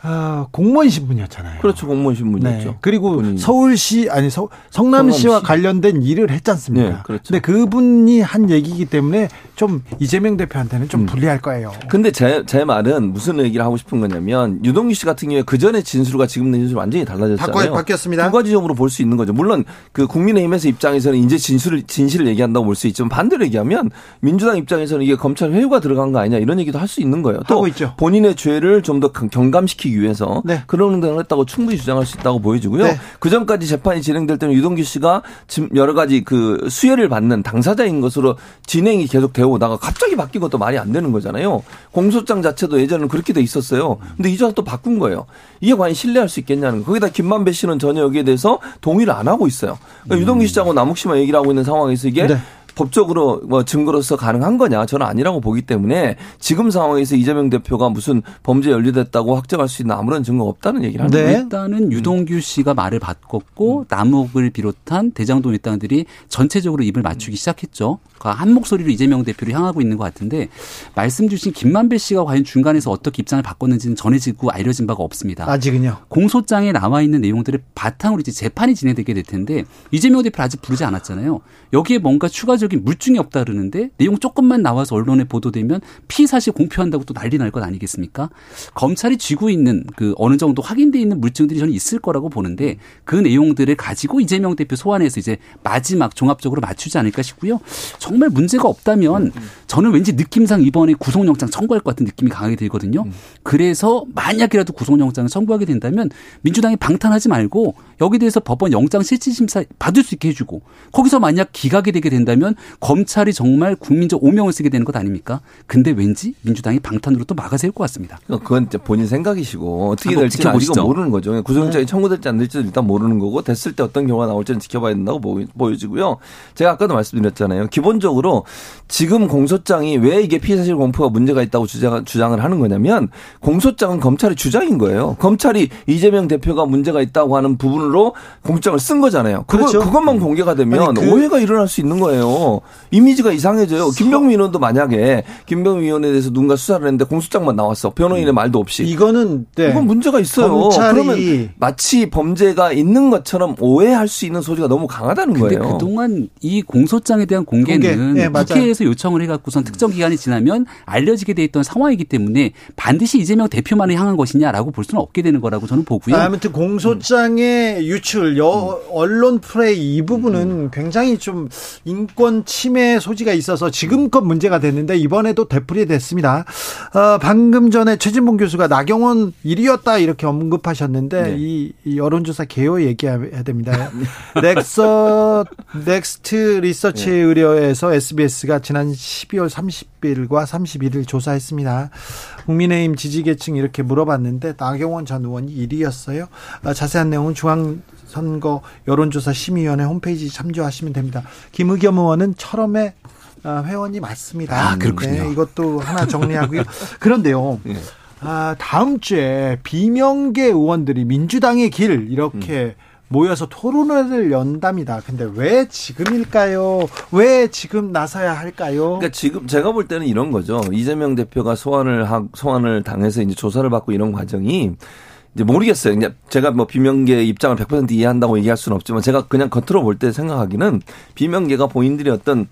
아, 공무원 신분이었잖아요. 그렇죠. 공무원 신분이었죠. 네. 그리고 본인이. 서울시 아니 서, 성남시와 성남시. 관련된 일을 했지 않습니까? 네, 그렇죠. 근데 그분이 한 얘기이기 때문에 좀 이재명 대표한테는 좀 불리할 거예요. 근데 제, 제 말은 무슨 얘기를 하고 싶은 거냐면 유동규 씨 같은 경우에 그 전에 진술과 지금 진술이 완전히 달라졌잖아요. 바꿔- 바뀌었습니다. 두 가지 점으로 볼 수 있는 거죠. 물론 그 국민의힘에서 입장에서는 이제 진술을 진실을 얘기한다고 볼 수 있지만 반대로 얘기하면 민주당 입장에서는 이게 검찰 회유가 들어간 거 아니냐 이런 얘기도 할 수 있는 거예요. 또. 본인의 죄를 좀 더 경감시키 기 위해서 네. 그런 행동을 했다고 충분히 주장할 수 있다고 보여지고요. 네. 그 전까지 재판이 진행될 때는 유동규 씨가 지금 여러 가지 그 수혜를 받는 당사자인 것으로 진행이 계속 되어 오다가 갑자기 바뀐 것도 말이 안 되는 거잖아요. 공소장 자체도 예전에는 그렇게 돼 있었어요. 근데 이제 또 바꾼 거예요. 이게 과연 신뢰할 수 있겠냐는 거. 거기다 김만배 씨는 전혀 여기에 대해서 동의를 안 하고 있어요. 그러니까 유동규 씨하고 남욱 씨만 얘기를 하고 있는 상황에서 이게 네. 법적으로 뭐 증거로서 가능한 거냐 저는 아니라고 보기 때문에 지금 상황에서 이재명 대표가 무슨 범죄에 연루됐다고 확정할 수 있는 아무런 증거가 없다는 얘기를 하는 네. 거예요. 일단은 유동규 씨가 말을 바꿨고 남욱을 비롯한 대장동 일당들이 전체적으로 입을 맞추기 시작했죠. 그러니까 한 목소리로 이재명 대표를 향하고 있는 것 같은데 말씀 주신 김만배 씨가 과연 중간에서 어떻게 입장을 바꿨는지는 전해지고 알려진 바가 없습니다. 아직은요. 공소장에 나와 있는 내용들을 바탕으로 이제 재판이 진행되게 될 텐데 이재명 대표를 아직 부르지 않았잖아요. 여기에 뭔가 추가적 인 물증이 없다 그러는데 내용 조금만 나와서 언론에 보도되면 피사실 공표한다고 또 난리 날 것 아니겠습니까? 검찰이 쥐고 있는 그 어느 정도 확인돼 있는 물증들이 저는 있을 거라고 보는데 그 내용들을 가지고 이재명 대표 소환해서 이제 마지막 종합적으로 맞추지 않을까 싶고요. 정말 문제가 없다면 저는 왠지 느낌상 이번에 구속영장 청구할 것 같은 느낌이 강하게 들거든요. 그래서 만약이라도 구속영장을 청구하게 된다면 민주당이 방탄하지 말고 여기 대해서 법원 영장 실질심사 받을 수 있게 해주고 거기서 만약 기각이 되게 된다면 검찰이 정말 국민적 오명을 쓰게 되는 것 아닙니까? 근데 왠지 민주당이 방탄으로 또 막아세울 것 같습니다. 그러니까 그건 이제 본인 생각이시고 어떻게 아직은 지켜보시죠. 모르는 거죠. 구속영장이 청구될지 안 될지도 일단 모르는 거고 됐을 때 어떤 결과가 나올지는 지켜봐야 된다고 보- 보여지고요. 제가 아까도 말씀드렸잖아요. 기본적으로 지금 공소장이 왜 이게 피의사실 공표가 문제가 있다고 주장, 주장을 하는 거냐면 공소장은 검찰의 주장인 거예요. 검찰이 이재명 대표가 문제가 있다고 하는 부분으로 공소장을 쓴 거잖아요. 그거, 그렇죠. 그것만 공개가 되면 아니, 그- 오해가 일어날 수 있는 거예요. 이미지가 이상해져요. 김병민 의원도 만약에 김병민 의원에 대해서 누군가 수사를 했는데 공소장만 나왔어. 변호인의 말도 없이. 이거는 네. 이건 문제가 있어요. 검찰이- 그러면 마치 범죄가 있는 것처럼 오해할 수 있는 소리가 너무 강하다는 근데 거예요. 그동안 이 공소장에 대한 공개는 공개. 네. 국회에서 요청을 해 갖고선 특정 기간이 지나면 알려지게 돼 있던 상황이기 때문에 반드시 이재명 대표만을 향한 것이냐라고 볼 수는 없게 되는 거라고 저는 보고요. 아무튼 공소장의 유출, 여, 언론 플레이 이 부분은 굉장히 좀 인권 침해 소지가 있어서 지금껏 문제가 됐는데 이번에도 되풀이 됐습니다. 어, 방금 전에 최진봉 교수가 나경원 일이었다 이렇게 언급하셨는데 네. 이, 이 여론조사 개요 얘기해야 됩니다. 넥서 넥스트 리서치 의뢰에서 SBS가 지난 12월 30일과 31일 조사했습니다. 국민의힘 지지계층 이렇게 물어봤는데 나경원 전 의원이 1위였어요. 아, 자세한 내용은 중앙 선거 여론조사 심의위원회 홈페이지 참조하시면 됩니다. 김의겸 의원은 처럼회 아, 회원이 맞습니다. 아, 그렇군요. 네, 이것도 하나 정리하고요. 그런데요. 아, 다음 주에 비명계 의원들이 민주당의 길 이렇게 모여서 토론회를 연답니다. 근데 왜 지금일까요? 왜 지금 나서야 할까요? 그러니까 지금 제가 볼 때는 이런 거죠. 이재명 대표가 소환을 하, 소환을 당해서 이제 조사를 받고 이런 과정이 이제 모르겠어요. 그냥 제가 뭐 비명계 입장을 100% 이해한다고 얘기할 수는 없지만 제가 그냥 겉으로 볼 때 생각하기는 비명계가 본인들이 어떤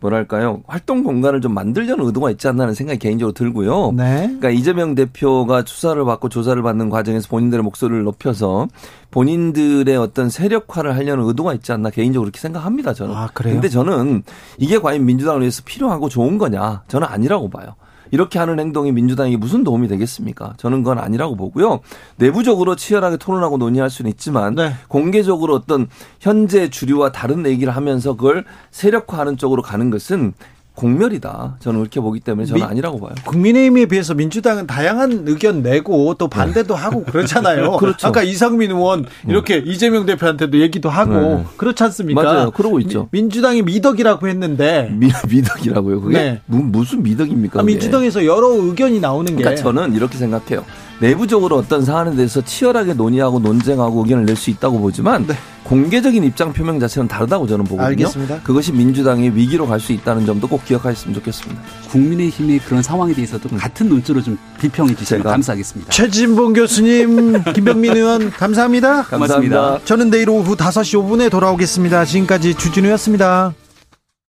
뭐랄까요 활동 공간을 좀 만들려는 의도가 있지 않나는 생각이 개인적으로 들고요. 네. 그러니까 이재명 대표가 수사를 받고 조사를 받는 과정에서 본인들의 목소리를 높여서 본인들의 어떤 세력화를 하려는 의도가 있지 않나 개인적으로 그렇게 생각합니다. 저는. 아, 그래요? 근데 저는 이게 과연 민주당을 위해서 필요하고 좋은 거냐? 저는 아니라고 봐요. 이렇게 하는 행동이 민주당에 무슨 도움이 되겠습니까? 저는 그건 아니라고 보고요. 내부적으로 치열하게 토론하고 논의할 수는 있지만 네. 공개적으로 어떤 현재 주류와 다른 얘기를 하면서 그걸 세력화하는 쪽으로 가는 것은 공멸이다. 저는 그렇게 보기 때문에 저는 미- 아니라고 봐요. 국민의힘에 비해서 민주당은 다양한 의견 내고 또 반대도 하고 그렇잖아요. 그렇죠. 아까 이상민 의원 이렇게 이재명 대표한테도 얘기도 하고 네. 그렇지 않습니까? 맞아요. 그러고 있죠. 미- 민주당이 미덕이라고 했는데 미, 미덕이라고요. 그게 네. 무, 무슨 미덕입니까? 아? 민주당에서 여러 의견이 나오는 게 그러니까 저는 이렇게 생각해요. 내부적으로 어떤 사안에 대해서 치열하게 논의하고 논쟁하고 의견을 낼 수 있다고 보지만 공개적인 입장 표명 자체는 다르다고 저는 보거든요. 네. 알겠습니다. 그것이 민주당의 위기로 갈 수 있다는 점도 꼭 기억하셨으면 좋겠습니다. 국민의힘의 그런 상황에 대해서도 같은 논조로 좀 비평해 주시면 감사하겠습니다. 최진봉 교수님, 김병민 의원 감사합니다. 고맙습니다. 저는 내일 오후 5시 5분에 돌아오겠습니다. 지금까지 주진우였습니다.